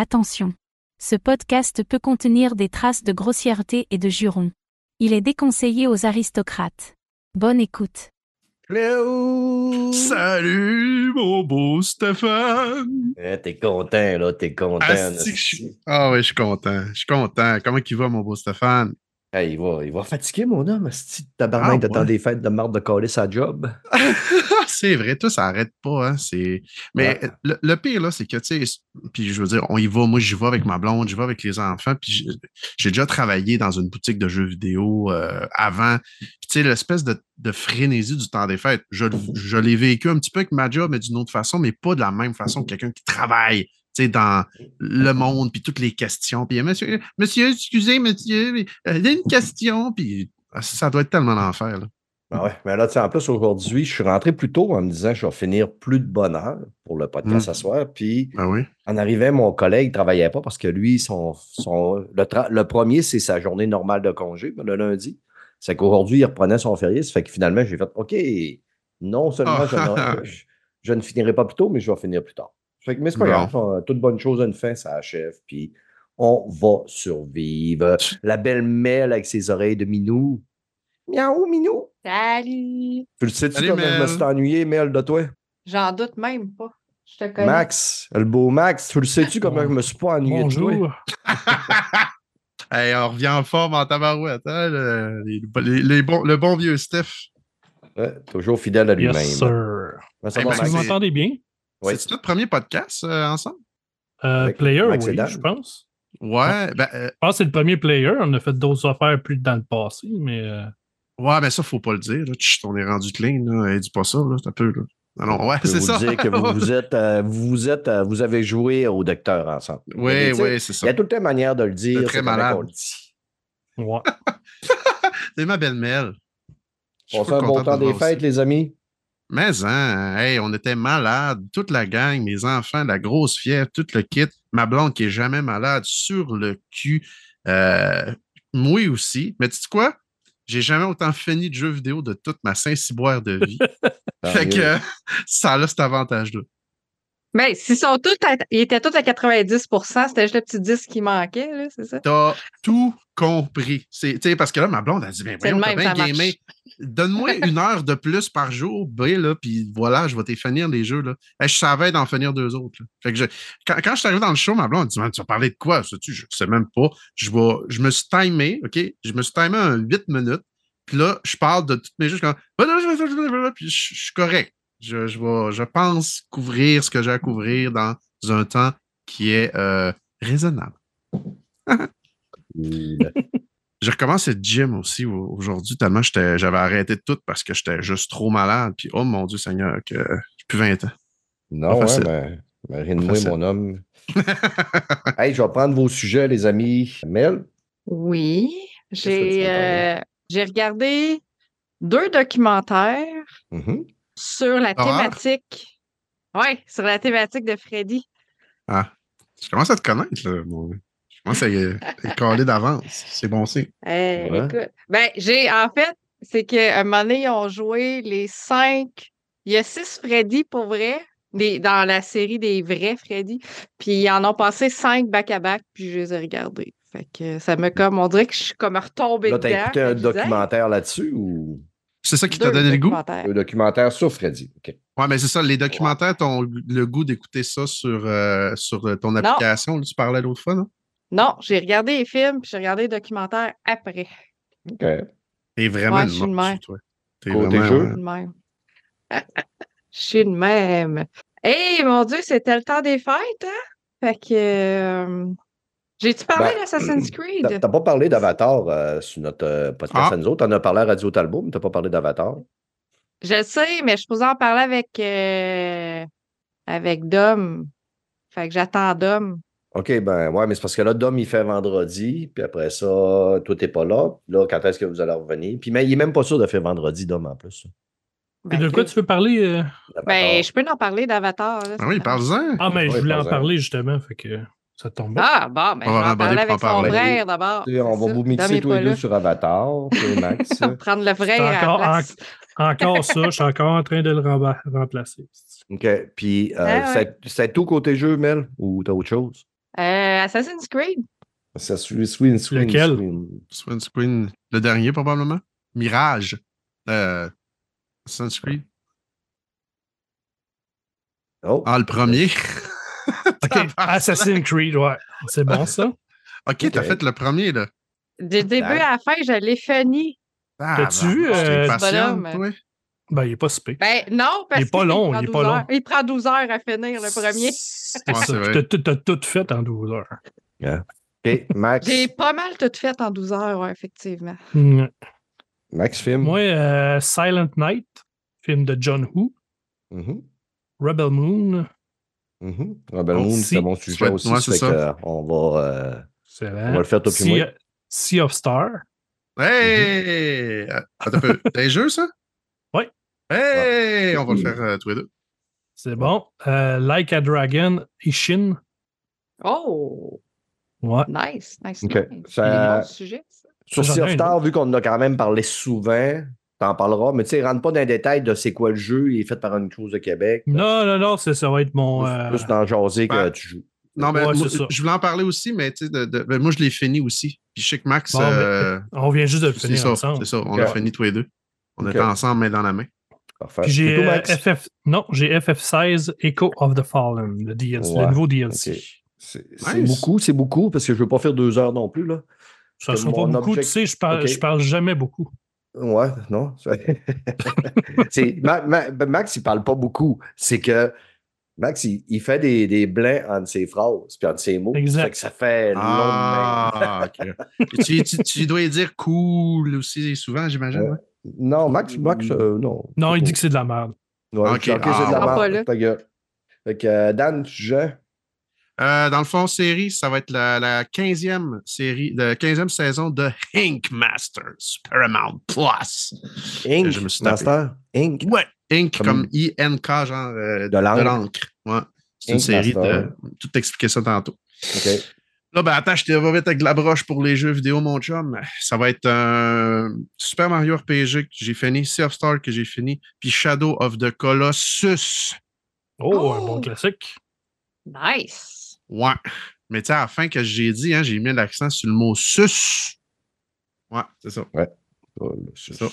Attention. Ce podcast peut contenir des traces de grossièreté et de jurons. Il est déconseillé aux aristocrates. Bonne écoute. Cléo! Salut, mon beau Stéphane! Eh, t'es content, là, t'es content. Ah, je Ah oui, je suis content. Je suis content. Comment il va, mon beau Stéphane? Eh, il, va, il va fatiguer, mon homme. Asti de tabarnak Ah, de temps ouais. des fêtes de marde de coller sa job. c'est vrai, toi, ça arrête pas. Hein? C'est... Mais Ouais. le, le pire, là, c'est que, tu sais, puis je veux dire, on y va. Moi, j'y vais avec ma blonde, j'y vais avec les enfants. Puis j'ai- déjà travaillé dans une boutique de jeux vidéo euh, avant. Puis, tu sais, l'espèce de, de frénésie du temps des fêtes, je, je l'ai vécu un petit peu avec ma job, mais d'une autre façon, mais pas de la même façon que quelqu'un qui travaille. tu sais, dans le monde, puis toutes les questions. Puis, monsieur, monsieur, excusez, monsieur, euh, j'ai une question. Puis, ça doit être tellement l'enfer. Ah ouais, mais là, tu sais, en plus, aujourd'hui, je suis rentré plus tôt en me disant que je vais finir plus de bonne heure pour le podcast Mm. ce soir. Puis, Ah oui. en arrivant, mon collègue ne travaillait pas parce que lui, son, son, le, le premier, c'est sa journée normale de congé, le lundi. C'est qu'aujourd'hui, il reprenait son férié. Ça fait que finalement, j'ai fait OK, non seulement je, ne, je- je ne finirai pas plus tôt, mais je vais finir plus tard. Fait que, mais c'est pas grave. euh, Toute bonne chose a une fin, ça achève. Puis on va survivre. La belle Mel avec ses oreilles de minou. Miaou, minou. Salut! Tu le sais-tu comment je me suis ennuyé, Mel, de toi? J'en doute même pas. Je te connais. Max, le beau Max, tu le sais-tu comment je me suis pas ennuyé de toi? Bonjour. Hey, on revient en forme en tabarouette. Hein, le, les- bons- le bon vieux Steph. Ouais, toujours fidèle à lui-même. Yes, sir. Hey, Max, vous m'entendez bien? Oui. C'est notre premier podcast euh, ensemble? Euh, player, Max oui, je pense. Ouais, ben, euh, Je pense que c'est le premier player. On a fait d'autres affaires plus dans le passé, mais euh, ouais, ben ça, faut pas le dire. Là. Chut, on est rendu clean. Là. Hey, dis pas ça, là, c'est un peu. Là. Ouais, c'est vous ça. dire que vous, vous êtes, euh, vous êtes, euh, vous avez joué au docteur ensemble. Oui, Mais oui, c'est Il y ça. a toute une manière de le dire. C'est très malade. qu'on le dit. ouais. C'est ma belle-mère. Passez pas un bon de temps des aussi. fêtes, les amis? Mais hein, hey, on était malades, toute la gang, mes enfants, la grosse fièvre, tout le kit. Ma blonde qui est jamais malade, sur le cul. Euh, moi aussi. Mais tu sais quoi? J'ai jamais autant fini de jeux vidéo de toute ma Saint-Cyboire de vie. Fait que euh, ça a cet avantage-là. Mais s'ils sont tous à- ils étaient tous à 90% c'était juste le petit 10 qui manquait, là, c'est ça? T'as tout compris. C'est, tu parce que là, ma blonde a dit, ben, voyons, bien gamé. Donne-moi une heure de plus par jour, B, là, puis voilà, je vais finir les jeux, là. Hey, je savais d'en finir deux autres, là. Fait que je, quand, quand je suis arrivé dans le show, ma blonde a dit, tu vas parler de quoi? Sais-tu? Je sais même pas. Je vais, je me suis timé, OK? Je me suis timé un 8 minutes. Puis là, je parle de toutes mes jeux. Je suis comme, puis je suis correct. Je, je, vais, je pense couvrir ce que j'ai à couvrir dans un temps qui est euh, raisonnable. Cool. Je recommence le gym aussi au- aujourd'hui, tellement j'étais- j'avais arrêté de tout parce que j'étais juste trop malade. Puis, oh mon Dieu Seigneur, que j'ai plus 20 ans. Non, ouais, facile. mais, mais rien de Pas moins, facile. mon homme. hey, je vais prendre vos sujets, les amis. Mel, Oui. J'ai euh, j'ai regardé deux documentaires Mhm. Sur la thématique. Oui, sur la thématique de Freddy. Ah, je commence à te connaître, là. mon- Je commence à y caler d'avance. C'est bon signe. Eh, Ouais. écoute. Ben, j'ai en fait, c'est qu'à un moment donné, ils ont joué les cinq. Il y a six Freddy pour vrai. des- dans la série des vrais Freddy. Puis ils en ont passé cinq back-à-back, puis je les ai regardés. Fait que ça me comme, on dirait que je suis comme retombée là, dedans. t'as écouté un disais, documentaire là-dessus ou? C'est ça qui t'a donné le goût? documentaires. un documentaire sur Freddy? OK. Ouais, mais c'est ça. Les documentaires t'ont le goût d'écouter ça sur, euh, sur ton application. là, tu parlais l'autre fois, non? Non, j'ai regardé les films, puis j'ai regardé les documentaires après. OK. T'es vraiment Ouais, une je suis de moche, même. toi. T'es vraiment, jeu? Je suis de même. Je suis de même. Hey, mon Dieu, c'était le temps des fêtes, hein? Fait que. euh, J'ai-tu parlé Ben, d'Assassin's Creed? t'as pas parlé d'Avatar euh, sur notre euh, podcast Ah. à nous autres. T'en as parlé à Radio Talbot, mais t'as pas parlé d'Avatar. Je sais, mais je suis en parler avec, euh, avec Dom. Fait que j'attends Dom. OK, ben ouais, mais c'est parce que là, Dom, il fait vendredi, puis après ça, toi, t'es pas là. Là, quand est-ce que vous allez revenir? Puis mais il est même pas sûr de faire vendredi, Dom, en plus. Et Ben, de quoi que- tu veux parler? euh? Ben, je peux en parler d'Avatar. là, Ah oui, parle-en. Ah, mais Ouais, je voulais en parler justement, fait que ça tombe bien. Ah, bon, ben, On va en parler avec son frère d'abord. On va vous mixer tous les deux sur Avatar, Max. Prendre le frère C'est à la encore, en- place. encore ça, je suis encore en train de le remplacer. OK. Puis, euh, Ah ouais. c'est- tout côté jeu, Mel, ou t'as autre chose? Euh, Assassin's Creed. Swing, swing, Lequel? Swing Screen, le dernier probablement. Mirage. Euh, Assassin's Creed. Oh, Ah, le premier. OK, Assassin's Creed, ouais. C'est bon, ça? ok, t'as fait le premier, là. Du début à la fin, je l'ai fini. T'as-tu vu, bah, euh, bonhomme? toi? Ben, il est pas si pire. Ben non, parce Il est pas qu'il long, prend il est 12 pas long. heures. Il prend 12 heures à finir le premier. Vrai. T'as tout- fait en 12 heures. OK, Max. J'ai pas mal tout fait en 12 heures, ouais, effectivement. Mm. Max film. Moi, euh, Silent Night, film de John Woo. Mhm, Rebel Moon, mhm. Rebel Oh, Moon, si. c'est mon sujet Ouais, aussi. ouais, fait ça. que, on va, euh, c'est on va le faire toi sea, moi. sea of Star. Hey! Attends un peu. T'as un jeu, ça? Ouais. Hey! On va le faire euh, tous les deux. C'est bon. Euh, like a Dragon, Ishin. Oh, Ouais. nice, nice, Ok. nice. Ça- Bon sujet, ça. Sur Sea of un Star, vu qu'on en a quand même parlé souvent, t'en parleras, mais tu sais, rentre pas dans les détails de c'est quoi le jeu, il est fait par une chose de Québec. Non, non, non, c'est- ça va être mon. Plus, euh, plus dans jaser que ben, tu joues. Non, mais Ouais, ça. je voulais en parler aussi, mais tu sais, de, de- ben, moi, je l'ai fini aussi. Puis je sais que Max, Bon, ben, euh, on vient juste de le finir ça, ensemble. c'est ça. On Ok. l'a fini tous les deux. On était ensemble, main dans la main. Parfait. J'ai euh? FF. Non, j'ai FF16 Echo of the Fallen, le, DLC, Ouais, le nouveau DLC. C'est Nice. beaucoup, c'est beaucoup, parce que je veux pas faire deux heures non plus, là. Ça Que sera pas beaucoup, object- tu sais, je parle, Ok. je parle jamais beaucoup. Ouais, non. c'est- c'est- Ma- Ma- Max, il parle pas beaucoup. C'est que Max, il, il fait des, des blancs entre ses phrases puis entre ses mots. Exact. Fait que ça fait long Ah, tu, tu, tu dois dire cool aussi souvent, j'imagine. Ouais? Non, Max, Max, euh, non. Non, il dit que c'est de la merde. Ouais, Ok. ok, ok, c'est de la Ah, pas merde. là. Ta gueule. Fait que, euh, Dan, sujet. Euh, dans le fond, série, ça va être la, la 15e série, la 15e saison de Ink Masters, Paramount Plus. Inc. je me suis. Master? Inc. Ouais, Ink Comme- comme I-N-K, genre euh, De l'encre. Ouais. C'est une Ink série Master. de. Tout expliquer ça tantôt. OK. Là, ben attends, je te vais vite avec de la broche pour les jeux vidéo, mon chum. Ça va être un Super Mario RPG que j'ai fini, Sea of Star que j'ai fini, puis Shadow of the Colossus. Oh, un Oh! bon classique. Nice. Ouais. Mais tu sais, à la fin que j'ai dit, hein, j'ai mis l'accent sur le mot sus. Ouais, c'est ça. Oh, c'est ça.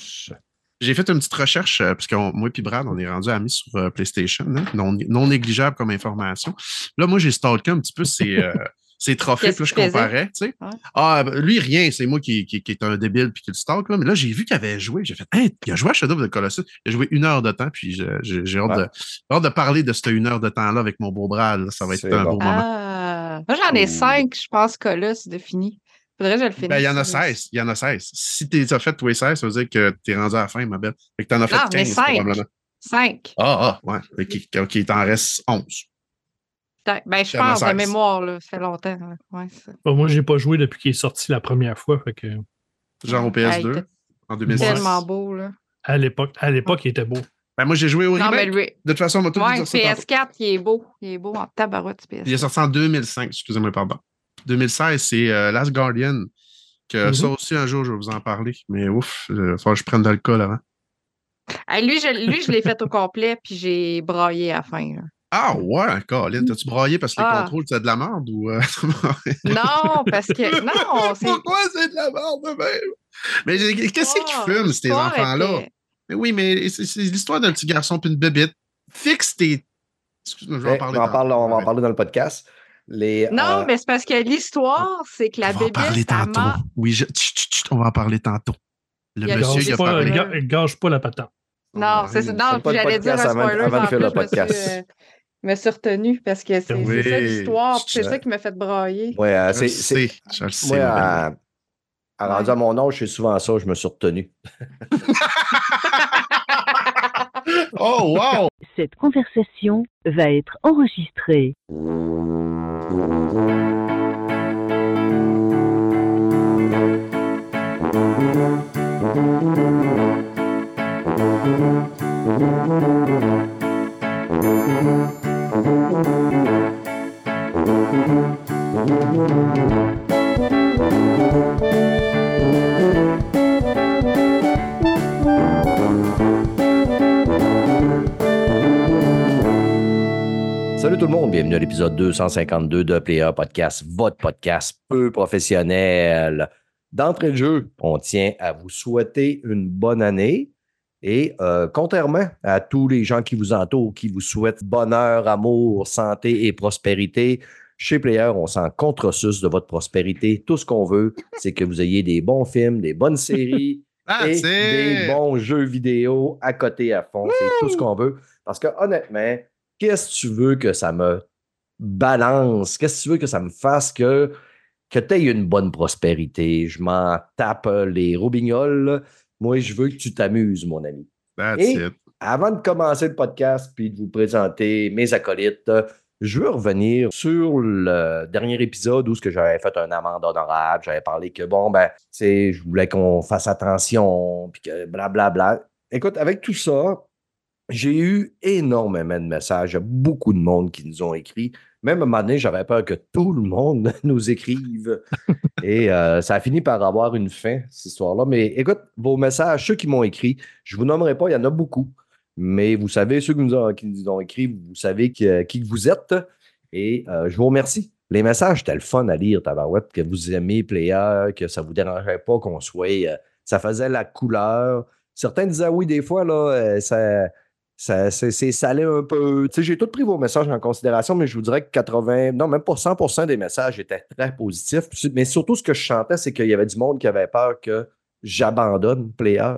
J'ai fait une petite recherche, euh, parce que on- moi et Brad, on est rendu amis sur euh, PlayStation, hein, non, non négligeable comme information. Là, moi, j'ai stalké un petit peu ses, euh, ses trophées, puis là, je comparais, tu sais. Ouais. Ah, lui, rien, c'est moi qui, qui, qui est un débile puis qui le stalk, là. Mais là, j'ai vu qu'il avait joué. J'ai fait, hein, il a joué à Shadow of the Colossus. Il a joué une heure de temps, puis j'ai hâte, Ouais. de, hâte de parler de cette une heure de temps-là avec mon beau Brad. là. Ça va être un bon. beau moment. Ah, moi, j'en ai Ouh. cinq, je pense, Colossus de fini. Faudrait que je le finisse. Ben, il y en a celui-là. 16. Il y en a 16. Si tu as fait tous les 16, ça veut dire que tu es rendu à la fin, ma belle. Fait que tu en as fait Non, mais 15, cinq. probablement. Cinq. Ah, ah, ouais. Ok, ok, il t'en reste 11. Ben, je pense, de 16. mémoire, là. Ça fait longtemps. là. Ouais, ça. Bon, moi, j'ai pas joué depuis qu'il est sorti la première fois. Fait que, Genre au Hey, PS2 t'es en 2006. tellement beau, là. à l'époque, à l'époque, il était beau. Ben, moi, j'ai joué au Non, remake. De toute façon, on m'a tout ouais, dit ça. tantôt. PS4, il est beau. Il est beau en tabarouette, ce PS4. Il est sorti en 2005, excusez-moi, pardon. 2016, c'est euh, Last Guardian. Que Mhm. Ça aussi, un jour, je vais vous en parler. Mais ouf, il va falloir que je prenne de l'alcool avant. Hey, lui, je, lui, je l'ai fait au complet, puis j'ai braillé à la fin. là. Ah ouais, Colin, t'as-tu braillé parce que les Ah. contrôles, c'est de la merde ou. euh, Non, parce que. Non, c'est. Pourquoi c'est de la merde de même? Mais qu'est-ce qu'ils Ah, fument, ces enfants-là? était- Mais oui, mais c'est c'est l'histoire d'un petit garçon puis une bébite. Fixe tes. Excuse-moi, je vais en parler. on, parle, va en parler dans le podcast. Les, Non, euh, mais c'est parce que l'histoire, c'est que la on va en parler tantôt. Oui, je- chut, chut, chut, on va en parler tantôt. Le Il monsieur, gâche il a pas, gâche pas la patente. Non, c'est ça. Non, j'allais dire un avant- spoiler. avant de en faire le podcast. Euh, Je me suis retenue parce que c'est Oui. ça l'histoire, c'est Je- ça qui m'a fait brailler. ouais, euh, Je c'est- le c'est- sais, je le sais. Moi, à à mon âge, c'est souvent ça, je me suis retenu. Oh, wow! Cette conversation va être enregistrée. Salut tout le monde, bienvenue à l'épisode 252 de Player Podcast, votre podcast peu professionnel. D'entrée de jeu, on tient à vous souhaiter une bonne année. Et euh, contrairement à tous les gens qui vous entourent, qui vous souhaitent bonheur, amour, santé et prospérité, chez Player, on s'en contresus de votre prospérité. Tout ce qu'on veut, c'est que vous ayez des bons films, des bonnes séries et des bons jeux vidéo à côté à fond. C'est tout ce qu'on veut. Parce que honnêtement, qu'est-ce que tu veux que ça me balance? Qu'est-ce que tu veux que ça me fasse que, que tu aies une bonne prospérité? Je m'en tape les roubignoles. Moi, je veux que tu t'amuses, mon ami. That's Et- it. Avant de commencer le podcast puis de vous présenter mes acolytes, je veux revenir sur le dernier épisode où j'avais fait un amende honorable. J'avais parlé que bon, ben, je voulais qu'on fasse attention, puis que blablabla. Écoute, avec tout ça, j'ai eu énormément de messages. Beaucoup de monde qui nous ont écrit. Même à un moment donné, j'avais peur que tout le monde nous écrive. Et euh, ça a fini par avoir une fin, cette histoire-là. Mais écoute, vos messages, ceux qui m'ont écrit, je ne vous nommerai pas, il y en a beaucoup. Mais vous savez, ceux qui nous ont, écrit, vous savez que- qui que vous êtes. Et euh, je vous remercie. Les messages, c'était le fun à lire, Tabarouette, que vous aimez Player, que ça ne vous dérangeait pas qu'on soit. euh, ça faisait la couleur. Certains disaient oui, des fois, là, euh, ça, ça, c'est salé un peu. Tu sais, j'ai tout pris vos messages en considération, mais je vous dirais que 80, non, même pas 100% des messages étaient très positifs. Mais surtout, ce que je chantais, c'est qu'il y avait du monde qui avait peur que j'abandonne Player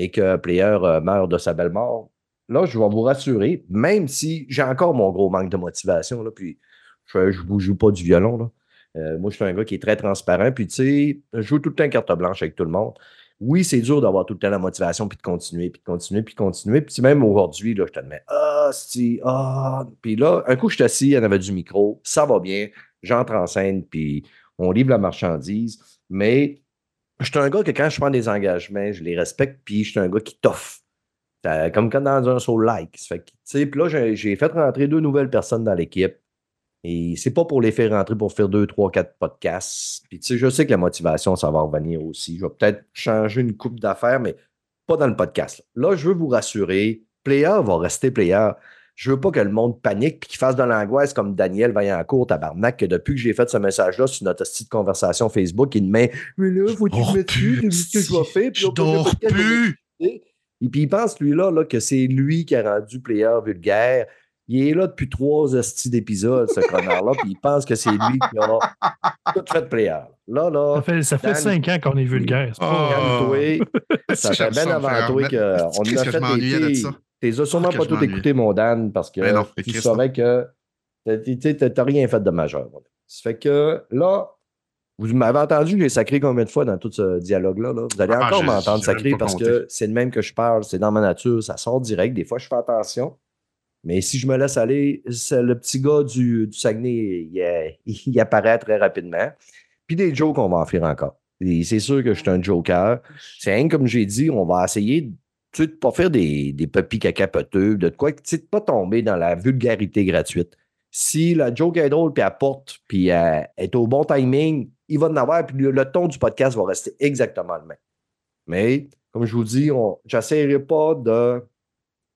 et que Player euh, meurt de sa belle mort. Là, je vais vous rassurer, même si j'ai encore mon gros manque de motivation, là, puis je ne vous joue pas du violon, là. Euh, moi, je suis un gars qui est très transparent, puis tu sais, je joue tout le temps carte blanche avec tout le monde. Oui, c'est dur d'avoir tout le temps la motivation, puis de continuer, puis de continuer, puis de continuer. Puis même aujourd'hui, là, je te mets Ah, si, ah. Puis là, un coup, je suis assis, il y en avait du micro, ça va bien, j'entre en scène, puis on livre la marchandise. Mais je suis un gars que quand je prends des engagements, je les respecte, puis je suis un gars qui t'offre. Euh, Comme quand dans un soul like. Puis là, j'ai fait rentrer deux nouvelles personnes dans l'équipe. Et c'est pas pour les faire rentrer pour faire deux, trois, quatre podcasts. Puis tu sais, je sais que la motivation, ça va revenir aussi. Je vais peut-être changer une coupe d'affaires, mais pas dans le podcast. Là, je veux vous rassurer, Player va rester Player. Je veux pas que le monde panique puis qu'il fasse de l'angoisse comme Daniel Vaillancourt, tabarnak, que depuis que j'ai fait ce message-là sur notre petite conversation Facebook, il me met Mais là, faut que je me tue, plus, ce que je vais faire. Puis Je dors plus. Et puis il pense, lui-là, là, que c'est lui qui a rendu Player vulgaire. Il est là depuis trois hosties d'épisodes, ce connard-là, puis il pense que c'est lui qui a tout fait Player. Là, là, Ça fait, ça fait Dan- cinq ans qu'on est vulgaire. c'est pas- Oh. calme-toi. Ça fait bien avant toi qu'on a fait des filles. ça? T'es sûrement Ah, pas tout écouté, mon Dan, parce que non, tu savais que tu sais, t'as t'as rien fait de majeur. Ça fait que là, vous m'avez entendu, j'ai sacré combien de fois dans tout ce dialogue-là. là? Vous allez Ah, encore m'entendre sacrer parce que c'est de même que je parle, c'est dans ma nature, ça sort direct. Des fois, je fais attention. Mais si je me laisse aller, c'est le petit gars du, du Saguenay, il, il apparaît très rapidement. Puis des jokes, on va en faire encore. C'est sûr que je suis un joker. C'est rien comme j'ai dit, on va essayer de tu sais, pas faire des, des papis cacapoteux, de quoi, tu sais, de pas tomber dans la vulgarité gratuite. Si la joke est drôle, puis elle porte, puis elle est au bon timing, il va en avoir, puis le, ton du podcast va rester exactement le même. Mais, comme je vous dis, j'essaierai pas de.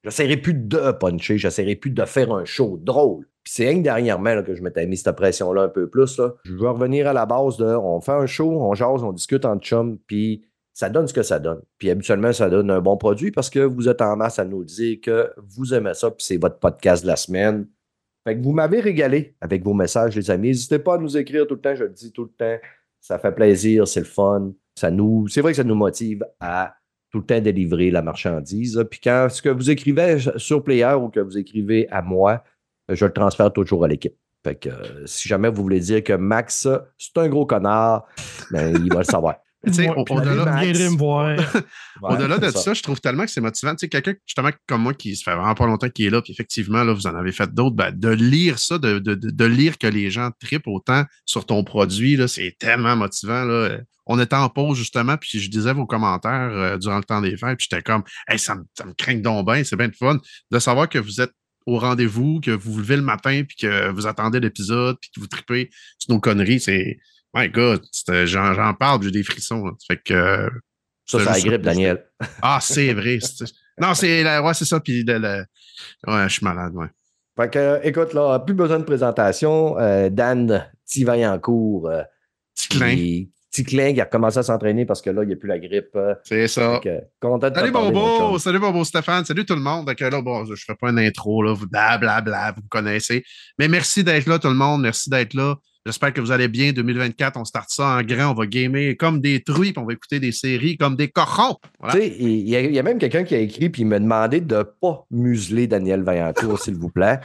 J'essaierai plus de puncher, j'essaierai plus de faire un show drôle. Puis c'est rien que dernièrement que je m'étais mis cette pression-là un peu plus. Là. Je veux revenir à la base de on fait un show, on jase, on discute entre chums, puis ça donne ce que ça donne. Puis habituellement, ça donne un bon produit parce que vous êtes en masse à nous dire que vous aimez ça, puis c'est votre podcast de la semaine. Fait que vous m'avez régalé avec vos messages, les amis. N'hésitez pas à nous écrire tout le temps, je le dis tout le temps. Ça fait plaisir, c'est le fun. Ça nous, c'est vrai que ça nous motive à tout le temps délivrer la marchandise. Puis quand ce que vous écrivez sur Player ou que vous écrivez à moi, je le transfère toujours à l'équipe. Fait que euh, si jamais vous voulez dire que Max, c'est un gros connard, ben, il va le savoir. Ouais, au-delà-. Ouais, de ça. je trouve tellement que c'est motivant. Tu sais, quelqu'un, justement, comme moi, qui se fait vraiment pas longtemps qui est là, puis effectivement, là, vous en avez fait d'autres, ben, de lire ça, de, de, de, lire que les gens tripent autant sur ton produit, c'est tellement motivant, là. On était en pause, justement, puis je disais vos commentaires euh, durant le temps des fêtes, puis j'étais comme, hey, ça me, ça me craint donc bien, c'est bien de fun de savoir que vous êtes au rendez-vous, que vous vous levez le matin, puis que vous attendez l'épisode, puis que vous tripez sur nos conneries, c'est, my God, j'en, parle, j'ai des frissons, là. Fait que, euh, Ça, c'est ça juste- agrippe, Daniel. ah, c'est vrai. Non, c'est la- ouais, c'est ça. Puis le- le- ouais, je suis malade, ouais. Fait que, euh, écoute, là, plus besoin de présentation. Euh, Dan Tivaillancourt, euh, Petit clin. qui, petit clin, qui a commencé à s'entraîner parce que là, il n'y a plus la grippe. euh, C'est ça. que, content de te Salut Bobo, salut Bobo Stéphane, salut tout le monde. Donc, là, bon, je ne fais pas une intro, là, vous blablabla, vous me connaissez. Mais merci d'être là, tout le monde. Merci d'être là. J'espère que vous allez bien. 2024, on start ça en grand. On va gamer comme des truies, puis on va écouter des séries comme des cochons. Il y a même quelqu'un qui a écrit puis il m'a demandé de ne pas museler Daniel Vaillancourt, s'il vous plaît.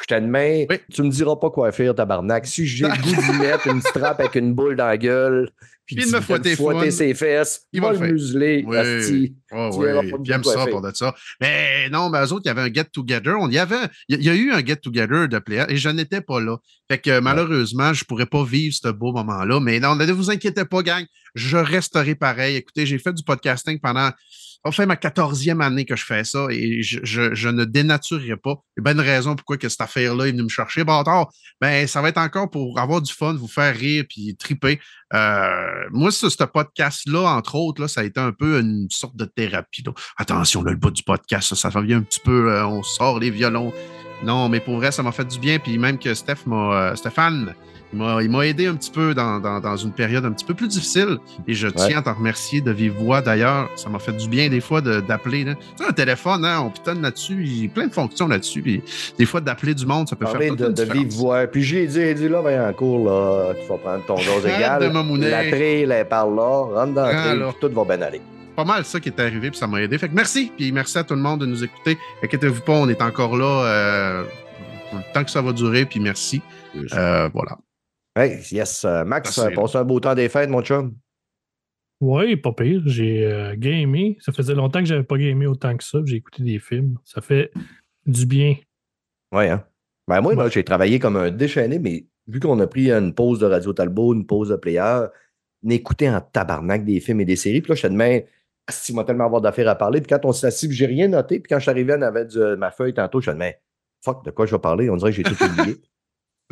Je te demande, Oui. tu me diras pas quoi faire, tabarnak. Si j'ai le goût d'y mettre une strap avec une boule dans la gueule, puis Puis de me fouetter fouetter ses fesses, il il va le faire. museler. Oui. asti. Oh, Tu oui, pas j'aime quoi ça pour de ça. Mais non, mais eux autres, il y avait un get-together. On y avait, il y, il a eu un get-together de players et je n'étais pas là. Fait que malheureusement, je ne pourrais pas vivre ce beau moment-là. Mais non, ne vous inquiétez pas, gang. Je resterai pareil. Écoutez, j'ai fait du podcasting pendant. Fait ma quatorzième année que je fais ça et je, ne dénaturerai pas. Il y a bien une raison pourquoi que cette affaire-là est venue me chercher. Bâtard, ben, ça va être encore pour avoir du fun, vous faire rire puis triper. Euh, moi, ce, podcast-là, entre autres, ça a été un peu une sorte de thérapie. Attention, là, le bas du podcast, ça, ça revient un petit peu, euh, on sort les violons. Non, mais pour vrai, ça m'a fait du bien. Puis même que Steph m'a, euh, Stéphane, il m'a, aidé un petit peu dans, dans- dans une période un petit peu plus difficile. Et je tiens à t'en remercier de vive voix. D'ailleurs, ça m'a fait du bien des fois de- d'appeler. Tu sais, un téléphone, hein, on pitonne là-dessus, il y a plein de fonctions là-dessus. Puis des fois, d'appeler du monde, ça peut Parler faire toute de, une de différence. vive voix. Puis j'ai dit, j'ai dit là, Vaillancourt, là, tu vas prendre ton dose Arrête égal. de mamouner. La trail est par là, rentre dans la Ah, tout va bien aller. pas mal ça qui est arrivé, puis ça m'a aidé. Fait que merci, puis merci à tout le monde de nous écouter. Inquiétez-vous pas, on est encore là euh, le temps que ça va durer, puis merci. Euh, voilà. Hey, yes, euh, Max, Merci. euh, passe un beau temps des fêtes, mon chum. Oui, pas pire. J'ai euh, gamé. Ça faisait longtemps que j'avais pas gamé autant que ça. J'ai écouté des films. Ça fait du bien. Oui, hein? Ben, moi, Ouais. j'ai travaillé comme un déchaîné, mais vu qu'on a pris une pause de Radio Talbot, une pause de player, n'écouter en tabarnak des films et des séries. Puis là, je te demande, si m'a tellement avoir d'affaires à parler. Puis quand on s'est assis, puis j'ai rien noté. Puis quand je suis arrivé, on avait du- ma feuille tantôt, je te demande, fuck, de quoi je vais parler? On dirait que j'ai tout oublié.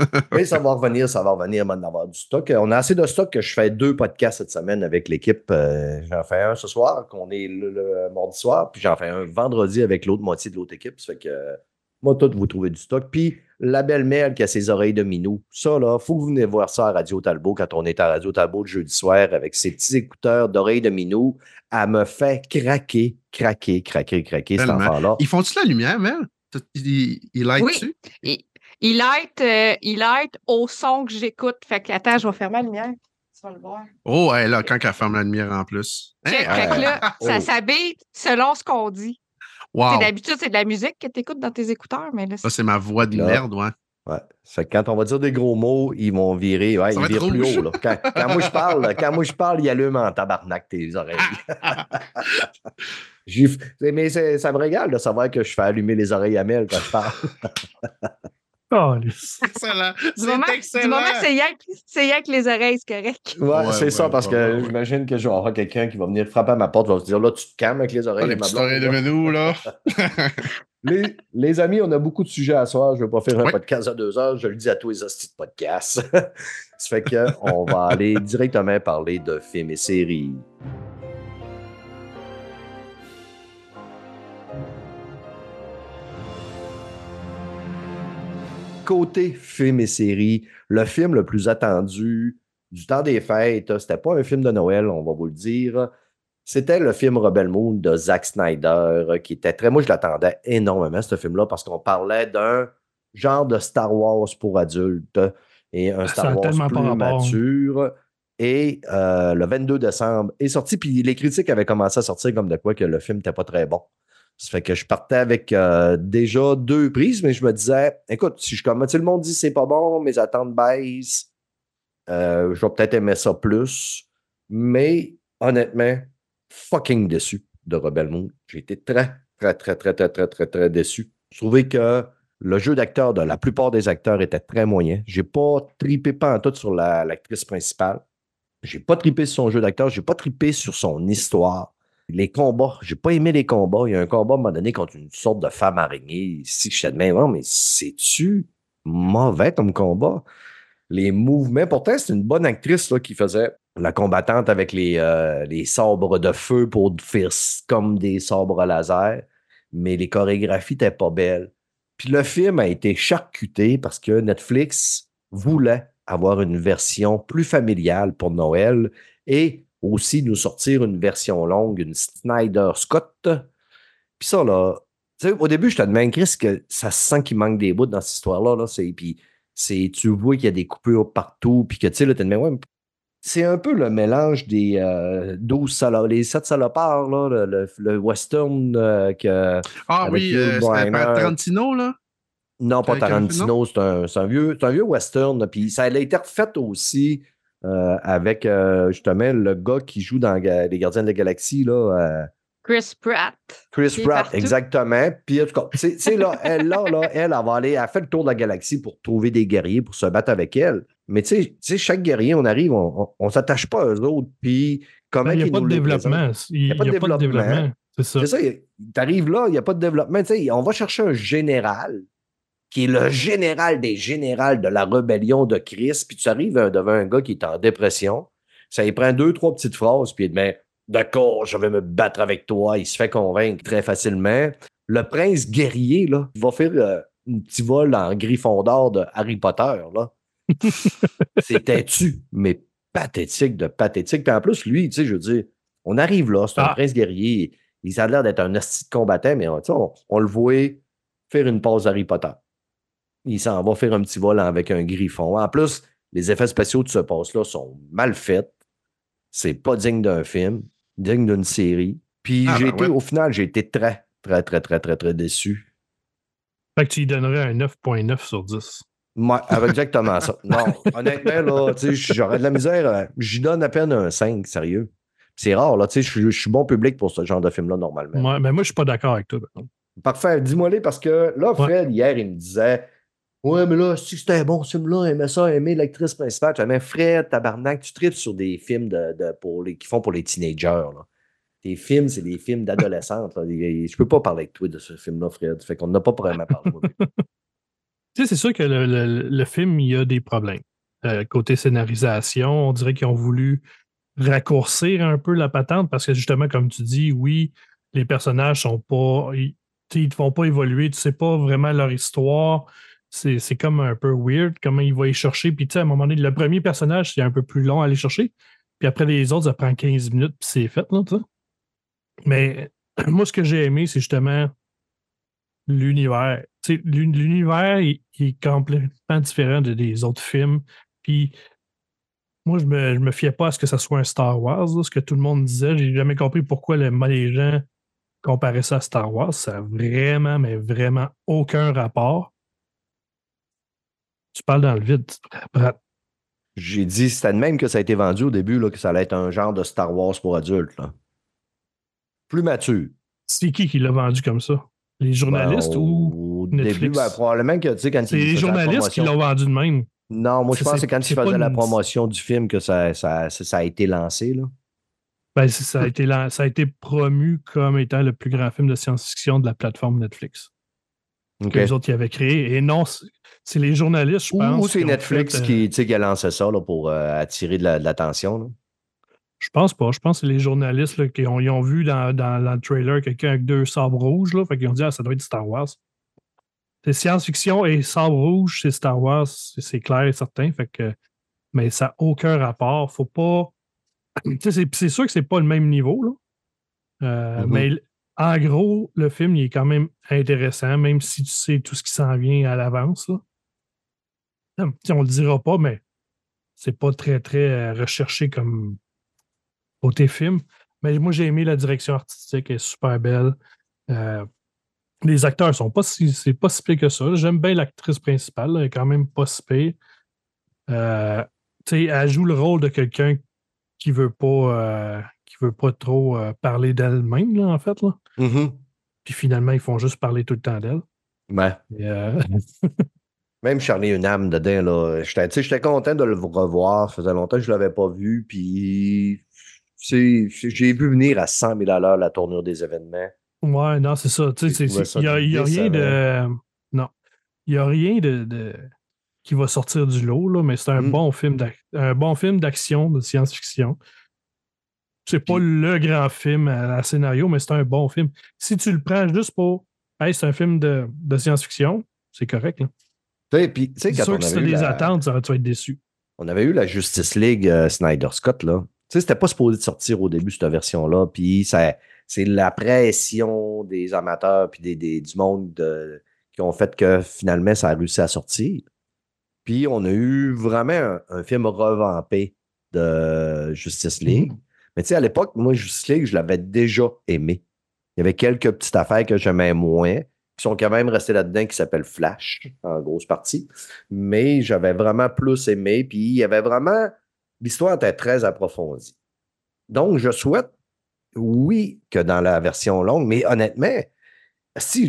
Mais ça va revenir, ça va revenir, maintenant d'avoir du stock. On a assez de stock que je fais deux podcasts cette semaine avec l'équipe. Euh, j'en fais un ce soir, qu'on est le, le mardi soir, puis j'en fais un vendredi avec l'autre moitié de l'autre équipe. Ça fait que euh, moi, tout, vous trouvez du stock. Puis la belle-mère qui a ses oreilles de minou. Ça, là, faut que vous venez voir ça à Radio Talbot quand on est à Radio Talbot le jeudi soir avec ses petits écouteurs d'oreilles de minou. Elle me fait craquer, craquer, craquer, craquer, cet enfant-là. Ils font-tu la lumière, Mel? Il, il like Oui. dessus? Il aide, euh, il aide au son que j'écoute. Fait que, attends, je vais fermer la lumière. Tu vas le voir. Oh, là, quand elle ferme la lumière en plus. Hein? fait que là, Oh. ça s'habille selon ce qu'on dit. Wow. D'habitude, c'est de la musique que tu écoutes dans tes écouteurs, mais là, Ça, c'est ma voix de Là. merde, ouais. Ouais. Ça fait que quand on va dire des gros mots, ils vont virer. Ouais, Ça ils être virent plus haut. Là. Quand, quand moi je parle, quand moi je parle, il allume en tabarnak tes oreilles. Mais ça me régale de savoir que je fais allumer les oreilles à Mel quand je parle. Oh, lisse. Excellent. du moment, C'est du excellent. moment que c'est que- c'est les oreilles, c'est correct. Ouais, Ouais, c'est ouais, ça, parce ouais, que j'imagine que je vais avoir quelqu'un qui va venir frapper à ma porte, va se dire là, tu te calmes avec les Ah, oreilles les petites oreilles de là. menou, là. les, les amis, on a beaucoup de sujets à soir. Je ne vais pas faire un Ouais. podcast à deux heures. Je le dis à tous les hosties de podcasts. ça fait qu'on va aller directement parler de films et séries. Côté films et séries, le film le plus attendu du temps des fêtes, c'était pas un film de Noël, on va vous le dire. C'était le film Rebel Moon de Zack Snyder, qui était très. Moi, je l'attendais énormément, ce film-là, parce qu'on parlait d'un genre de Star Wars pour adultes et un Ça Star Wars plus mature. Et euh, le 22 décembre est sorti, puis les critiques avaient commencé à sortir comme de quoi que le film n'était pas très bon. Ça fait que je partais avec euh, déjà deux prises, mais je me disais, écoute, si je comme tout le monde dit c'est pas bon, mes attentes baissent, euh, je vais peut-être aimer ça plus. Mais honnêtement, fucking déçu de Rebel Moon. J'ai été très, très, très, très, très, très, très, très déçu. Je trouvais que le jeu d'acteur de la plupart des acteurs était très moyen. J'ai pas tripé pas en tout sur la- l'actrice principale. J'ai pas tripé sur son jeu d'acteur. J'ai pas tripé sur son histoire. Les combats, j'ai pas aimé les combats. Il y a un combat à un moment donné contre une sorte de femme araignée. Si je suis de oh, mais c'est-tu mauvais comme combat? Les mouvements, pourtant, c'est une bonne actrice là, qui faisait la combattante avec les, euh, sabres de feu pour faire comme des sabres laser, mais les chorégraphies n'étaient pas belles. Puis le film a été charcuté parce que Netflix voulait avoir une version plus familiale pour Noël et aussi nous sortir une version longue, une Snyder Scott. Puis ça, là, tu sais, au début, je te demande, Chris, que ça se sent qu'il manque des bouts dans cette histoire-là. Là, c'est, puis tu vois qu'il y a des coupures partout, puis que tu sais, là, tu te ouais, c'est un peu le mélange des euh, 12 salo- les 7 salopards, là, le, le- le western euh, que. Ah oui, euh, c'était. Tarantino, là? Non, pas Tarantino, c'est un, un vieux, un vieux western. Puis ça a été refait aussi euh, avec euh, justement le gars qui joue dans Les Gardiens de la Galaxie, là, euh, Chris Pratt. Chris Pratt, partout. exactement. Puis en tout cas, c'est là, elle, là, là, elle, elle va aller, elle fait le tour de la galaxie pour trouver des guerriers pour se battre avec elle. Mais tu sais- tu sais, chaque guerrier, on arrive, on, on, on s'attache pas aux autres. Puis comment Ben, Il n'y a pas de développement. Il n'y a, pas de développement. C'est ça. C'est ça, tu arrives là, il n'y a pas de développement. Tu sais, on va chercher un général qui est le général des générales de la rébellion de Christ, puis tu arrives devant un gars qui est en dépression, ça lui prend deux, trois petites phrases, puis il dit, Ben, d'accord, je vais me battre avec toi. Il se fait convaincre très facilement. Le prince guerrier, là, il va faire euh, un petit vol en griffon d'or de Harry Potter, là. c'est têtu, mais pathétique de pathétique. Puis en plus, lui, tu sais, je veux dire, on arrive là, c'est un Ah. prince guerrier. Il a l'air d'être un hostie combattant, mais on, on le voit faire une pause Harry Potter. Il s'en va faire un petit vol avec un griffon. En plus, les effets spéciaux de ce passe-là sont mal faits. C'est pas digne d'un film, digne d'une série. Puis Ah, j'ai ben été, ouais. au final, j'ai été très, très, très, très, très, très déçu. Fait que tu lui donnerais un 9.9 sur 10. Moi, avec exactement ça. Non, honnêtement, là, tu sais, j'aurais de la misère. euh, J'y donne à peine un 5, sérieux. C'est rare, là, tu sais, je suis- bon public pour ce genre de film-là, normalement. Moi, ben moi, je suis pas d'accord avec toi. par contre. Parfait, dis-moi-les, parce que là, Ouais. Fred, hier, il me disait Ouais, mais là, si c'était un bon ce film-là, aimait ça, aimait l'actrice principale. Tu mais Fred, tabarnak, tu tripes sur des films de, pour les, qui font pour les teenagers. Là. Tes films, c'est des films d'adolescentes. Je peux pas parler avec toi de ce film-là, Fred. Fait qu'on n'a pas vraiment parlé. Tu sais, c'est sûr que le, le- film, il y a des problèmes. Euh, côté scénarisation, on dirait qu'ils ont voulu raccourcir un peu la patente parce que justement, comme tu dis, oui, les personnages sont pas. Ils, te font pas évoluer, tu sais pas vraiment leur histoire. C'est comme un peu weird comment il va y chercher. Puis tu sais, à un moment donné, le premier personnage, c'est un peu plus long à aller chercher. Puis après les autres, ça prend 15 minutes, puis c'est fait, là. Mais moi, ce que j'ai aimé, c'est justement l'univers. L'univers il, est complètement différent de- des autres films. Puis moi, je me, je me fiais pas à ce que ça soit un Star Wars, ce que tout le monde disait. J'ai jamais compris pourquoi le- les gens comparaient ça à Star Wars. Ça n'a vraiment, mais vraiment aucun rapport. Tu parles dans le vide. Brad. J'ai dit, c'était de même que ça a été vendu au début, là, que ça allait être un genre de Star Wars pour adultes. là. Plus mature. C'est qui qui l'a vendu comme ça? Les journalistes Ben, ou au Netflix? début, ben, probablement que, tu sais, quand c'est les journalistes qui l'ont vendu de même? Non, moi, je pense que c'est- quand ils faisaient la promotion du film que ça, ça, ça, ça a été lancé, là. Ben, ça, a été, ça a été promu comme étant le plus grand film de science-fiction de la plateforme Netflix. Que les autres y avaient créé. Et non, c'est- les journalistes, je Ou, pense. ou c'est qui Netflix fait, euh, qui, qui a lancé ça là, pour euh, attirer de la- de l'attention. Je pense pas. Je pense que c'est les journalistes là, qui ont, ils ont vu dans, dans- dans le trailer quelqu'un avec deux sabres rouges. Là, fait qu'ils ont dit Ah, ça doit être Star Wars. C'est science-fiction et sabre rouge, c'est Star Wars, c'est clair et certain. Fait que, mais ça n'a aucun rapport. Faut pas. C'est sûr que c'est pas le même niveau. Là. Euh, Mhm. Mais en gros, le film il est quand même intéressant, même si tu sais tout ce qui s'en vient à l'avance. Hum, On le dira pas, mais c'est pas très, très euh, recherché comme côté film. Mais moi, j'ai aimé la direction artistique, elle est super belle. Euh, les acteurs sont pas si, c'est pas si pire que ça. J'aime bien l'actrice principale, elle est quand même pas si pire. Euh, elle joue le rôle de quelqu'un qui veut pas qui veut pas trop euh, parler d'elle-même, là, en fait. Là. Puis finalement, ils font juste parler tout le temps d'elle. Ouais. Et, euh, Même Charlie Hunnam dedans, là. J'étais content de le revoir. Ça faisait longtemps que je ne l'avais pas vu. Puis, j'ai vu venir à 100 000 à l'heure la tournure des événements. Ouais, non, c'est ça. Tu sais, Il n'y a, y a rien de. Non. Il n'y a rien de, de- qui va sortir du lot, là, mais c'est un, Mm. bon film un bon film d'action, de science-fiction. C'est pas le grand film à, à scénario, mais c'est un bon film. Si tu le prends juste pour hey, c'est un film de, de science-fiction, c'est correct. là. Puis, C'est sûr on que si avait tu des la- attentes, ça va- tu vas être déçu. On avait eu la Justice League euh, Snyder Scott, là. Tu sais, c'était pas supposé de sortir au début, cette version-là. Puis c'est la pression des amateurs puis des, des- du monde de- qui ont fait que finalement, ça a réussi à sortir. Puis on a eu vraiment un, un film revampé de Justice League. Mais tu sais, à l'époque, moi, Justice League, je l'avais déjà aimé. Il y avait quelques petites affaires que j'aimais moins, qui sont quand même restées là-dedans, qui s'appellent Flash, en grosse partie. Mais j'avais vraiment plus aimé. Puis il y avait vraiment. L'histoire était très approfondie. Donc, je souhaite, oui, que dans la version longue, mais honnêtement, si,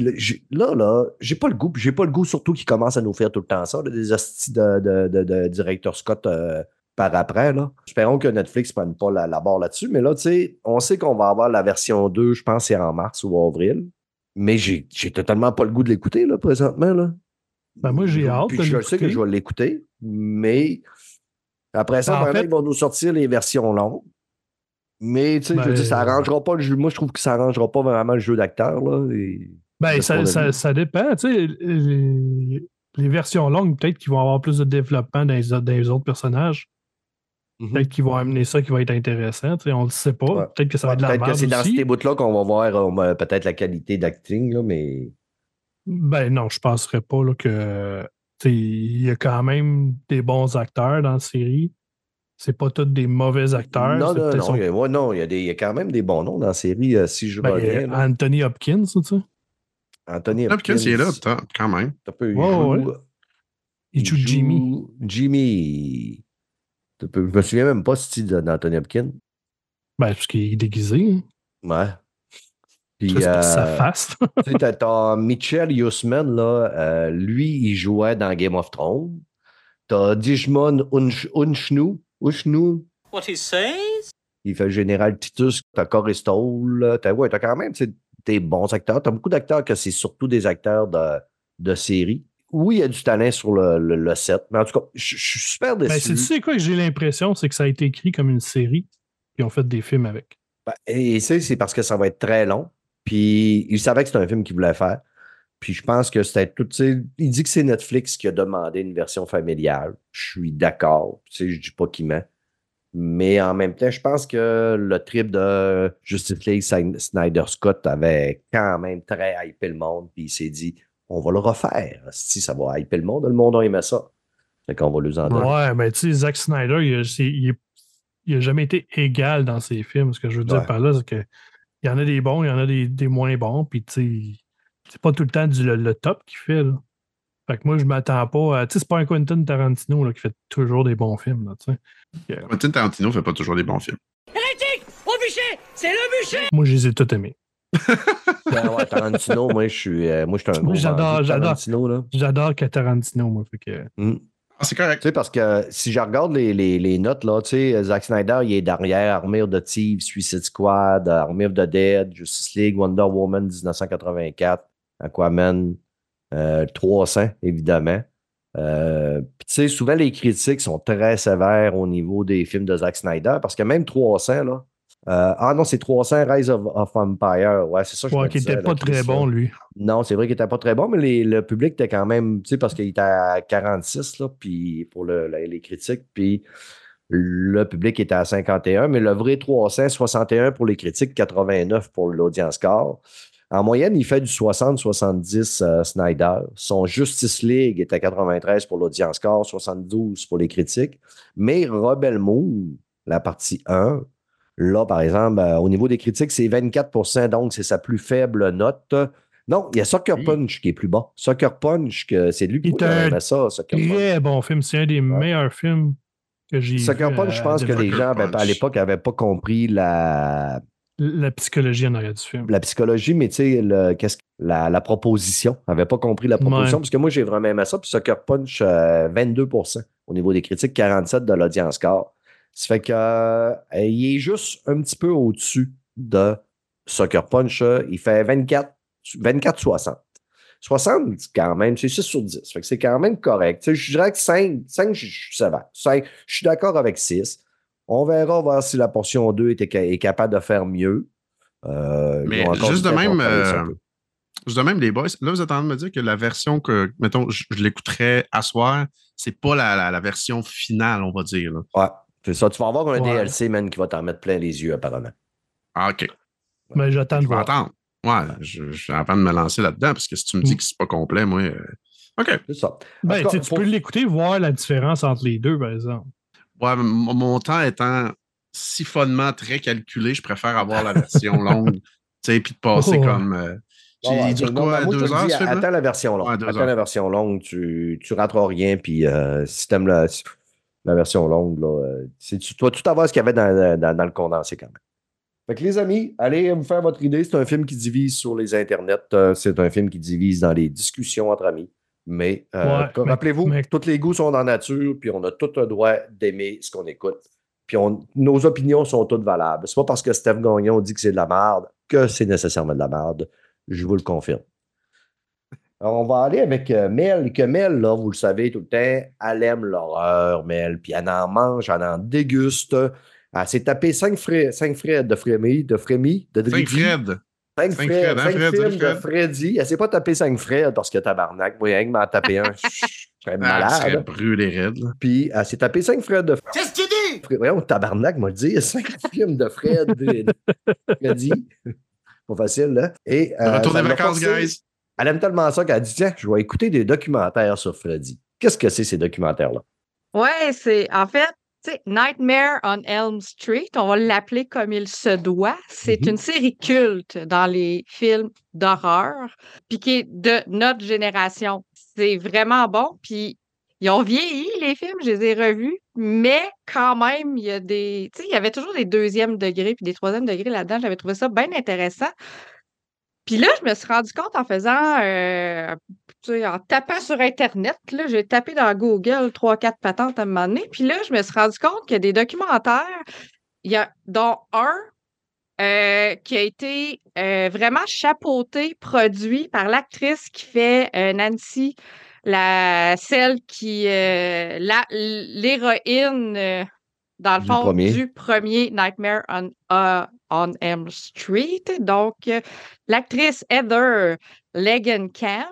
là, là, j'ai pas le goût, j'ai pas le goût surtout qu'ils commencent à nous faire tout le temps ça, des hosties de, de, de, de directeur Scott euh, par après. Là. Espérons que Netflix ne prenne pas la, la barre là-dessus. Mais là, tu sais, on sait qu'on va avoir la version 2, je pense, c'est en mars ou avril. Mais j'ai totalement pas le goût de l'écouter, là, présentement. Là. Ben, moi, j'ai hâte Puis de je sais que je vais l'écouter, mais après ça, Ben, fait- ils vont nous sortir les versions longues. Mais, tu sais, je veux Ben, dire, ça arrangera pas le jeu. Moi, je trouve que ça arrangera pas vraiment le jeu d'acteur, là. et- Ben, ça, ça, ça dépend. Tu sais, les, les versions longues, peut-être qu'ils vont avoir plus de développement dans les, dans les autres personnages. Peut-être qu'ils vont amener ça qui va être intéressant. On ne le sait pas. Ouais. Peut-être que ça va Ouais, être de la Peut-être que c'est dans ces bouts-là qu'on va voir euh, peut-être la qualité d'acting, là, mais. Ben non, je ne penserais pas là, que. Il y a quand même des bons acteurs dans la série. C'est pas tous des mauvais acteurs. non, non, non. son- Il y a, ouais, non, il y, a des- il y a quand même des bons noms dans la série, euh, si je Ben, reviens. Anthony Hopkins, tu sais. Anthony Hopkins, il est là, Hopkins, quand même. peu, il Ouais, joue- ouais. Il joue Jimmy. Jimmy. Je me souviens même pas si d'Anthony Hopkins. Ben, parce qu'il est déguisé. hein. Ouais. Puis, pour sa euh, face. tu t'as Mitchell Hussman, là, euh, lui, il jouait dans Game of Thrones. T'as Digimon Unch- Unchnu, Unchnu, What he says? il fait le général Titus. T'as Coristol, t'as ouais, t'as quand même des bons acteurs. T'as beaucoup d'acteurs que c'est surtout des acteurs de, de série. Oui, il y a du talent sur le, le, le set, mais en tout cas, je je suis super déçu. Ben, c'est- tu sais quoi que j'ai l'impression, c'est que ça a été écrit comme une série, puis ils ont fait des films avec? Ben, et c'est c'est parce que ça va être très long. Puis il savait que c'était un film qu'il voulait faire. Puis je pense que c'était tout. Il dit que c'est Netflix qui a demandé une version familiale. Je suis d'accord. Je dis pas qui ment. Mais en même temps, je pense que le trip de Justice League Sny- Snyder Scott avait quand même très hypé le monde. Puis il s'est dit on va le refaire. Si ça va hyper le monde, le monde a aimé ça. Fait qu'on va lui en donner. Ouais, mais tu sais, Zack Snyder, il a, c'est- il est- il a jamais été égal dans ses films. Ce que je veux dire Ouais. par là, c'est que il y en a des bons, il y en a des, des moins bons, puis tu sais, c'est pas tout le temps du, le, le top qu'il fait. Là. Fait que moi, je m'attends pas à. Tu sais, c'est pas un Quentin Tarantino là, qui fait toujours des bons films. Là. Quentin Tarantino fait pas toujours des bons films. Hérétique! Au bûcher! C'est le bûcher! moi, je les ai tous aimés. Ben ouais, Tarantino, moi, je suis, euh, moi, je suis un gros j'adore, de j'adore. Tarantino, là. J'adore que Tarantino, moi. Fait que. Mm. Ah, c'est correct. Tu sais, parce que si je regarde les, les- les notes, là, tu sais, Zack Snyder, il est derrière Army of the Thieves, Suicide Squad, Army of the Dead, Justice League, Wonder Woman 1984, Aquaman euh, 300, évidemment. Euh, Puis, tu sais, souvent, les critiques sont très sévères au niveau des films de Zack Snyder, parce que même 300, là, euh, ah non, c'est 300 Rise of, of Empire. Ouais, c'est ça que je Ouais, qui disais, était là, pas très bon, lui. Non, c'est vrai qu'il était pas très bon, mais les- le public était quand même, tu sais, parce qu'il était à 46, là, puis pour le- le- les critiques, puis le public était à 51, mais le vrai 300, 61 pour les critiques, 89 pour l'audience score. En moyenne, il fait du 60-70 euh, Snyder. Son Justice League est à 93 pour l'audience score, 72 pour les critiques. Mais Rebel Moon, la partie 1, là, par exemple, euh, au niveau des critiques, c'est 24% donc c'est sa plus faible note. Non, il y a Sucker Oui. Punch qui est plus bas. Sucker Punch, que c'est lui qui aimait ça, Punch. Très bon film. C'est un des meilleurs films que j'ai Sucker vu, Punch, je euh, pense que de- les gens avaient- à l'époque n'avaient pas compris la, La psychologie en arrière du film. la psychologie, mais tu sais, qu'est-ce que- la, la proposition. n'avait pas compris la proposition, Ouais. parce que moi, j'ai vraiment aimé ça. Puis Sucker Punch, euh, 22% au niveau des critiques, 47% de l'audience score. Ça fait que euh, il est juste un petit peu au-dessus de Sucker Punch. euh, Il fait 24, 24-60. 60, c'est quand même, c'est 6 sur 10. Fait que c'est quand même correct. Je dirais que 5, 5 je suis sévère. 5, je suis d'accord avec 6. On verra voir si la portion 2 est, est capable de faire mieux. Euh, Mais juste de même, ça euh, les boys. Là, vous êtes en train de me dire que la version que, mettons, je, je l'écouterais à soir, c'est pas la, la- la version finale, on va dire. là. Ouais, c'est ça. Tu vas avoir un Ouais. DLC, man, qui va t'en mettre plein les yeux, apparemment. Ah, OK. Mais j'attends de voir. attendre. Ouais, je, je suis en train de me lancer là-dedans parce que si tu me dis Mm. que c'est pas complet, moi. euh, OK. C'est ça. Ben, tu sais, cas, tu pour- peux l'écouter, voir la différence entre les deux, par exemple. Ouais, mon temps étant siphonnement très calculé, je préfère avoir la version longue. Tu sais, puis de passer Oh, ouais. comme. euh, ouais, il dure quoi, te deux heures, dis? Attends la version longue. Ouais, attends heures. la version longue, tu, tu rateras rien. Puis euh, si t'aimes la, la version longue, là, euh, c'est- tu dois tout avoir ce qu'il y avait dans, dans- dans le condensé quand même. Fait que les amis, allez vous faire votre idée. C'est un film qui divise sur les internets. euh, c'est un film qui divise dans les discussions entre amis. Mais, euh, Ouais, comme- mais- rappelez-vous, mais- tous les goûts sont dans la nature, puis on a tout le droit d'aimer ce qu'on écoute. Puis on- nos opinions sont toutes valables. C'est pas parce que Steph Gagnon dit que c'est de la merde que c'est nécessairement de la merde. Je vous le confirme. Alors, on va aller avec euh, Mel, que Mel, là, vous le savez tout le temps, elle aime l'horreur, Mel, puis elle en mange, elle en déguste. Elle s'est tapé cinq, frais, cinq Fred de Frémy, de Frémy, de Cinq. Fred. Cinq Cinq Fred, Fred, hein, cinq Fred, films salut, de Fred? Freddy. Elle s'est pas tapé cinq Fred parce que tabarnak. Moi, rien que m'en taper un, je serais Ah, elle serait malade. brûlée raide. là. Puis elle s'est tapé cinq Fred de Qu'est-ce que tu dis? Fred. Voyons, tabarnak, m'a dit, cinq films de Fred. Freddy. Pas facile, là. Et, euh, retour des vacances, guys. Elle aime tellement ça qu'elle a dit Tiens, je vais écouter des documentaires sur Freddy. Qu'est-ce que c'est ces documentaires-là? Ouais, c'est en fait, tu sais, Nightmare on Elm Street, on va l'appeler comme il se doit. C'est Mhm. une série culte dans les films d'horreur, puis qui est de notre génération. C'est vraiment bon, puis ils ont vieilli, les films, je les ai revus, mais quand même, il y a des. Tu sais, il y avait toujours des deuxièmes degrés puis des troisièmes degrés là-dedans. J'avais trouvé ça bien intéressant. Puis là, je me suis rendu compte en faisant, euh, tu sais, en tapant sur Internet, là, j'ai tapé dans Google trois, quatre patentes à un moment donné. Puis là, je me suis rendu compte qu'il y a des documentaires, il y a, dont un euh, qui a été euh, vraiment chapeauté, produit par l'actrice qui fait Nancy, la, celle qui, la- l'héroïne, dans le Du fond, premier. du premier Nightmare on, on Elm Street. Donc, euh, l'actrice Heather Legenkamp.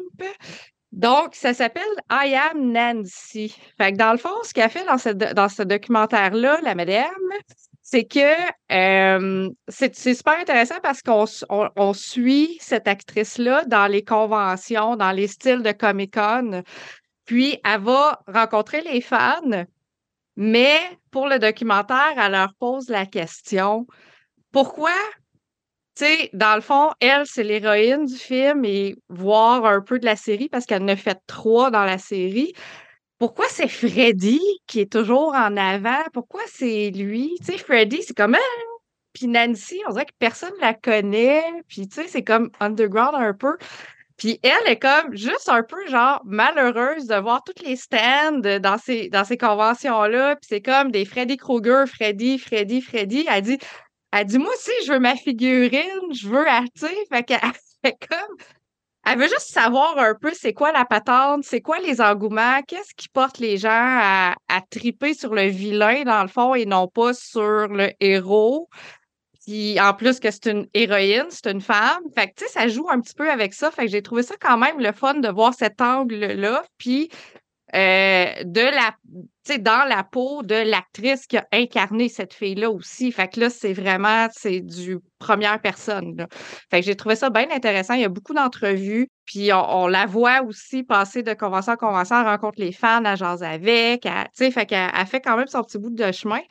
Donc, ça s'appelle I Am Nancy. Fait que dans le fond, ce qu'elle fait dans ce, documentaire-là, la madame, c'est que euh, c'est super intéressant parce qu'on suit cette actrice-là dans les conventions, dans les styles de Comic-Con. Puis, elle va rencontrer les fans, mais pour le documentaire, elle leur pose la question pourquoi tu sais, dans le fond, elle, c'est l'héroïne du film et voir un peu de la série parce qu'elle en a fait trois dans la série. Pourquoi c'est Freddy qui est toujours en avant? Pourquoi c'est lui? Tu sais, Freddy, c'est comme Ah! Puis Nancy, on dirait que personne la connaît. Puis tu sais, c'est comme underground un peu. Puis elle est comme juste un peu genre malheureuse de voir toutes les stands dans ces, dans ces conventions-là. Puis c'est comme des Freddy Krueger, Freddy, Freddy, Freddy. Elle dit elle dit, moi aussi, je veux ma figurine, je veux, sais, fait comme, elle veut juste savoir un peu c'est quoi la patente, c'est quoi les engouements, qu'est-ce qui porte les gens à, à triper sur le vilain, dans le fond, et non pas sur le héros. Puis en plus que c'est une héroïne, c'est une femme. Fait que, tu sais, ça joue un petit peu avec ça. Fait que j'ai trouvé ça quand même le fun de voir cet angle-là. Puis euh, dans la peau de l'actrice qui a incarné cette fille-là aussi. Fait que là, c'est vraiment, c'est du première personne. Fait que j'ai trouvé ça bien intéressant. Il y a beaucoup d'entrevues. Puis on, la voit aussi passer de convention en convention, elle rencontre les fans, elle jase avec. elle- fait qu'elle elle fait quand même son petit bout de chemin.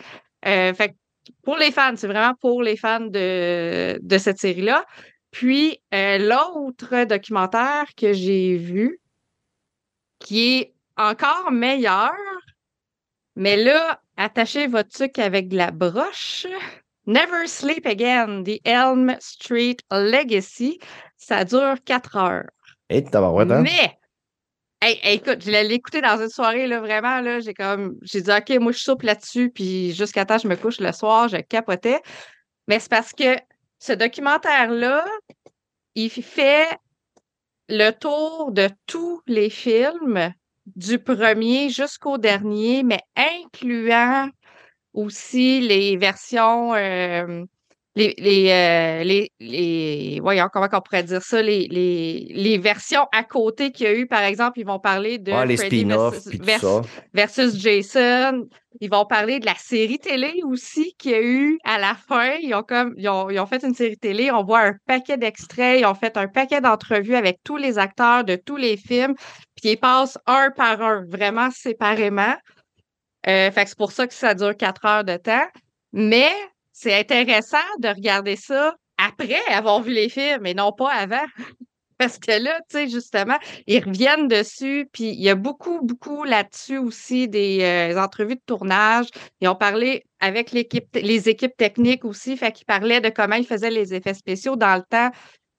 Euh, fait que pour les fans, c'est vraiment pour les fans de, de cette série-là. Puis euh, l'autre documentaire que j'ai vu, qui est encore meilleur, mais là, attachez votre truc avec de la broche. Never Sleep Again, The Elm Street Legacy. Ça dure quatre heures. Tabarouette, hein? Mais, hey, hey, écoute, je l'ai écouté dans une soirée, là, vraiment, là, j'ai comme, j'ai dit, OK, moi, je soupe là-dessus, puis jusqu'à temps, je me couche le soir, je capotais. Mais c'est parce que ce documentaire-là, il fait le tour de tous les films, du premier jusqu'au dernier, mais incluant aussi les versions, euh, les, les, euh, les, les- voyons, comment on pourrait dire ça, les, les, les versions à côté qu'il y a eu, par exemple, ils vont parler de Ah, les Freddy spin-offs, versus, puis tout vers- ça. versus Jason. Ils vont parler de la série télé aussi qu'il y a eu à la fin. Ils ont, comme, ils ont, ils ont fait une série télé, on voit un paquet d'extraits, ils ont fait un paquet d'entrevues avec tous les acteurs de tous les films, puis ils passent un par un, vraiment séparément. Euh, fait que c'est pour ça que ça dure quatre heures de temps. Mais c'est intéressant de regarder ça après avoir vu les films et non pas avant. Parce que là, tu sais, justement, ils reviennent dessus, puis il y a beaucoup, beaucoup là-dessus aussi des euh, entrevues de tournage. Ils ont parlé avec les équipes techniques aussi, fait qu'ils parlaient de comment ils faisaient les effets spéciaux dans le temps.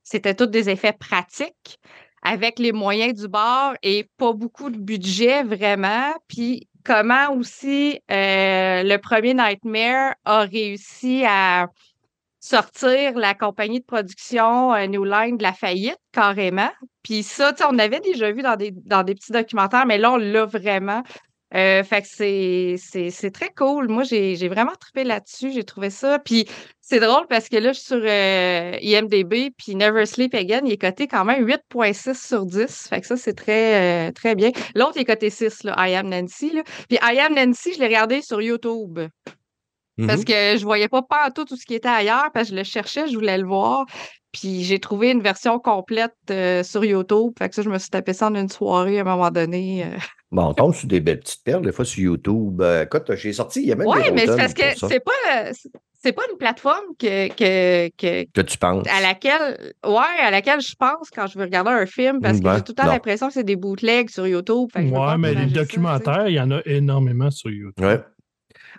C'était tous des effets pratiques avec les moyens du bord et pas beaucoup de budget vraiment. Puis comment aussi euh, le premier Nightmare a réussi à sortir la compagnie de production euh, New Line de la faillite carrément. Puis ça, on avait déjà vu dans des, dans des petits documentaires, mais là, on l'a vraiment. Euh, fait que c'est, c'est, c'est très cool. Moi, j'ai, j'ai vraiment trippé là-dessus. J'ai trouvé ça. Puis c'est drôle parce que là, je suis sur euh, IMDB, puis Never Sleep Again, il est coté quand même 8.6 sur 10. Fait que ça, c'est très, euh, très bien. L'autre, il est coté 6, là, I Am Nancy. Là. Puis I Am Nancy, je l'ai regardé sur YouTube. Parce Mhm. que je voyais pas pas tout tout ce qui était ailleurs, parce que je le cherchais, je voulais le voir. Puis j'ai trouvé une version complète euh, sur YouTube. Fait que ça, je me suis tapé ça en une soirée à un moment donné. euh. Bon, on tombe sur des belles petites perles, des fois sur YouTube. Euh, écoute, j'ai sorti, il y a même Ouais, des mais c'est parce que c'est pas c'est- pas une plateforme que, que, que, que tu penses. à laquelle ouais, à laquelle je pense quand je veux regarder un film parce que Ben, j'ai tout le temps l'impression que c'est des bootlegs sur YouTube. Ouais, mais les documentaires, il y en a énormément sur YouTube. Ouais.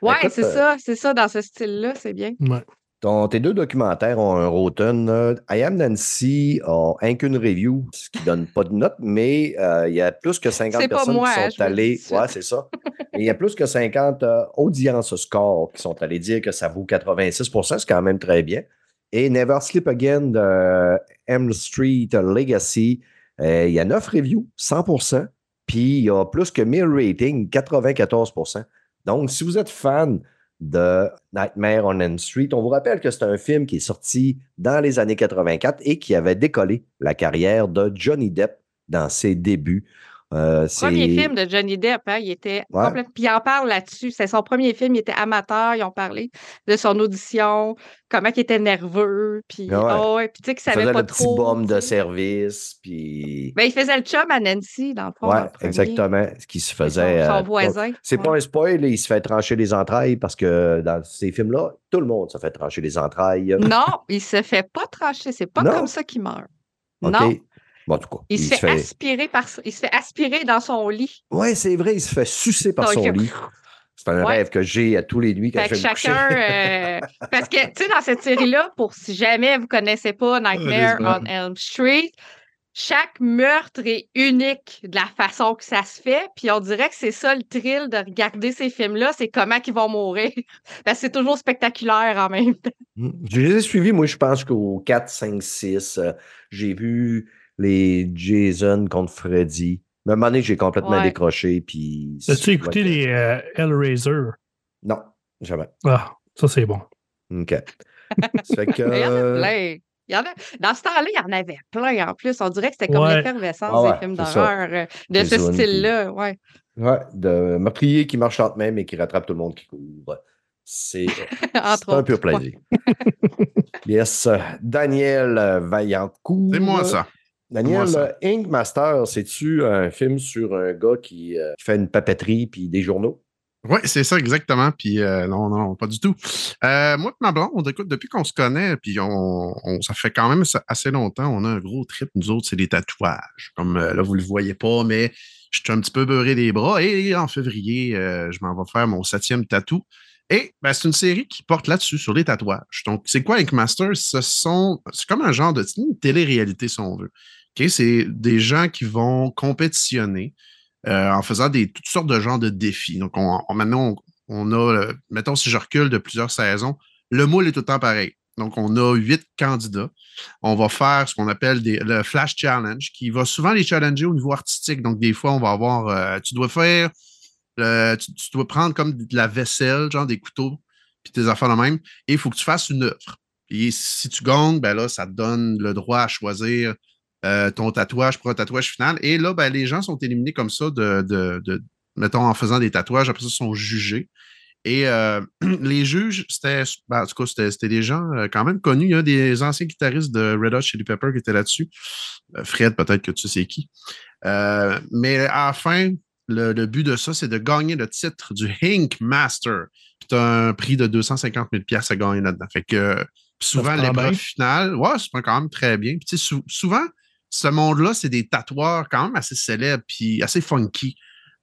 Ouais, c'est euh, ça, c'est ça, dans ce style-là, c'est bien. Ouais. Ton- tes deux documentaires ont un Rotten. euh, I Am Nancy a un qu'une review, ce qui donne pas de note, mais euh, il y a plus que 50 C'est pas personnes moi, qui hein, sont dis allées. Ouais, c'est ça. Il y a plus que 50 euh, audiences score qui sont allées dire que ça vaut 86% c'est quand même très bien. Et Never Sleep Again de M Street Legacy, euh, il y a 9 reviews, 100% puis il y a plus que 1000 ratings, 94% Donc, si vous êtes fan de Nightmare on Elm Street. On vous rappelle que c'est un film qui est sorti dans les années 84 et qui avait décollé la carrière de Johnny Depp dans ses débuts. Euh, Premier film de Johnny Depp, hein, il était Ouais. complètement. Puis il en parle là-dessus. C'est son premier film, il était amateur. Ils ont parlé de son audition, comment il était nerveux. Puis, Ah ouais. oh, ouais, puis tu sais qu'il Il savait faisait pas le petit trop. bum de tu sais. service, puis... Ben, il faisait le chum à Nancy, dans le fond. ouais, le exactement. Ce qui se faisait... Son, euh, voisin. C'est pas un spoil, il se fait trancher les entrailles parce que dans ces films-là, tout le monde se fait trancher les entrailles. Non, il se fait pas trancher. C'est pas Non? comme ça qu'il meurt. Non. Bon, en tout cas, Il, se fait, aspirer par il se fait aspirer dans son lit. Ouais, c'est vrai, il se fait sucer par Donc, son lit. C'est un Ouais. rêve que j'ai à tous les nuits quand Fait je vais me coucher. chacun. euh, parce que, tu sais, dans cette série-là, pour si jamais vous connaissez pas Nightmare on Elm Street, chaque meurtre est unique de la façon que ça se fait. Puis on dirait que c'est ça le thrill de regarder ces films-là, c'est comment ils vont mourir. Parce que c'est toujours spectaculaire en même temps. Mm. Je les ai suivis, moi, je pense qu'au 4, 5, 6. euh, j'ai vu les Jason contre Freddy. Mais à un moment donné, j'ai complètement Ouais. décroché. Puis. As-tu écouté les euh, Hellraiser? Non, jamais. Ah, ça c'est bon. OK. Fait que. Il y en a plein. Il y en a- dans ce temps-là, il y en avait plein en plus. On dirait que c'était comme Ouais. l'effervescence Ah ouais, des films d'horreur euh, de Les ce style-là. Ouais. Ouais, de meurtrier qui marche lentement, mais qui rattrape tout le monde qui court. C'est un pur plaisir. yes. Daniel Vaillancourt. C'est moi, ça. Daniel, euh, Ink Master, c'est-tu un film sur un gars qui, euh, qui fait une papeterie puis des journaux? Oui, c'est ça exactement. Puis euh, non, non, pas du tout. Euh, moi et ma blonde, écoute, depuis qu'on se connaît, puis on, on- ça fait quand même assez longtemps, on a un gros trip, nous autres, c'est des tatouages. Comme euh, là, vous le voyez pas, mais je suis un petit peu beurré les bras. Et en février, je m'en vais faire mon septième tatou. Et ben, c'est une série qui porte là-dessus, sur les tatouages. Donc, c'est quoi Ink Master? Ce sont. C'est comme un genre de télé-réalité, si on veut. C'est des gens qui vont compétitionner euh, en faisant des, toutes sortes de genres de défis. Donc, on, on- maintenant, on, a, euh, mettons, si je recule de plusieurs saisons, le moule est tout le temps pareil. Donc, on a huit candidats. On va faire ce qu'on appelle le Flash Challenge, qui va souvent les challenger au niveau artistique. Donc, des fois, on va avoir, euh, tu dois faire, tu, dois prendre comme de la vaisselle, genre des couteaux, puis tes affaires de même, et il faut que tu fasses une œuvre. Puis si tu gagnes, ben là, ça te donne le droit à choisir euh, ton tatouage pour un tatouage final. Et là, ben, les gens sont éliminés comme ça de, de, de mettons, en faisant des tatouages. Après ça, ils sont jugés. Et euh, les juges, c'était, ben, en tout cas, c'était, c'était des gens euh, quand même connus. Il y a des anciens guitaristes de Red Hot Chili Pepper qui étaient là-dessus. Fred, peut-être que tu sais qui. Euh, mais à la fin, le, le but de ça, c'est de gagner le titre du Hink Master. Tu as un prix de 250 000 à gagner là-dedans. Fait que souvent, l'épreuve finale, ouais, c'est quand même très bien. Puis, tu sais, sou- souvent, ce monde-là, c'est des tatoueurs quand même assez célèbres puis assez funky.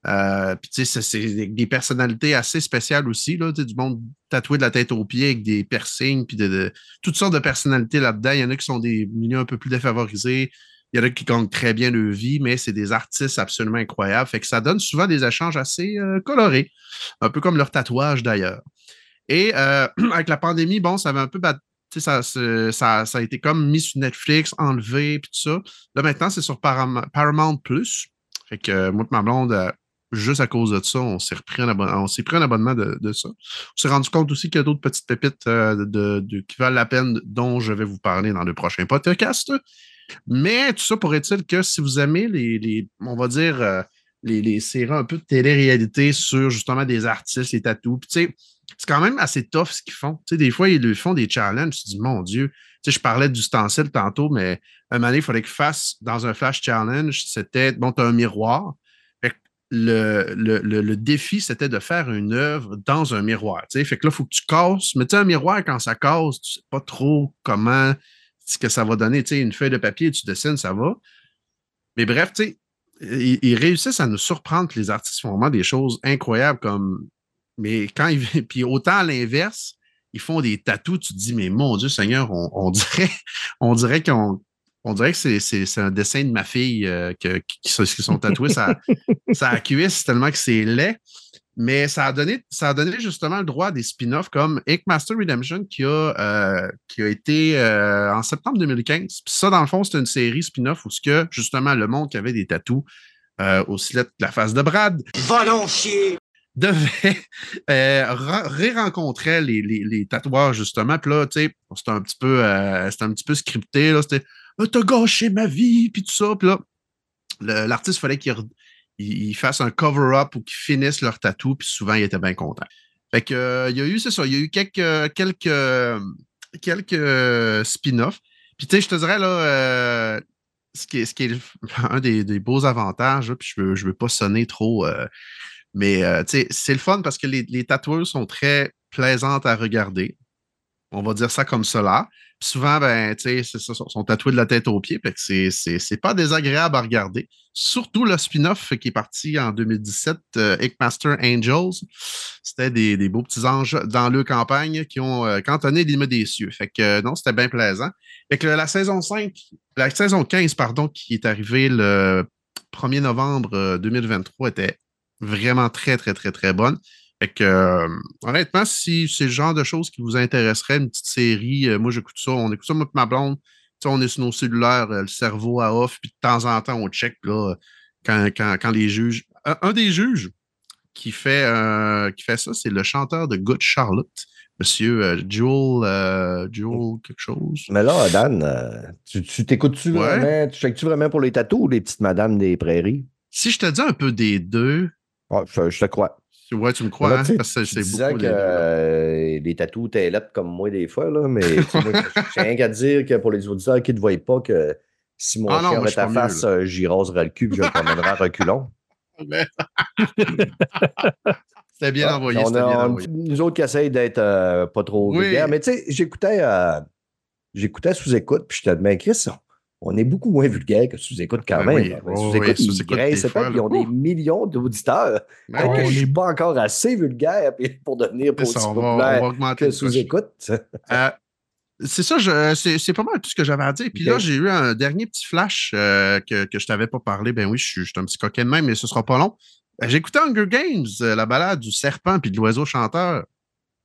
Euh, puis tu sais, c'est- des, personnalités assez spéciales aussi, là, du monde tatoué de la tête aux pieds avec des piercings, puis toutes sortes de personnalités là-dedans. Il y en a qui sont des milieux un peu plus défavorisés, il y en a qui gagnent très bien leur vie, mais c'est des artistes absolument incroyables. Fait que ça donne souvent des échanges assez euh, colorés, un peu comme leur tatouage d'ailleurs. Et euh, avec la pandémie, bon, ça avait un peu ça, ça, a été comme mis sur Netflix, enlevé, puis tout ça. Là, maintenant, c'est sur Param- Paramount Plus. Fait que moi et ma blonde, euh, juste à cause de ça, on s'est repris un abonnement, pris un abonnement de, ça. On s'est rendu compte aussi qu'il y a d'autres petites pépites euh, qui valent la peine, dont je vais vous parler dans le prochain podcast. Mais tout ça pourrait dire que si vous aimez les, les on va dire, euh, les, les séries un peu de télé-réalité sur justement des artistes, les tatous, puis tu sais, c'est quand même assez tough ce qu'ils font. Des fois, ils lui font des challenges. Tu dis, mon Dieu, je parlais d'ustensile tantôt, mais un moment il fallait qu'il fasse dans un flash challenge, c'était, bon, tu as un miroir. Fait que le, le, le, défi, c'était de faire une œuvre dans un miroir. Fait que là, il faut que tu casses. Mais tu un miroir, quand ça casse, tu sais pas trop comment, ce que ça va donner. Une feuille de papier, tu dessines, ça va. Mais bref, tu sais, ils réussissent à nous surprendre que les artistes font vraiment des choses incroyables comme. Mais quand ils. Puis autant à l'inverse, ils font des tatous, tu te dis, mais mon Dieu Seigneur, on, on dirait, on dirait qu'on. On dirait que c'est, c'est, c'est un dessin de ma fille euh, que- qui, sont tatoués ça, ça a cuisse tellement que c'est laid. Mais ça a donné, ça a donné justement le droit à des spin-offs comme Ink Master Redemption qui a, euh, qui a été euh, en septembre 2015. Puis ça, dans le fond, c'est une série spin-off où ce que, justement, le monde qui avait des tatous euh, au slet de la face de Brad chier! Devait euh, re- ré-rencontrer les, les, les tatoueurs, justement. Puis là, tu sais, c'était un petit peu euh, un petit peu scripté. C'était Ah, T'as gâché ma vie, puis tout ça. Puis là, l'artiste fallait qu'il il, fasse un cover-up ou qu'ils finissent leur tatou, puis souvent, il était bien content. Fait que euh, il y a eu, c'est ça, il y a eu quelques quelques quelques euh, spin-offs. Puis tu sais, je te dirais là, ce qui est, ce qui est un des, des beaux avantages, puis je veux, je veux pas sonner trop, mais euh, c'est le fun parce que les, les tatoueurs sont très plaisantes à regarder. On va dire ça comme cela. Souvent, ben, tu sais, sont, tatoués de la tête aux pieds, fait que c'est, pas désagréable à regarder. Surtout le spin-off qui est parti en 2017, euh, Angels. C'était des, des beaux petits anges dans leur campagne qui ont euh, cantonné l'île des cieux. Fait que euh, non, c'était bien plaisant. Fait que la saison 5, la saison 15, pardon, qui est arrivée le 1er novembre euh, 2023 était vraiment très, très, très, très bonne. Fait que, euh, honnêtement, si c'est le genre de choses qui vous intéresserait, une petite série, euh, moi j'écoute ça, on écoute ça, moi et ma blonde, Tu sais, on est sur nos cellulaires, euh, le cerveau à off, puis de temps en temps, on check là, quand, quand, quand les juges. Un, un des juges qui fait, qui fait ça, c'est le chanteur de Good Charlotte, Monsieur Joel, Joel quelque chose. Mais là, Dan, tu tu t'écoutes-tu Ouais. vraiment? Tu checkes-tu vraiment pour les tatous ou les petites madames des prairies? Si je te dis un peu des deux, Ouais, je, je te crois. ouais, tu me crois, Là, hein, parce que c'est beaucoup que les euh, les tatous lettres comme moi des fois, là, mais tiens rien qu'à dire que pour les auditeurs qui ne te voient pas, que si mon Ah chien suis ta face, euh, j'y raserais le cul et je le promènerais à reculons. C'était bien Ah, envoyé, on bien on- envoyé. nous autres qui essayent d'être euh, pas trop Oui. vulgaires. Mais tu sais, j'écoutais euh, j'écoutais sous-écoute, puis je te demandais, Chris, on est beaucoup moins vulgaire que sous-écoute quand Ben même. oui, là. oui, sous-écoute, oui, ils fois, ont des millions d'auditeurs. Ben je les- suis pas encore assez vulgaire pour devenir aussi ça, on va, on populaire va augmenter que sous-écoute. Euh, c'est ça, c'est pas mal tout ce que j'avais à dire. Puis là, j'ai eu un dernier petit flash euh, que, que je t'avais pas parlé. Ben oui, je suis, je suis un petit coquin de même, mais ce sera pas long. Euh, J'ai écouté Hunger Games, la balade du serpent puis de l'oiseau chanteur.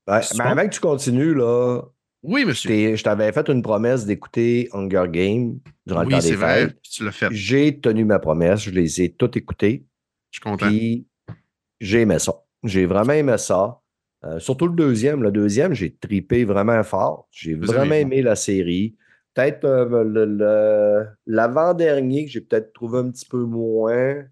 Ouais, mais bon? avant que tu continues, là, Oui, monsieur. je t'avais fait une promesse d'écouter Hunger Games durant le temps des vrai. fêtes. Tu l'as fait. Je J'ai tenu ma promesse, je les ai toutes écoutées. suis content. Puis j'ai aimé ça. J'ai vraiment aimé ça. Euh, surtout le deuxième. Le deuxième, j'ai tripé vraiment fort. J'ai vraiment aimé la série. Peut-être euh, l'avant-dernier que j'ai peut-être trouvé un petit peu moins. Un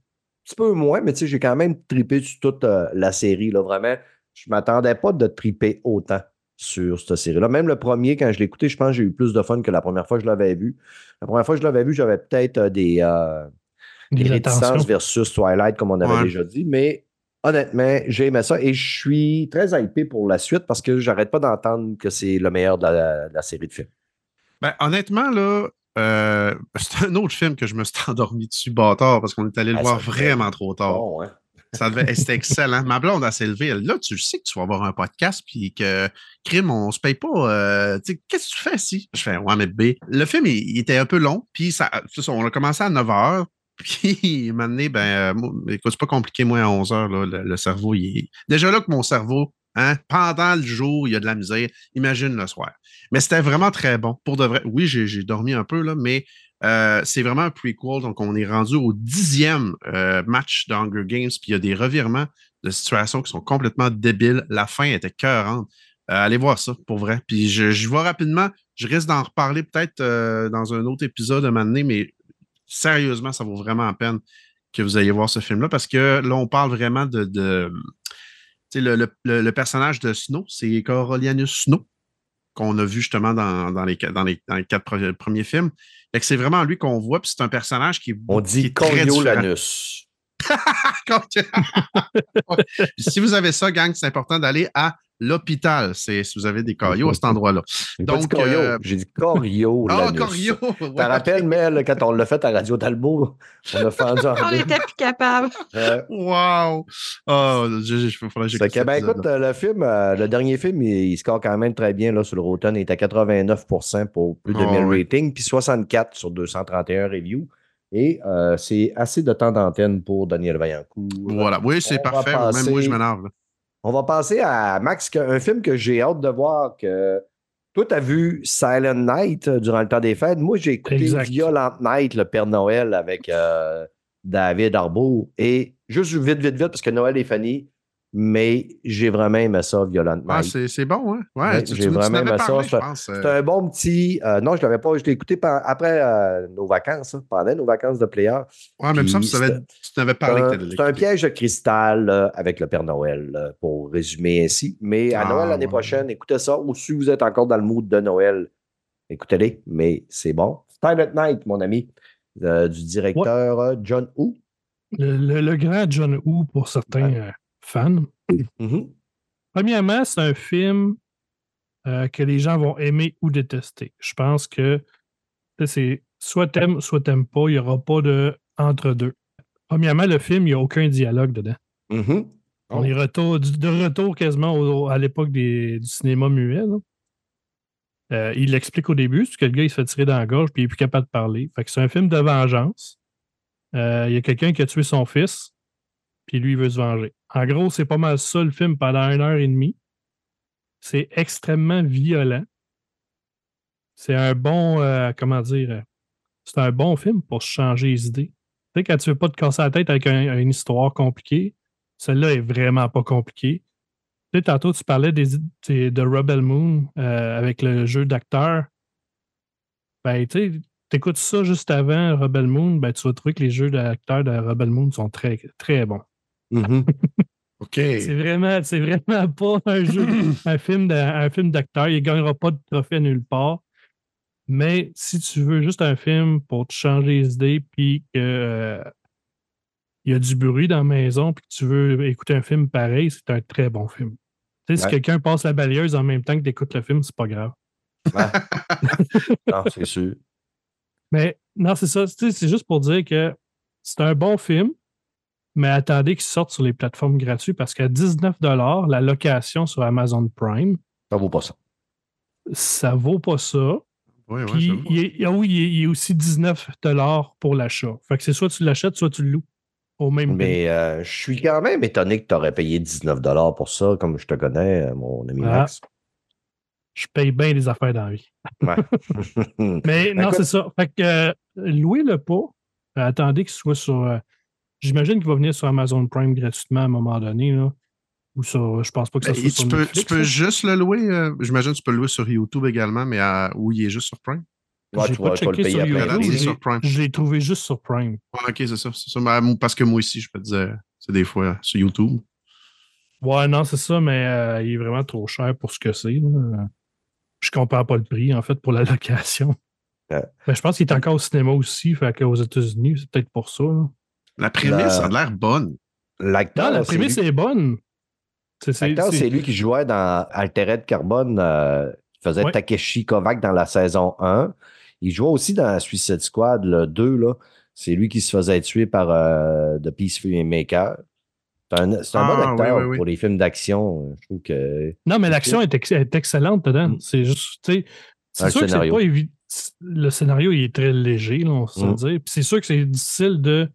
petit peu moins, mais tu sais, j'ai quand même tripé sur toute euh, la série. Là, vraiment, je ne m'attendais pas de triper autant sur cette série-là. Même le premier, quand je l'ai écouté, je pense que j'ai eu plus de fun que la première fois que je l'avais vu. La première fois que je l'avais vu, j'avais peut-être euh, des, euh, des Des réticences versus Twilight, comme on avait Ouais. déjà dit. Mais honnêtement, j'ai aimé ça et je suis très hypé pour la suite parce que j'arrête pas d'entendre que c'est le meilleur de la, de la série de films. Ben, honnêtement, là, euh, c'est un autre film que je me suis endormi dessus, bâtard, parce qu'on est allé le Ah, voir vraiment trop tard. Bon, hein? Ça devait- C'était excellent. Ma blonde, levée. Elle, là, tu sais que tu vas avoir un podcast, puis que, crime, on se paye pas. euh, tu qu'est-ce que tu fais ici? Je fais, ouais, mais B. Le film, il, était un peu long, puis ça, on a commencé à 9 h. Puis, moment donné, ben, euh, écoute, c'est pas compliqué, moi, à 11 h, le cerveau, il est. Déjà là que mon cerveau, hein, pendant le jour, il y a de la misère. Imagine le soir. Mais c'était vraiment très bon. Pour de vrai. Oui, j'ai j'ai dormi un peu, là, mais euh, c'est vraiment un prequel. Donc, on est rendu au dixième euh, match de Hunger Games, puis il y a des revirements de situations qui sont complètement débiles. La fin était cœurante. Euh, allez voir ça, pour vrai. Puis je, vois rapidement, je risque d'en reparler peut-être dans un autre épisode moment donné, mais sérieusement, ça vaut vraiment la peine que vous ayez voir ce film-là parce que là, on parle vraiment de. de le- le- le personnage de Snow, c'est Coriolanus Snow, qu'on a vu justement dans, dans les, dans, les, dans les quatre pre- premiers films. Fait que c'est vraiment lui qu'on voit, puis c'est un personnage qui est. On qui dit est très différent. Si vous avez ça, gang, c'est important d'aller à l'hôpital. C'est si vous avez des caillots à cet endroit-là. J'ai pas dit Donc, Corio, euh, j'ai dit Coriolanus. Ah, Corio! Tu te rappelles, mais là, quand on l'a fait à Radio Talbot, on a fendu en On deux. était plus capable. Euh, Wow! Oh, je, je, faudrait que que, ben, écoute, le film, euh, le dernier film, il, il score quand même très bien là, sur le Rotten. Il est à 89% pour plus de Oh, 1000 oui. ratings, puis 64 sur 231 reviews. Et euh, c'est assez de temps d'antenne pour Daniel Vaillancourt. Voilà. Oui, c'est On va parfait. Même moi, passer- je m'énerve. On va passer à Max, un film que j'ai hâte de voir. Que... Toi, tu as vu Silent Night euh, durant le temps des fêtes. Moi, j'ai écouté Exact. Violent Night, le Père Noël, avec euh, David Arbour. Et juste vite, vite, vite, parce que Noël est fini, mais j'ai vraiment aimé ça, Violent Ah, c'est c'est bon, hein? Ouais, j'ai vraiment aimé ça. parlé, C'est un- pense. C'est euh, un bon petit. euh, non, je ne l'avais pas. Je l'ai écouté après euh, nos vacances, hein, pendant nos vacances de player. Ouais, mais il me semble que tu puis t'avais- tu t'avais C'est parlé. un, que t'allais c'est un piège de cristal euh, avec le Père Noël, euh, pour résumer ainsi. Mais à Ah, Noël l'année ouais. prochaine, écoutez ça. Ou si vous êtes encore dans le mood de Noël, écoutez-les. Mais c'est bon. Silent Night, mon ami, euh, du directeur John Woo. Le, le- le grand John Woo pour certains fans. Mhm. Premièrement, c'est un film euh, que les gens vont aimer ou détester. Je pense que c'est soit t'aimes, soit t'aimes pas. Il n'y aura pas de entre-deux. Premièrement, le film, il n'y a aucun dialogue dedans. Mhm. On est retour, de retour quasiment au- à l'époque du cinéma muet. là. Euh, il l'explique au début, c'est que le gars il se fait tirer dans la gorge puis il est plus capable de parler. Fait que c'est un film de vengeance. Euh, Il y a quelqu'un qui a tué son fils, puis lui il veut se venger. En gros, c'est pas mal ça le film pendant une heure et demie. C'est extrêmement violent. C'est un bon, euh, comment dire, euh, c'est un bon film pour changer les idées. Tu sais, quand tu veux pas te casser la tête avec un- une histoire compliquée, celle-là est vraiment pas compliquée. Tu sais, tantôt, tu parlais des- de Rebel Moon euh, avec le jeu d'acteur. Ben, tu sais, t'écoutes ça juste avant Rebel Moon, ben, tu vas trouver que les jeux d'acteurs de Rebel Moon sont très, très bons. Mhm. OK. C'est vraiment, c'est vraiment pas un jeu, un film de- un film d'acteur. Il ne gagnera pas de trophée nulle part. Mais si tu veux juste un film pour te changer les idées, puis que euh, il y a du bruit dans la maison, puis que tu veux écouter un film pareil, c'est un très bon film. Tu sais, si quelqu'un passe la balayeuse en même temps que tu écoutes le film, c'est pas grave. Ouais. non, c'est sûr. Mais non, c'est ça. Tu sais, C'est juste pour dire que c'est un bon film, mais attendez qu'il sorte sur les plateformes gratuites parce qu'à 19 la location sur Amazon Prime, Ça vaut pas ça. ça vaut pas ça. Oui, oui, Puis, il est, ah oui, il est, aussi 19 pour l'achat. Fait que c'est soit tu l'achètes, soit tu le loues au même prix. Mais euh, je suis quand même étonné que tu aurais payé 19 pour ça, comme je te connais, euh, mon ami Ah. Max. Je paye bien les affaires dans la vie. Ouais. Mais non, c'est ça. Fait que euh, louez-le pas. Euh, attendez qu'il soit sur. euh, J'imagine qu'il va venir sur Amazon Prime gratuitement à un moment donné. là. Ou sur, je pense pas que ça Ben, soit et sur tu, peux, Netflix, tu peux juste le louer. euh, J'imagine que tu peux le louer sur YouTube également, mais à- où il est juste sur Prime? Ouais, J'ai pas checké sur YouTube. Je l'ai trouvé juste sur Prime. Ok, c'est ça. c'est ça. Moi, parce que moi aussi, je me disais, c'est des fois sur YouTube. Ouais, non, c'est ça, mais euh, il est vraiment trop cher pour ce que c'est. Je comprends pas le prix, en fait, pour la location. Ouais. Mais je pense qu'il est encore au cinéma aussi, fait qu'aux États-Unis, c'est peut-être pour ça. là. La prémisse La- a l'air bonne. L'acteur, Non, la c'est prémisse lui- est bonne. C'est, c'est- l'acteur, c'est- c'est lui qui jouait dans Altered Carbone, euh, qui faisait Ouais. Takeshi Kovacs dans la saison 1. Il jouait aussi dans Suicide Squad, le 2. Là. C'est lui qui se faisait tuer par euh, The. C'est un, c'est un Ah, bon acteur oui, oui, oui. pour les films d'action. Je trouve que. Non, mais l'action est, ex- est excellente dedans. Mm. C'est juste, tu sais, c'est sûr que c'est pas évident. Le scénario, il est très léger, là, on va se Mm. dire. Puis c'est sûr que c'est difficile de-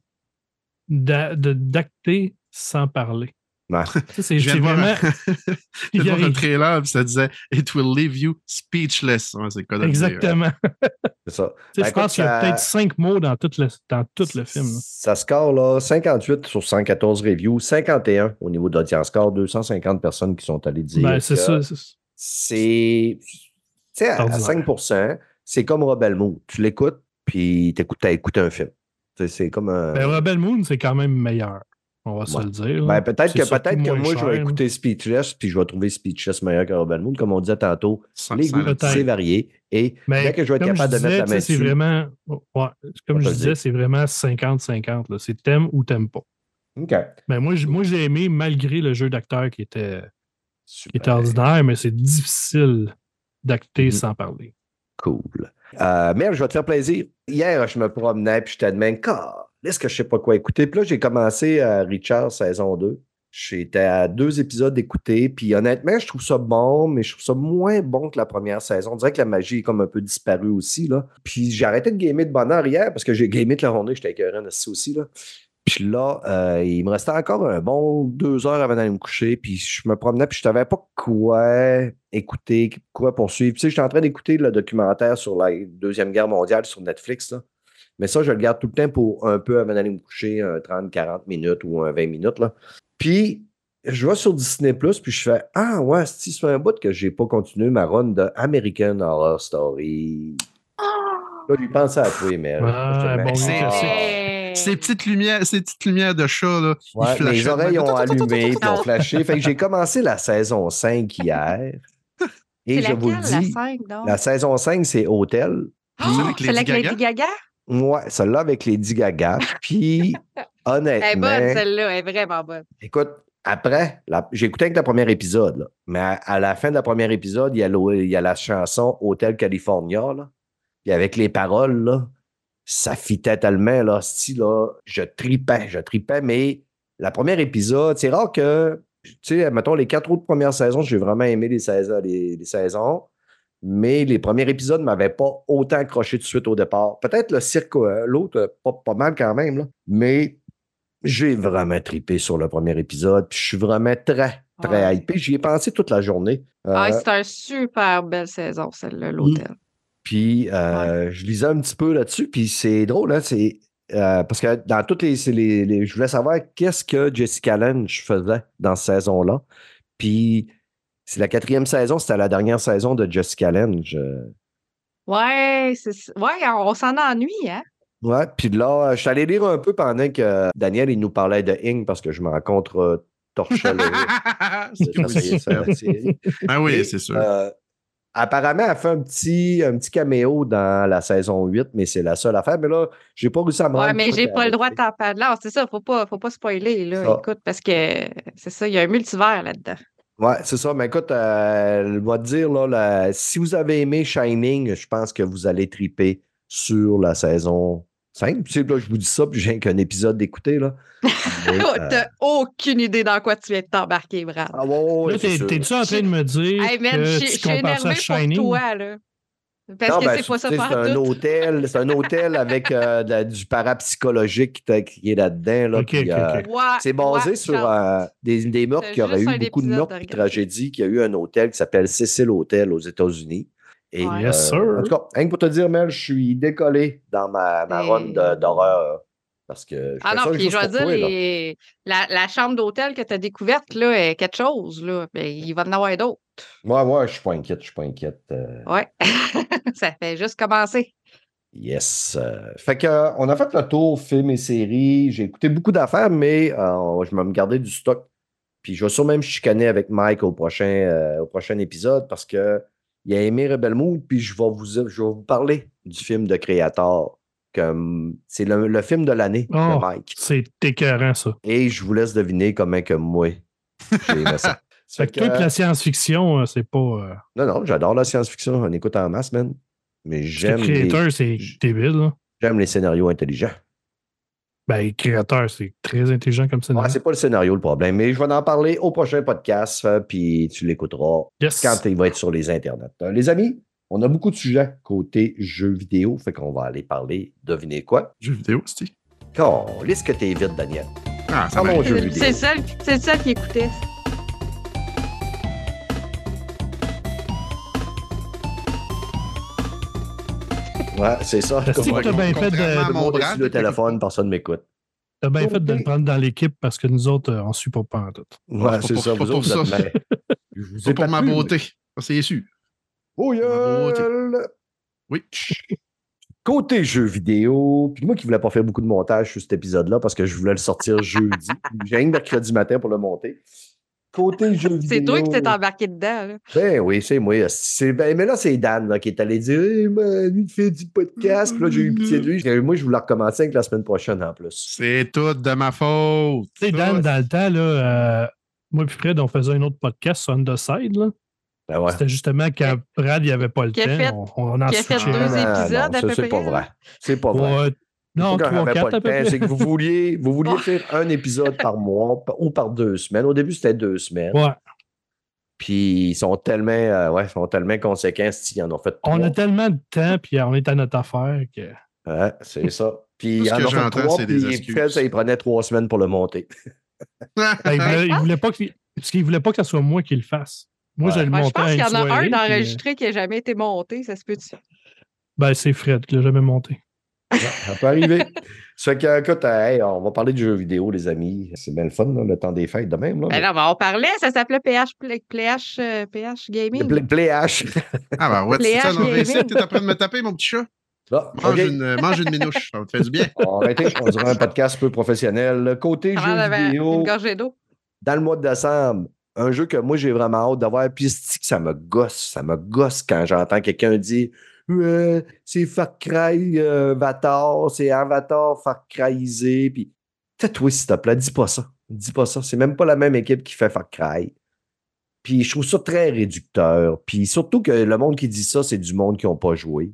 d'acter sans parler. C'est, Je viens c'est de voir, vraiment. je viens il de voir un trailer, puis ça disait It will leave you speechless. Ouais, c'est dire. Exactement. C'est ça. Ben, je pense qu'il y a peut-être cinq mots dans tout le, dans tout le film. là. Ça score là, 58 sur 114 reviews, 51 au niveau d'audience score, 250 personnes qui sont allées dire. Ben, c'est ça. c'est- C'est. Tu sais, à, à Ordinaire. 5 c'est comme Rebel Moon. Tu l'écoutes, puis tu as écouté un film. C'est comme un. Ben, Rebel Moon, c'est quand même meilleur. On va se le dire. Ben, peut-être C'est que, peut-être moi, je vais écouter Speechless, puis je vais trouver Speechless meilleur que Rebel Moon. Comme on disait tantôt, Sans- les goûts, peut-être. c'est varié. Et Mais dès que je vais être comme capable de disais, mettre la main c'est dessus. vraiment. ouais, comme je disais, dire. c'est vraiment 50-50. là. C'est t'aimes ou t'aimes pas. OK. Ben, moi, j'ai aimé malgré le jeu d'acteur qui était, qui était Super. ordinaire, mais c'est difficile d'acter Mhm. sans parler. Cool. Euh, Merde, je vais te faire plaisir. Hier, je me promenais, puis j'étais de même, est-ce que je sais pas quoi écouter? Puis là, j'ai commencé à Richard saison 2. J'étais à deux épisodes d'écouter, puis honnêtement, je trouve ça bon, mais je trouve ça moins bon que la première saison. On dirait que la magie est comme un peu disparue aussi, là. Puis j'ai arrêté de gamer de bonne heure hier, parce que j'ai gamé toute la journée, j'étais écœurant aussi, là. Puis là, euh, il me restait encore un bon deux heures avant d'aller me coucher. Puis je me promenais, puis je savais pas quoi écouter, quoi poursuivre. Tu sais, j'étais en train d'écouter le documentaire sur la Deuxième Guerre mondiale sur Netflix. Là. Mais ça, je le garde tout le temps pour un peu avant d'aller me coucher, un 30-40 minutes ou un 20 minutes. Là. Puis je vais sur Disney, puis je fais Ah ouais, c'est c'est un bout que j'ai pas continué ma run de American Horror Story. Là, lui pensais à toi, mais. Ah, bon, c'est-. Ces petites lumières, ces petites lumières de chat, là, ils Ouais, de oreilles ont allumé puis ont flashé. Fait que j'ai commencé la saison 5 hier. Et je vous le laquelle, la dis, 5, donc? la saison 5, c'est Hôtel. Ah, Oh, avec c'est Lady avec Gaga? Lady Gaga? Ouais, celle-là avec Lady Gaga. Puis, Elle est honnêtement, bonne, celle-là. Elle est vraiment bonne. écoute, après, j'ai écouté avec le premier épisode, là. mais à, à la fin de la premier épisode, il y a, le- il y a la chanson Hôtel California. Là. Puis avec les paroles, là, ça fitait tellement, là, style, là, je tripais, je tripais, mais la première épisode, c'est rare que, tu sais, mettons, les quatre autres premières saisons, j'ai vraiment aimé les saisons, les, les saisons, mais les premiers épisodes ne m'avaient pas autant accroché tout de suite au départ. Peut-être le cirque, euh, l'autre, euh, pas, pas mal quand même, là, mais j'ai vraiment tripé sur le premier épisode, puis je suis vraiment très, très Ouais. hypé. J'y ai pensé toute la journée. Ah, Euh, c'est une super belle saison, celle-là, l'hôtel. Puis euh, je lisais un petit peu là-dessus, puis c'est drôle, hein, c'est euh, parce que dans toutes les, c'est les, les- Je voulais savoir qu'est-ce que Jessica Lange faisait dans cette saison-là. Puis c'est la quatrième saison, c'était la dernière saison de Jessica Lange. euh. Ouais, c'est ouais, on, on s'en ennuie, hein? Ouais, puis là, je suis allé lire un peu pendant que Daniel il nous parlait de Ing parce que je me rencontre euh, le. Ah oui, c'est sûr. Apparemment, elle fait un petit, un petit caméo dans la saison 8, mais c'est la seule affaire. Mais là, j'ai pas réussi à me Ouais, rendre mais compte j'ai pas le droit de t'en parler. C'est ça, faut pas, faut pas spoiler, là. Ça. Écoute, parce que c'est ça, il y a un multivers là-dedans. Ouais, c'est ça. Mais écoute, euh, elle va te dire, là, la- si vous avez aimé Shining, je pense que vous allez triper sur la saison 5. Tu sais, là, je vous dis ça, puis j'ai qu'un épisode d'écouter, là. Euh, T'as aucune idée dans quoi tu viens de t'embarquer, Brad. ah, ouais, Là, t'es-tu en train de me dire Hey, man, que je tu compares ça à pour toi, là. Parce Non, que ben, c'est pas ça C'est un hôtel, c'est un hôtel avec euh, de la- du parapsychologique qui est là-dedans. Là, Ok, puis, ok, euh, C'est basé ouais, sur euh, des, des meurtres qui auraient eu beaucoup de meurtres et tragédies, qu'il y a eu un hôtel qui s'appelle Cecil Hotel aux États-Unis. Et, Ouais. Yes, euh, sir. En tout cas, rien que pour te dire, Mel, je suis décollé dans ma, ma Et- run de- d'horreur. Parce que je Ah non, puis je vais dire, toi, là. les- la, la chambre d'hôtel que tu as découverte, là, est quelque chose, là. Ben, il va en avoir d'autres. Ouais, ouais, je suis pas inquiète, je suis pas inquiète. euh, Ouais. Ça fait juste commencer. Yes. euh, fait que, euh, on a fait le tour films et séries. J'ai écouté beaucoup d'affaires, mais je vais me garder du stock. Puis je vais sûrement me chicaner avec Mike au prochain, au prochain épisode parce que il a aimé Rebel Moon, puis je vais vous, je vais vous parler du film de Créateur. Comme c'est le, le film de l'année Oh. Mike. C'est écœurant, ça. Et je vous laisse deviner comment que moi j'ai aimé ça. Fait que la science-fiction, euh, c'est pas. euh, Non, non, j'adore la science-fiction. On écoute en masse, man. Mais j'aime les, créateur, c'est débile. j'aime les scénarios intelligents. Ben, créateur, c'est très intelligent comme ça. Ouais, c'est pas le scénario le problème, mais je vais en parler au prochain podcast, euh, puis tu l'écouteras yes. quand il va être sur les internets. Euh, les amis, on a beaucoup de sujets côté jeux vidéo, fait qu'on va aller parler, devinez quoi? Jeux vidéo, c'est Liste que t'es vite, Daniel? Ah, ça C'est seul, c'est le seul qui écoutait. Ouais, c'est ça. Que Comme- t'as bien fait de- le mon téléphone, personne ne m'écoute. T'as bien fait de le prendre dans l'équipe parce que nous autres, euh, on suit pas pas en tout. Ouais, c'est pour- ça. pas Vous pour autres, vous ça. êtes bien- Je vous C'est ai pour pas ma plu, beauté. Ça, c'est sûr. Oh, gueule! Oui. Côté jeux vidéo, puis moi qui voulais pas faire beaucoup de montage sur cet épisode-là parce que je voulais le sortir jeudi. J'ai que mercredi matin pour le monter. Côté jeux vidéo. C'est toi qui t'es embarqué dedans. Là. Ben oui, c'est moi. C'est- ben, mais là, c'est Dan là, qui est allé dire hey, man, lui, il fait du podcast. Puis là, j'ai eu pitié de lui. Moi, je voulais recommencer avec la semaine prochaine en plus. C'est tout de ma faute. Tu sais, Dan, dans le temps, là, euh, moi puis Fred, on faisait un autre podcast sur Underside. Là. Ben ouais. C'était justement quand Brad, il n'y avait pas le temps. fait- on, on en a fait switchait. deux Non, non, épisodes à ça, peu c'est pas vrai. C'est pas vrai. Ouais, non, trois, avait quatre pas à peu près. C'est que vous vouliez, vous vouliez Oh. faire un épisode par mois ou par deux semaines. Au début, c'était deux semaines. Ouais. Puis ils sont tellement, euh, ouais, ils sont tellement conséquents s'ils en ont fait On a tellement de temps, puis on est à notre affaire que. Ouais, c'est ça. Puis ce en que ont fait trois, c'est des puis excuses. Fred, ça, il prenait trois semaines pour le monter. Ben, il, voulait, il voulait pas qu'il parce qu'il voulait pas que ce soit moi qui le fasse. Moi, Ouais. j'ai le Ouais, je monté pense qu'il y en a soirée, un puis, euh, d'enregistré qui n'a jamais été monté. Ça se peut-tu? Ben, c'est Fred qui l'a jamais monté. Ouais, ça peut arriver. ça fait que, écoute, euh, hey, on va parler de jeux vidéo, les amis. C'est bien le fun, là, le temps des fêtes de même. Là. Ben non, mais on parlait, ça s'appelait PH, Play- PH, euh, PH Gaming. Play, Play H. Ah, ben ouais, c'est ça, non, ici, t'es en train de me taper, mon petit chat. Ah, Mange, une, euh, mange une minouche, ça va te faire du bien. On va arrêter. On dirait un podcast peu professionnel. Côté Avant jeux d'avoir vidéo, une gorgée d'eau. dans le mois de décembre, un jeu que moi j'ai vraiment hâte d'avoir, puis c'est que ça me gosse, ça me gosse quand j'entends quelqu'un dire Ouais, c'est Far Cry euh, Avatar, c'est Avatar Far Cryisé, puis tais-toi s'il te plaît, dis pas ça. Dis pas ça. C'est même pas la même équipe qui fait Far Cry. Puis je trouve ça très réducteur. Puis surtout que le monde qui dit ça, c'est du monde qui n'ont pas joué.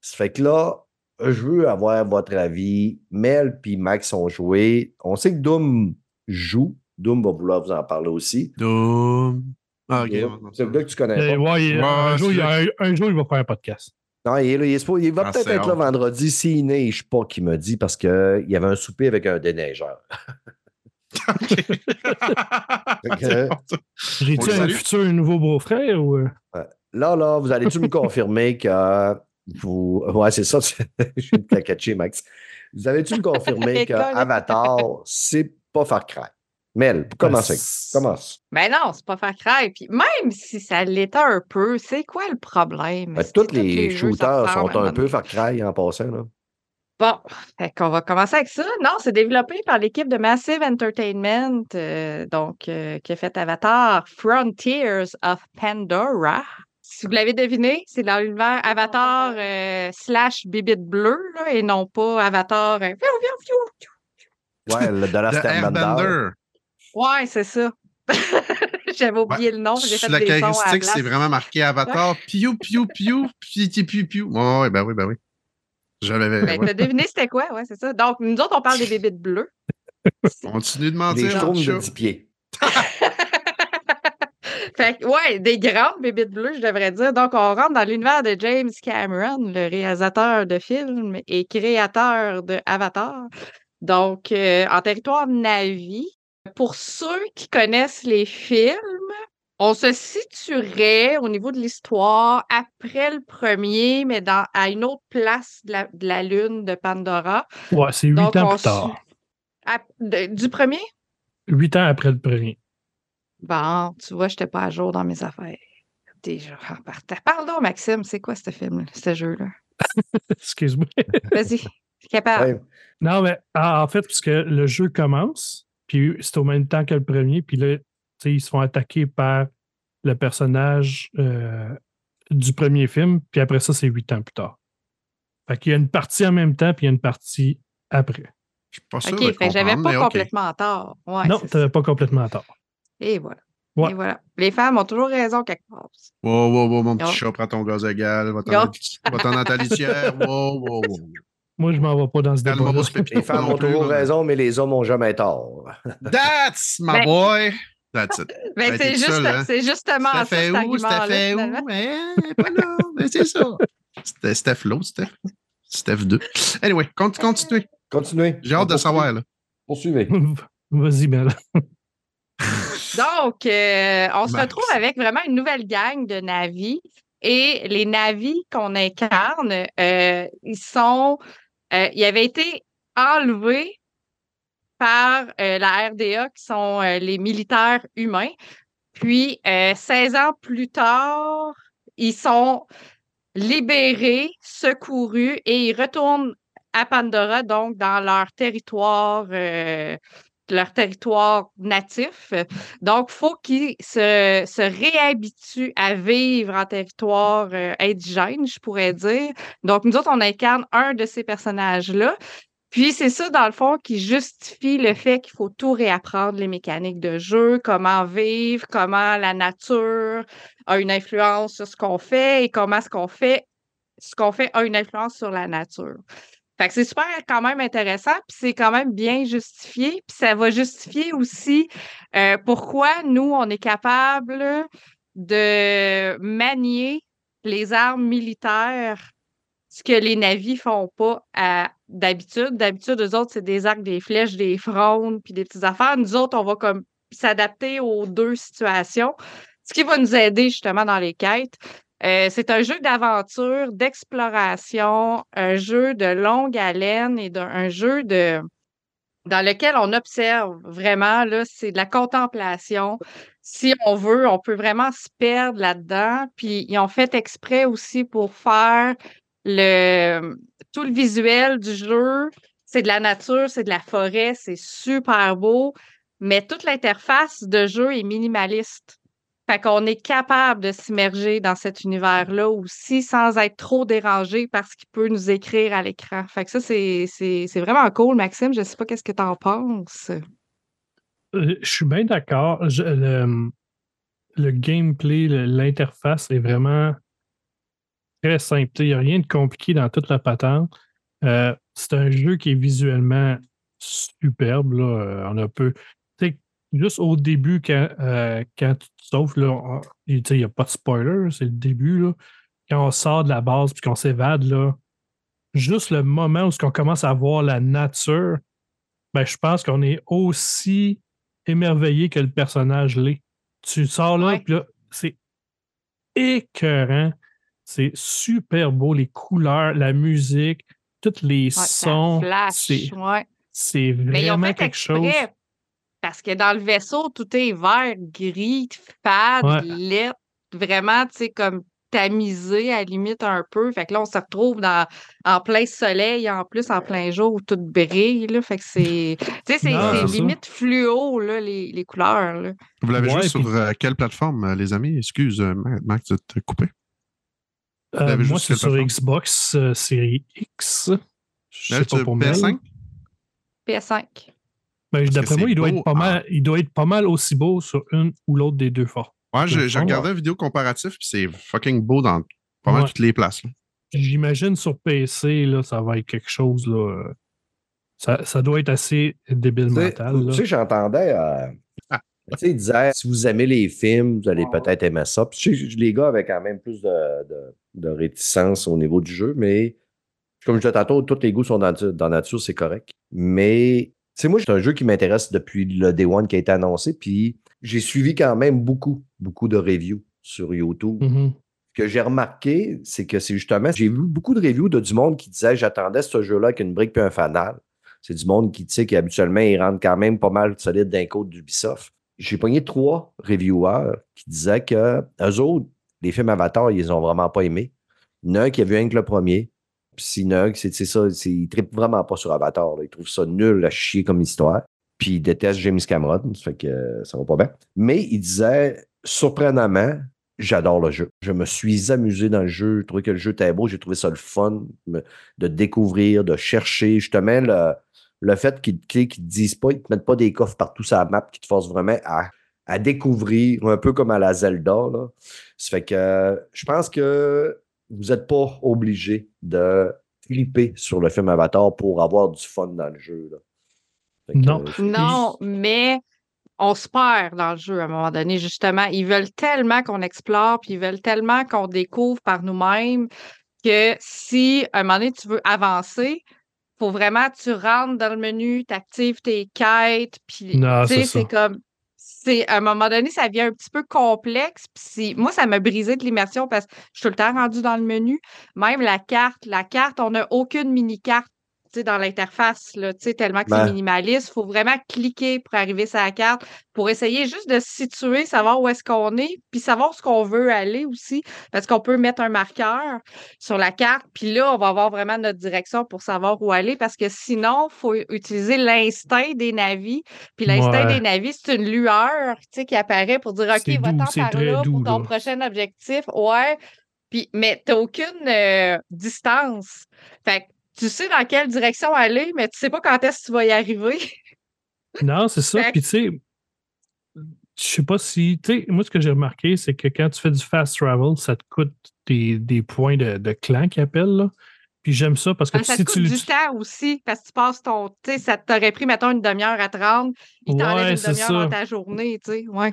Ça fait que là, je veux avoir votre avis. Mel puis Max ont joué. On sait que Doom joue. Doom va vouloir vous en parler aussi. Doom. Ah, ok. C'est le gars que tu connais pas. ouais, il- Ouais, un, jour, il, y a vrai. un, un jour, il va faire un podcast. Non, il, est là, il, est il va Ah, peut-être être là vendredi s'il neige pas, qu'il me dit, parce qu'il y avait un souper avec un déneigeur. Que- J'ai-tu un salue. futur nouveau beau-frère ou. euh? Là, là, vous allez-tu me confirmer que vous. Ouais, c'est ça, je suis te la catcher, Max. Vous allez-tu me confirmer que. Avatar, c'est pas Far Cry? Mel, commencez. Ben, Commence? Ben non, c'est pas Far Cry. Puis même si ça l'était un peu, c'est quoi le problème? Ben, tous les, shooters sont un peu Far Cry en passant. Là. Bon, fait qu'on va commencer avec ça. Non, c'est développé par l'équipe de Massive Entertainment, euh, donc euh, qui a fait Avatar Frontiers of Pandora. Si vous l'avez deviné, c'est dans l'univers Avatar euh, slash Bibite Bleu, là, et non pas Avatar. euh. Ouais, le de la Airbender. Ouais, c'est ça. J'avais oublié le nom, j'ai Sur fait la des caractéristique, c'est vraiment marqué Avatar. Piou, piou, piou, piou, piou, piou. Ouais, ouais, ben oui, ben oui. J'avais. Ben, ouais. t'as deviné c'était quoi, ouais, c'est ça. Donc, nous autres, on parle des bébites bleues. Continue de Des mentir, mon schtroumpfs de chat. 10 pieds. Fait que, ouais, des grandes bébites bleues, je devrais dire. Donc, on rentre dans l'univers de James Cameron, le réalisateur de films et créateur de Avatar. Donc, euh, en territoire Navi, pour ceux qui connaissent les films, on se situerait au niveau de l'histoire après le premier, mais dans, à une autre place de la, de la lune de Pandora. Ouais, c'est huit ans plus tard. su- à- de- du premier? Huit ans après le premier. Bon, tu vois, je n'étais pas à jour dans mes affaires. Déjà, en partant. Pardon, Maxime, c'est quoi ce film, ce jeu-là? Excuse-moi. Vas-y, capable. Ouais. Non, mais ah, en fait, puisque le jeu commence, puis c'est au même temps que le premier, puis là, tu sais, ils se font attaquer par le personnage euh, du premier film, puis après ça, c'est huit ans plus tard. Fait qu'il y a une partie en même temps, puis il y a une partie après. Je suis pas sûr OK, de fait que j'avais pas complètement tort. Ouais, non, tu n'avais pas complètement tort. Et voilà. Ouais. Et voilà. Les femmes ont toujours raison quelque part. Wow, wow, wow, mon petit chat, prends ton gaz égal, dans- va-t'en dans ta litière. Wow, wow, wow. Moi, je m'en vais pas dans ce débat Les femmes ont toujours raison, mais les hommes ont jamais tort. That's my Ben- boy! That's it. Mais Ben, c'est juste, hein? c'est justement ça, fait où? C'était fait où? Pas là. Mais c'est ça. C'était Steph l'autre, Steph. Steph 2. Anyway, cont- continuez. Continuez. J'ai hâte de savoir. Là. Poursuivez. Vas-y, Mel. Donc, euh, on se Max. retrouve avec vraiment une nouvelle gang de navis. Et les navis qu'on incarne, euh, ils sont. Euh, ils avaient été enlevés par euh, la RDA, qui sont euh, les militaires humains. Puis, euh, 16 ans plus tard, ils sont libérés, secourus et ils retournent à Pandora, donc dans leur territoire, leur territoire natif. Donc, il faut qu'ils se, réhabituent à vivre en territoire euh, indigène, je pourrais dire. Donc, nous autres, on incarne un de ces personnages-là. Puis, c'est ça, dans le fond, qui justifie le fait qu'il faut tout réapprendre, les mécaniques de jeu, comment vivre, comment la nature a une influence sur ce qu'on fait et comment ce qu'on fait, ce qu'on fait a une influence sur la nature. Fait que c'est super quand même intéressant, puis c'est quand même bien justifié, puis ça va justifier aussi euh, pourquoi nous, on est capable de manier les armes militaires, ce que les navis font pas d'habitude. D'habitude, eux autres, c'est des arcs, des flèches, des frondes, puis des petites affaires. Nous autres, on va comme s'adapter aux deux situations, ce qui va nous aider justement dans les quêtes. Euh, c'est un jeu d'aventure, d'exploration, un jeu de longue haleine et d'un un jeu de dans lequel on observe vraiment, là, c'est de la contemplation. Si on veut, on peut vraiment se perdre là-dedans. Puis ils ont fait exprès aussi pour faire le tout le visuel du jeu. C'est de la nature, c'est de la forêt, c'est super beau, mais toute l'interface de jeu est minimaliste. Fait qu'on est capable de s'immerger dans cet univers-là aussi sans être trop dérangé par ce qu'il peut nous écrire à l'écran. Fait que ça, c'est vraiment cool, Maxime. Je sais pas qu'est-ce que tu en penses. Euh, Je suis bien d'accord. Le, gameplay, l'interface est vraiment très simple. Il n'y a rien de compliqué dans toute la patente. Euh, c'est un jeu qui est visuellement superbe. Euh, On a peu. Juste au début, quand, euh, quand tu te sauves, il n'y a pas de spoiler, c'est le début. Là. Quand on sort de la base puis qu'on s'évade, là, juste le moment où on commence à voir la nature, ben, je pense qu'on est aussi émerveillé que le personnage l'est. Tu sors là, Ouais. puis là, c'est écœurant. C'est super beau, les couleurs, la musique, tous les Ouais, sons. C'est ouais. c'est Mais ils ont vraiment fait quelque chose. Parce que dans le vaisseau, tout est vert, gris, fade, Ouais. laid, vraiment, tu sais, comme tamisé à la limite un peu. Fait que là, on se retrouve dans, en plein soleil, en plus, en plein jour, où tout brille, là. Fait que c'est, tu sais, c'est ça. limite fluo, là, les, les couleurs, là. Vous l'avez Ouais, joué sur puis- euh, quelle plateforme, euh, les amis? Excuse, euh, Ma- Max, de te couper. Euh, l'avez moi, juste c'est sur plateforme? Xbox euh, série X. Je sais pas pour Mel. PS5? PS5. Ben, D'après moi, il doit, être pas mal, il doit être pas mal aussi beau sur une ou l'autre des deux forts. Ouais, j'ai regardé une vidéo comparative, puis c'est fucking beau dans pas mal Ouais. toutes les places. J'imagine sur PC, là, ça va être quelque chose. Là, euh, ça, ça doit être assez débile Tu sais, mental. tu sais, j'entendais. euh, Ah. tu sais, il disait si vous aimez les films, vous allez peut-être aimer ça. Puis, les gars avaient quand même plus de, de- de réticence au niveau du jeu, mais comme je disais tantôt, tous les goûts sont dans, dans la nature, c'est correct. Mais, sais, moi, c'est un jeu qui m'intéresse depuis le Day One qui a été annoncé. Puis, j'ai suivi quand même beaucoup, beaucoup de reviews sur YouTube. Mhm. Ce que j'ai remarqué, c'est que c'est justement, j'ai vu beaucoup de reviews de du monde qui disait j'attendais ce jeu-là avec une brique puis un fanal. C'est du monde qui, tu sais, qu'habituellement, ils rentrent quand même pas mal solide d'un code d'Ubisoft. J'ai pogné trois reviewers qui disaient que eux autres, les films Avatar, ils les ont vraiment pas aimés. Il y en a un qui a vu rien que le premier. Qui, c'est ça, c'est- il trippe vraiment pas sur Avatar. là. Il trouve ça nul à chier comme histoire. Puis il déteste James Cameron, ça fait que euh, ça va pas bien. Mais il disait, surprenamment, j'adore le jeu. Je me suis amusé dans le jeu. J'ai trouvé que le jeu était beau. J'ai trouvé ça le fun de découvrir, de chercher. Justement, le, le fait qu'ils qu'ils te disent pas, ils te mettent pas des coffres partout sur la map, qui te forcent vraiment à, à découvrir, un peu comme à la Zelda. Là. Ça fait que euh, je pense que vous n'êtes pas obligé de flipper sur le film Avatar pour avoir du fun dans le jeu. là. Fait que, Non. euh, Non, mais on se perd dans le jeu à un moment donné, justement. Ils veulent tellement qu'on explore, puis ils veulent tellement qu'on découvre par nous-mêmes que si, à un moment donné, tu veux avancer, faut vraiment que tu rentres dans le menu, tu actives tes quêtes, puis Non, tu sais, c'est comme. C'est, à un moment donné, ça devient un petit peu complexe. Puis moi, ça m'a brisé de l'immersion parce que je suis tout le temps rendu dans le menu. Même la carte, la carte, on n'a aucune mini-carte dans l'interface, tellement que Ben. c'est minimaliste. Il faut vraiment cliquer pour arriver sur la carte, pour essayer juste de se situer, savoir où est-ce qu'on est, puis savoir ce qu'on veut aller aussi, parce qu'on peut mettre un marqueur sur la carte, puis là, on va avoir vraiment notre direction pour savoir où aller, parce que sinon, il faut utiliser l'instinct des navis. Puis l'instinct Ouais. des navis, c'est une lueur, qui apparaît pour dire, OK, va-t'en par là doux, pour ton là. prochain objectif. Ouais. Puis, mais tu n'as aucune euh, distance. Fait que tu sais dans quelle direction aller, mais tu sais pas quand est-ce que tu vas y arriver. Non, c'est ça. Fait- Puis tu sais, je sais pas si. Tu sais, moi, ce que j'ai remarqué, c'est que quand tu fais du fast travel, ça te coûte des, des points de, de clan qu'ils appellent. Là. Puis j'aime ça parce que Ah, ça si te tu coûte du l'utilises. temps aussi, parce que tu passes ton. Tu sais, ça t'aurait pris, mettons, une demi-heure à te rendre. Il t'enlève Ouais, une c'est demi-heure ça. dans ta journée, tu sais. Ouais.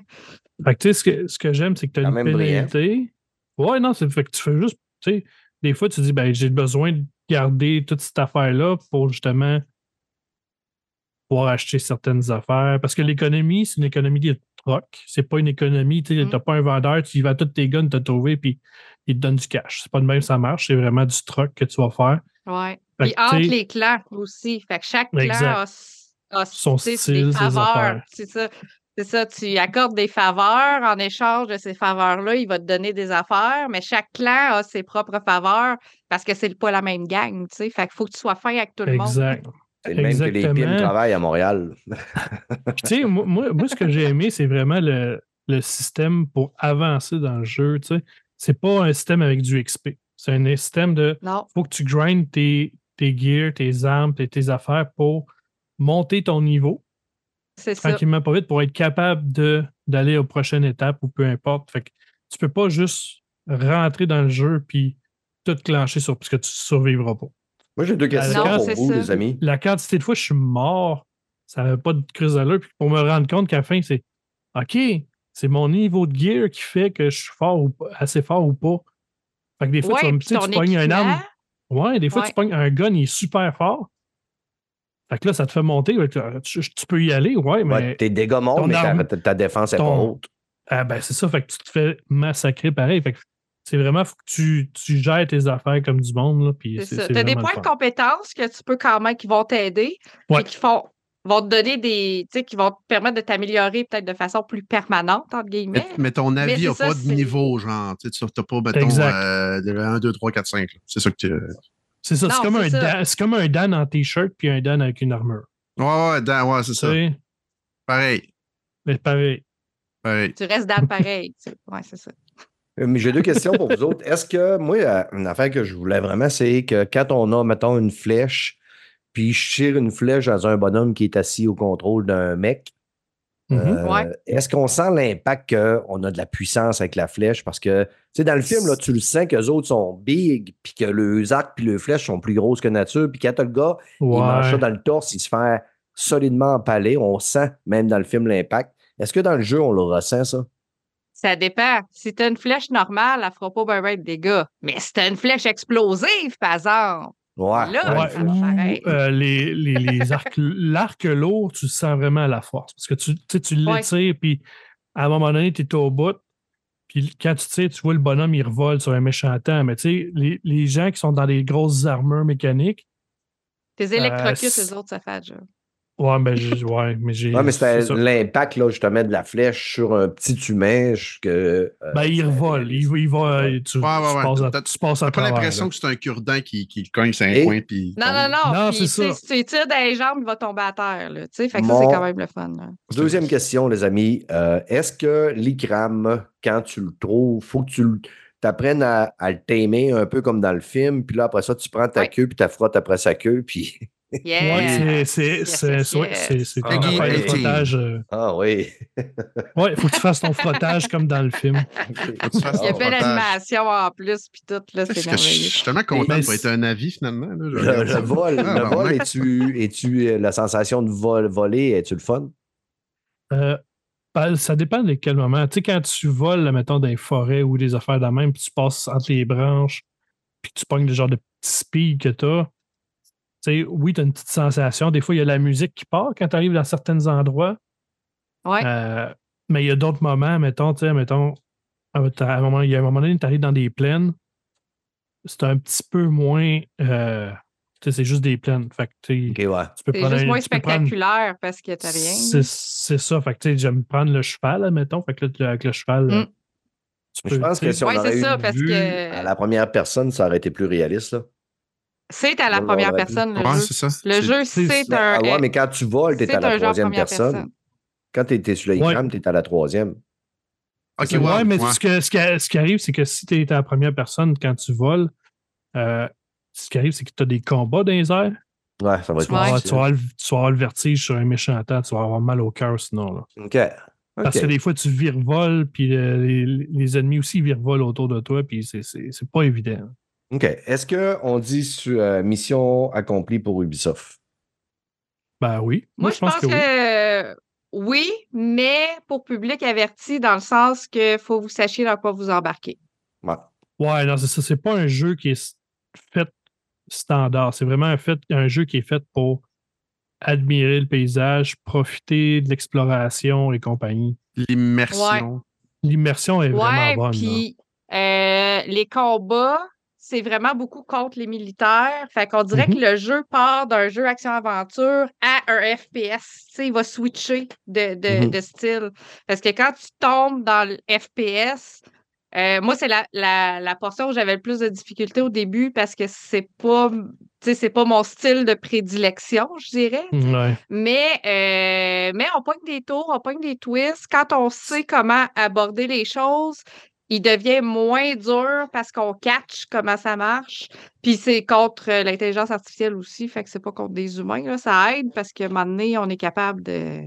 Fait que tu sais, ce que, ce que j'aime, c'est que tu as Quand une brillant. pénalité. Ouais, non, c'est fait que tu fais juste. Tu sais, des fois, tu dis, ben, j'ai besoin de garder toute cette affaire-là pour justement pouvoir acheter certaines affaires. Parce que l'économie, c'est une économie de troc. C'est pas une économie, tu Mm. n'as pas un vendeur, tu y vas toutes tes guns te trouver, puis il te donne du cash. C'est pas de même que ça marche, c'est vraiment du troc que tu vas faire. Ouais. Puis entre les clans aussi. Fait que chaque clan Exact. a, a Son style, des faveurs. C'est ça. C'est ça, tu accordes des faveurs. En échange de ces faveurs-là, il va te donner des affaires, mais chaque clan a ses propres faveurs parce que c'est pas la même gang, tu sais. Fait qu'il faut que tu sois fin avec tout le monde. Exact. C'est le même que les travaillent à Montréal. Puis, tu sais, moi, moi, moi, ce que j'ai aimé, c'est vraiment le, le système pour avancer dans le jeu. Tu sais, c'est pas un système avec du XP. C'est un système de Non. faut que tu grindes tes, tes gears, tes armes, tes, tes affaires pour monter ton niveau C'est ça. tranquillement, pas vite, pour être capable de, d'aller aux prochaines étapes ou peu importe. Fait que tu peux pas juste rentrer dans le jeu puis tout clencher sur parce que tu survivras pas. Moi, j'ai deux questions Non, pour vous, ça. les amis. La quantité de fois que je suis mort, ça n'avait pas de crise d'allure. Puis pour me rendre compte qu'à la fin, c'est OK, c'est mon niveau de gear qui fait que je suis fort ou pas- assez fort ou pas. Fait que des fois, Ouais, tu, vas- tu sais, tu pognes un arme. Ouais, des fois, Ouais. tu pognes un gun, il est super fort. Fait que là, ça te fait monter. Tu, tu peux y aller, ouais, mais. Ouais, tes dégâts montent, mais ta, arme- ta- ta défense est pas haute. Ah ben c'est ça, fait que tu te fais massacrer pareil. Fait que c'est vraiment faut que tu, tu gères tes affaires comme du monde. Tu as des points de compétences que tu peux quand même, qui vont t'aider, Ouais. qui font, vont te donner des, tu sais, qui vont te permettre de t'améliorer peut-être de façon plus permanente, entre guillemets. Mais, mais ton avis n'a pas de niveau, genre. Tu n'as pas, mettons, euh, de 1, 2, 3, 4, 5. là. C'est ça que tu. C'est ça, c'est comme, un. Dan, comme un Dan en t-shirt puis un Dan avec une armure. Ouais, ouais, Dan, ouais, c'est ça. Pareil. mais pareil. Pareil. Tu restes dans le pareil. Ouais, c'est ça. Euh, Mais j'ai deux questions pour vous autres. Est-ce que, moi, euh, une affaire que je voulais vraiment, c'est que quand on a, mettons, une flèche, puis je tire une flèche dans un bonhomme qui est assis au contrôle d'un mec, Mhm. euh, Ouais. est-ce qu'on sent l'impact qu'on a de la puissance avec la flèche? Parce que, tu sais, dans le film, là, tu le sens qu'eux autres sont big, puis que les arcs puis les flèches sont plus grosses que nature, puis quand t'as le gars, il mange ça dans le torse, il se fait solidement empaler. On sent, même dans le film, l'impact. Est-ce que dans le jeu, on le ressent, ça? Ça dépend. Si tu as une flèche normale, elle fera pas ben de dégâts. Mais si tu as une flèche explosive, par exemple, Ouais. Là, ouais. Ou, euh, les, les, les arcs, l'arc lourd, tu le sens vraiment à la force. Parce que tu, tu l'étires, puis à un moment donné, tu es au bout, puis quand tu tires, tu vois le bonhomme, il revole sur un méchant temps. Mais tu sais, les, les gens qui sont dans des grosses armures mécaniques, Tes électrocutes, c'est- les autres, ça fait. Ouais, ben, j'ai- ouais, mais j'ai. Ouais, mais c'était l'impact, là, justement, de la flèche sur un petit humain. je- que, euh, Ben, il revole. Il, il va. Tu, tu Ouais, ouais, ouais. passes à, T'as- tu passes à T'as pas l'impression là. que c'est un cure-dent qui, qui le cogne sur un Et- coin. Puis Non, non, non. Non, puis, c'est tu ça. Si tu tires dans les jambes, il va tomber à terre. Là, tu sais. fait que ça, c'est quand même le fun. là. Deuxième question, les amis. Euh, Est-ce que l'ICRAM, quand tu le trouves, faut que tu apprennes à, à le tamer un peu comme dans le film, puis là, après ça, tu prends ta Ouais. queue, puis tu frottes après sa queue, puis. Yeah. Ouais, c'est- c'est Yes, c'est- yes, ouais, yes. c'est- c'est Ah, comme faire le ouais. frottage. euh, Ah oui. Ouais, il faut que tu fasses ton frottage comme dans le film. Faut que tu fasses Il y a frottage. d'animations en plus, puis tout, là, c'est je- je merveilleux. suis tellement content pour être un avis finalement. là. Le, vol, Ah, le bon, vol es-tu, es-tu euh, la sensation de vol, voler, es-tu le fun? Euh, ben, ça dépend de quel moment. Tu sais, quand tu voles, mettons, dans les forêts ou des affaires de la même, puis tu passes entre les branches, puis tu pognes le genre de petit speed que tu as. Tu sais, oui, tu as une petite sensation. Des fois, il y a la musique qui part quand tu arrives dans certains endroits. Ouais. Euh, mais il y a d'autres moments, mettons, tu sais, mettons, euh, à un moment, il y a un moment donné, tu arrives dans des plaines, c'est un petit peu moins. euh, tu sais, c'est juste des plaines. Fait que, tu ouais. peux C'est prendre juste un- moins prendre- spectaculaire parce que t'as rien. c'est ça. Fait que, tu sais, j'aime prendre le cheval, admettons. Fait que là, avec le cheval, là, Mm. tu Mais Je pense que si on Ouais, aurait ça, une parce vue que- à la première personne, ça aurait été plus réaliste. Là. C'est à la première personne, le Ouais, jeu. c'est ça. Le jeu, c'est- c'est Ah un. ouais, mais quand tu voles, tu es à la un troisième première personne. personne. Quand tu étais sur l'écran, tu es à la troisième. Ok, ouais, ouais, mais ouais. Ce, que- ce qui, ce qui arrive, c'est que si tu es à la première personne quand tu voles, euh, ce qui arrive, c'est que tu as des combats dans les airs. Ouais, ça va être Tu vas, tu vas avoir le, tu vas avoir le vertige sur un méchant temps, tu vas avoir mal au cœur sinon. Là. OK. Parce que des fois, tu virevoles, puis euh, les, les ennemis aussi virevolent autour de toi, puis c'est- c'est c'est pas évident. OK. Est-ce qu'on dit sur, euh, mission accomplie pour Ubisoft? Ben oui. Moi, je pense que, oui. euh, oui, mais pour public averti, dans le sens que faut que vous sachiez dans quoi vous embarquez. Ouais. Ouais, non, c'est ça. C'est pas un jeu qui est fait standard. C'est vraiment un, fait, un jeu qui est fait pour admirer le paysage, profiter de l'exploration et compagnie. L'immersion. L'immersion est vraiment bonne. puis euh, les combats, c'est vraiment beaucoup contre les militaires. Fait qu'on dirait Mhm. que le jeu part d'un jeu action-aventure à un FPS. Tu sais, il va switcher de, de, Mhm. de style. Parce que quand tu tombes dans le FPS, euh, moi, c'est la, la, la portion où j'avais le plus de difficultés au début parce que c'est pas, tu sais, c'est pas mon style de prédilection, je dirais. Ouais. Mais, euh, mais on pogne des tours, on pogne des twists. Quand on sait comment aborder les choses, il devient moins dur parce qu'on catch comment ça marche. Puis c'est contre euh, l'intelligence artificielle aussi, fait que c'est pas contre des humains. Là. Ça aide parce qu'à un moment donné, on est capable de.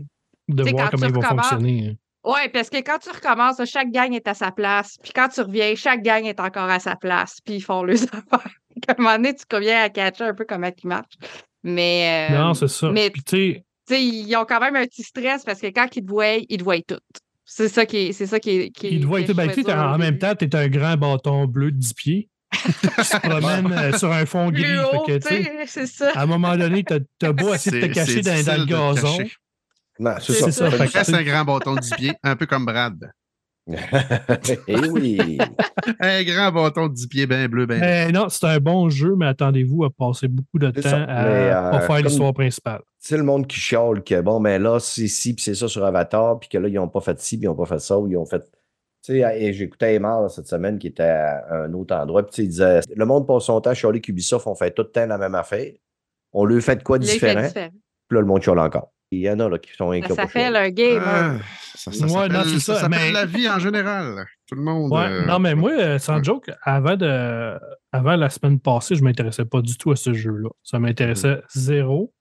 De voir comment vont recommences- fonctionner. hein. Oui, parce que quand tu recommences, chaque gang est à sa place. Puis quand tu reviens, chaque gang est encore à sa place. Puis ils font leurs affaires. à un moment donné, tu reviens à catcher un peu comment ils marchent. Mais. euh, non, c'est ça. mais Puis, tu sais, ils ont quand même un petit stress parce que quand ils te voient, ils te voient tout. C'est ça qui est, c'est ça qui est, que et tout. je Ben, en même temps, tu es un grand bâton bleu de 10 pieds qui se promène euh, sur un fond gris. Plus Fait haut, que, ça. à un moment donné, tu as, beau essayer de te C'est- cacher dans, dans le gazon. c'est ça. ça, Reste un grand bâton de 10 pieds, un peu comme Brad. Eh oui. Un grand bâton de 10 pieds, bien bleu, bien non, c'est un bon jeu, mais attendez-vous à passer beaucoup de temps ça, à, mais, euh, faire comme- l'histoire principale. C'est le monde qui chiale que bon, mais là, c'est ci, puis c'est ça sur Avatar, puis que là, ils n'ont pas fait ci, puis ils n'ont pas fait ça, ou ils ont fait. Tu sais, j'écoutais Aymar cette semaine qui était à un autre endroit, puis il disait le monde passe son temps à chialer qu'Ubisoft, on fait tout le temps la même affaire. On lui fait de quoi différent. puis là, le monde chiale encore. Il y en a là, qui sont Ça inquiets. s'appelle un gamer. Ah, ça, ça Ouais, s'appelle- non, c'est ça ça, mais- la vie en général. Tout le monde. Ouais, euh, non, mais moi, euh, sans joke, avant, de, avant la semaine passée, je ne m'intéressais pas du tout à ce jeu-là. Ça m'intéressait Mm. zéro.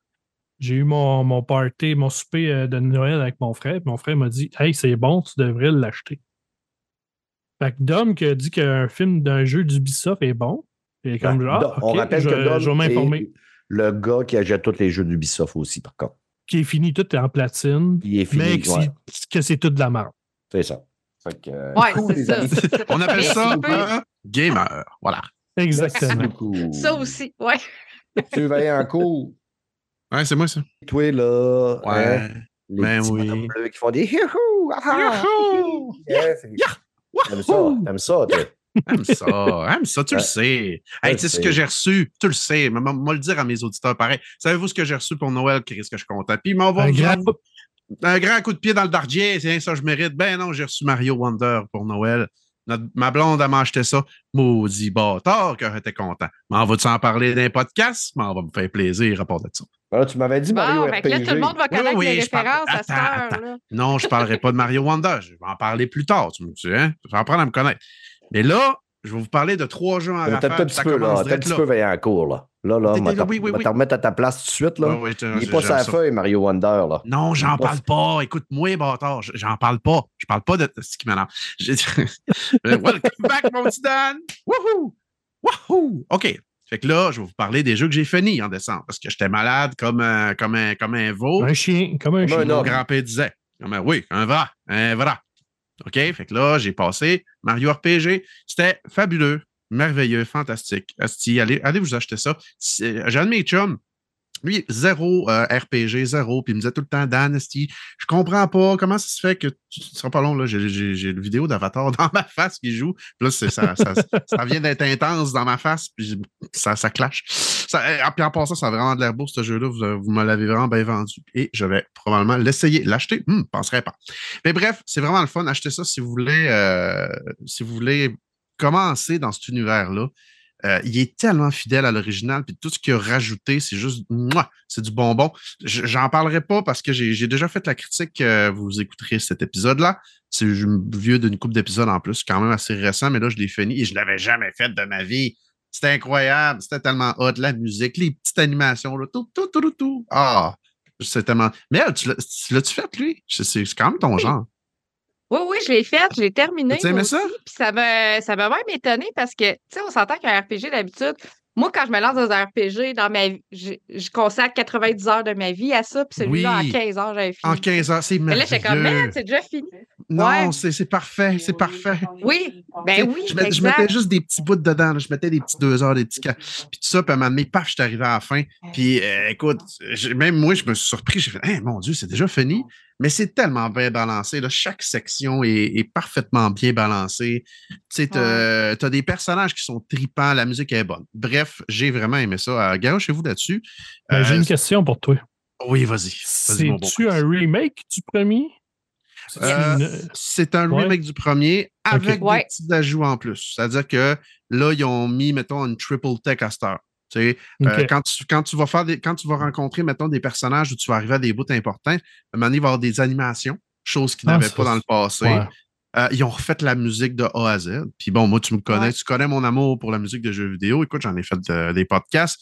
J'ai eu mon, mon party, mon souper euh, de Noël avec mon frère. puis Mon frère m'a dit Hey, c'est bon, tu devrais l'acheter. Fait que Dom qui a dit qu'un film d'un jeu d'Ubisoft est bon. Et comme genre, ah, on rappelle je, que Dom je vais m'informer. le gars qui achète tous les jeux d'Ubisoft aussi, par contre. Qui est fini, tout est en platine, Il est fini. mais que, ouais, c'est- que c'est tout de la merde. c'est ça. Fait que, euh, Ouais, ça. ça. On appelle ça un gamer. Voilà. Exactement. Ça aussi, ouais. Surveillant cours? Ouais, c'est moi ça. Toi, là, Ouais. hein, Les Ben petits oui. bonhommes bleus qui font des youhou, ah, Youhou! yeah, c'est- T'aimes ça, t'aimes ça, toi. Aime ça, aime ça, tu le sais. Hey, tu sais ce que j'ai reçu, tu le sais. mais Moi, le dire à mes auditeurs pareil. Savez-vous ce que j'ai reçu pour Noël, Chris, que je suis content? Puis, m'en va Un grand un grand coup de pied dans le dardier, c'est ça, je mérite. Ben non, j'ai reçu Mario Wonder pour Noël. Notre- ma blonde, elle m'a acheté ça. Maudit bâtard que j'étais content. M'en vas-tu en parler dans un podcast? M'en va me faire plaisir à part de ça. Alors, tu m'avais dit Mario Bon, fait que là, RPG. tout le monde va connaître oui, les parle- références à cette Attends, heure. attends. là. Non, je ne parlerai pas de Mario Wonder. Je vais en parler plus tard. Tu me dis, hein? Je vais apprendre à me connaître. Mais là, je vais vous parler de trois jeux en T'as rafale. un petit ça peu, là. T'as un petit peu veillé en cours, là. Là, là, on va te oui, oui, on va oui. te remettre à ta place tout de suite, là. Il n'est pas sa feuille, Mario Wonder, là. Non, j'en parle pas. Écoute-moi, bâtard. J'en parle pas. Je parle pas de ce qui m'énerve. J'ai- Welcome back, mon petit Dan. Wouhou! Wouhou! OK. Fait que là, je vais vous parler des jeux que j'ai finis en décembre parce que j'étais malade comme un, comme un, comme un veau. Un chien, comme un Comme chien. Mon grand-père disait. Comme un- oui, un vrai, un vrai. OK? Fait que là, j'ai passé Mario RPG. C'était fabuleux, merveilleux, fantastique. Asti, allez, allez vous acheter ça. C'est- J'ai un de mes chums. Lui, zéro euh, RPG, zéro. Puis il me disait tout le temps, Dan, Asti, je comprends pas comment ça se fait que tu tu seras pas long. J'ai- une vidéo d'Avatar dans ma face qui joue. Puis là, ça, ça, ça vient d'être intense dans ma face. Puis ça, ça clash. Euh, puis en passant, ça a vraiment de l'air beau, ce jeu-là. Vous, euh, vous me l'avez vraiment bien vendu. Et je vais probablement l'essayer. L'acheter, hmm, penserais pas. Mais bref, c'est vraiment le fun. Achetez ça si vous voulez, euh, si vous voulez commencer dans cet univers-là. Euh, il est tellement fidèle à l'original, puis tout ce qu'il a rajouté, c'est juste, c'est du bonbon. Je- J'en parlerai pas parce que j'ai déjà fait la critique. euh, vous écouterez cet épisode-là. C'est vieux d'une couple d'épisodes en plus, quand même assez récent, mais là, je l'ai fini et je l'avais jamais fait de ma vie. C'était incroyable, c'était tellement hot, la musique, les petites animations, là, tout, tout, tout, tout. Ah, c'est tellement. Mais elle, tu l'as- tu l'as-tu fait, lui? C'est quand même ton genre. Oui, oui, je l'ai fait, je l'ai terminé. As-tu aimé moi ça? aussi, Puis ça m'a ça m'a même étonné parce que, tu sais, on s'entend qu'un RPG, d'habitude, moi, quand je me lance dans un RPG, dans ma vie, je, je consacre 90 heures de ma vie à ça, puis celui-là, Oui. en 15 heures, j'avais fini. En 15 heures, c'est Mais là, j'étais comme, merveilleux. man, c'est déjà fini. Non, Ouais. c'est c'est parfait, c'est parfait. Oui, ben oui, je, met- je mettais juste des petits bouts dedans. là. Je mettais des petits deux heures, des petits quatre. Puis tout ça, puis à un moment donné, paf, je suis arrivé à la fin. Puis euh, écoute, même moi, je me suis surpris. J'ai fait, Hein, mon Dieu, c'est déjà fini. Mais c'est tellement bien balancé. Là. Chaque section est, est parfaitement bien balancée. Tu sais, t'as des personnages qui sont tripants, la musique est bonne. Bref, j'ai vraiment aimé ça. Euh, chez vous là-dessus. Ben, J'ai Euh, une question pour toi. oui, vas-y. C'est-tu un remake du premier? Euh, une- C'est un Ouais. remake du premier avec des petits ajouts en plus. C'est-à-dire que là, ils ont mis, mettons, une triple tech à cette heure. Tu sais, euh, quand, tu, quand tu vas faire des, quand tu vas rencontrer, mettons, des personnages où tu vas arriver à des bouts importants, à un moment donné, il va y avoir des animations, choses qu'ils Ah, n'avaient pas dans le passé. Ouais. Euh, ils ont refait la musique de A à Z. Puis bon, moi, tu me connais, Ouais. tu connais mon amour pour la musique de jeux vidéo. Écoute, j'en ai fait des podcasts.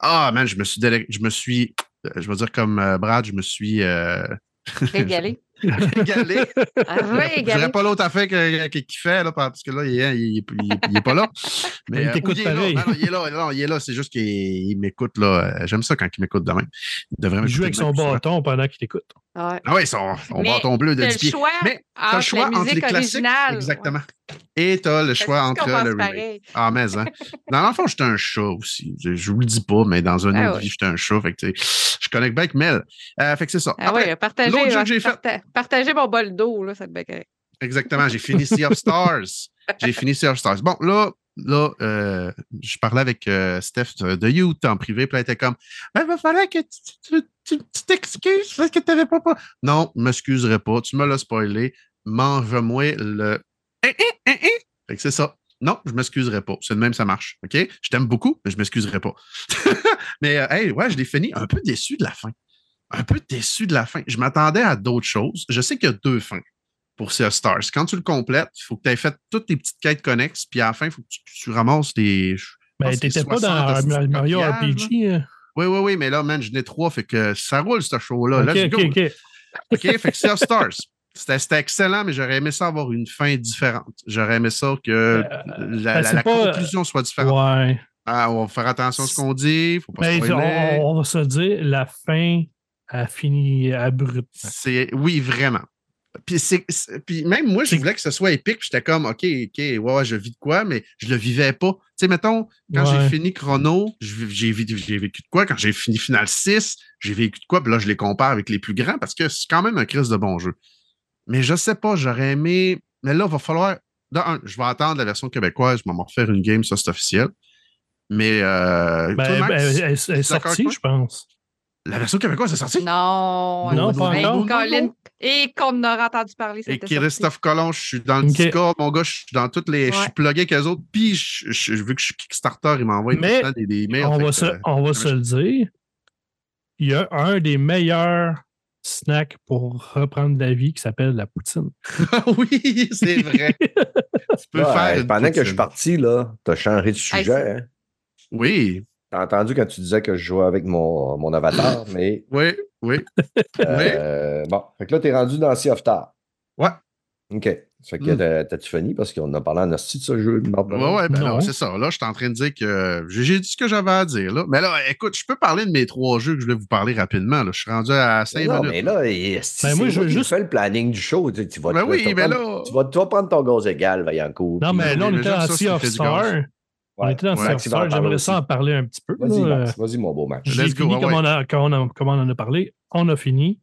Ah, man, je me suis, délé- je me suis, je vais dire comme euh, Brad, je me suis euh, Régalé. Ah, oui, Je dirais pas l'autre affaire qu'il fait, là, parce que là, il est, il est- il est- il est pas là. Mais Il euh, t'écoute ou est là. Non, il est là, non, il est là. C'est juste qu'il il m'écoute, là. Euh, J'aime ça quand il m'écoute de même. Il devrait Il joue avec son souvent. bâton pendant qu'il t'écoute. Ouais. Ah oui, son, son bâton bleu de T'as 10 le pieds. Mais t'as le choix la entre les musique classiques. originale. Exactement. Et t'as le choix entre le remake. Ah, mais, hein. Dans l'enfant, j'étais un chat aussi. Je, je vous le dis pas, mais dans une Ah autre ouais. vie, j'étais un chat. Fait que, tu je connecte bien avec Mel. Euh, fait que c'est ça. Ah Après, oui, partagez, l'autre jeu que j'ai fait- partagez mon bol d'eau, là, ça te correct. Exactement, j'ai fini Sea of Stars. J'ai fini Sea of Stars. Bon, là, là euh, je parlais avec euh, Steph de, Youth en privé, puis elle était comme Il va falloir que tu tu- tu- tu t'excuses parce que tu n'avais pas. Non, je m'excuserai pas. Tu me l'as spoilé. Mange-moi le. Hein, hein, hein. Fait que c'est ça. Non, je m'excuserai pas. C'est de même, ça marche. OK? Je t'aime beaucoup, mais je m'excuserai pas. mais, euh, hey, ouais, je l'ai fini un peu déçu de la fin. Un peu déçu de la fin. Je m'attendais à d'autres choses. Je sais qu'il y a deux fins pour Sea of Stars. Quand tu le complètes, il faut que tu aies fait toutes les petites quêtes connexes, puis à la fin, il faut que tu, tu ramasses les. je Ben, t'étais pas 60 dans Mario là. RPG. hein? Oui, oui, oui, mais là, man, je n'ai trois, fait que ça roule, ce show-là. Ok, Let's ok, go. ok. OK, fait que Sea of Stars. C'était excellent, mais j'aurais aimé ça avoir une fin différente. J'aurais aimé ça que la, ben, la- la pas- conclusion soit différente. Ouais. Ah, on va faire attention à ce qu'on dit, faut pas Ben, on, on va se dire, la fin a fini abrupte. Oui, vraiment. Puis, puis même moi, je voulais que ce soit épique. puis J'étais comme, OK, OK, ouais, ouais, je vis de quoi, mais je le vivais pas. Tu sais, mettons, quand Ouais. j'ai fini Chrono, je- j'ai vécu, j'ai vécu de quoi? Quand j'ai fini Final 6, j'ai vécu de quoi? Puis là, je les compare avec les plus grands parce que c'est quand même un crise de bon jeu. Mais je sais pas, j'aurais aimé. Mais là, il va falloir. un, je vais attendre la version québécoise, je vais m'en refaire une game, ça c'est officiel. Mais euh, Ben, toi, Max, ben, elle, elle- elle est sortie, je pense. la version québécoise est sortie? Non. Non, pas Hey, encore. Colin, et qu'on aura entendu parler, Et. Christophe Colomb, je suis dans le. Discord, mon gars, je suis dans toutes les. Je suis plugué avec eux autres. Puis, je, je- vu que je suis Kickstarter, il m'envoie tout Mais le temps des, des mails. on fait va, que, se, euh, on va se le dire. Il y a un des meilleurs snacks pour reprendre la vie qui s'appelle la poutine. oui, c'est vrai. tu peux faire. pendant que je suis parti, là, t'as changé de sujet. hein? Oui, T'as entendu quand tu disais que je jouais avec mon, mon avatar, mais oui, oui. euh, bon. Fait que là, t'es rendu dans Sea of Tar. Ouais. OK. Fait que t'as- t'as-tu fini? Parce qu'on a parlé en hostie de ce jeu. de marde de Ouais, même. ouais, ben Non. là, c'est ça. Là, je suis en train de dire que j'ai dit ce que j'avais à dire. Là. Mais là, écoute, je peux parler de mes trois jeux que je voulais vous parler rapidement. Là. Je suis rendu à cinq non, minutes. mais là, Ben, c'est moi, je veux qui juste- fais le planning du show. Tu, sais, tu vas, Ben tu vas oui, mais prendre- là- Tu vas, tu vas prendre ton gaz égal, Vaillancourt. Non, mais là, on était en Sea of Star. On était dans Ouais, Sea of tu vas en Star. parler J'aimerais ça en parler un petit peu. Vas-y, là. Max, vas-y, mon beau Max. J'ai Let's go, fini comme, ouais. on a, comme, on a, comme on en a parlé. On a fini.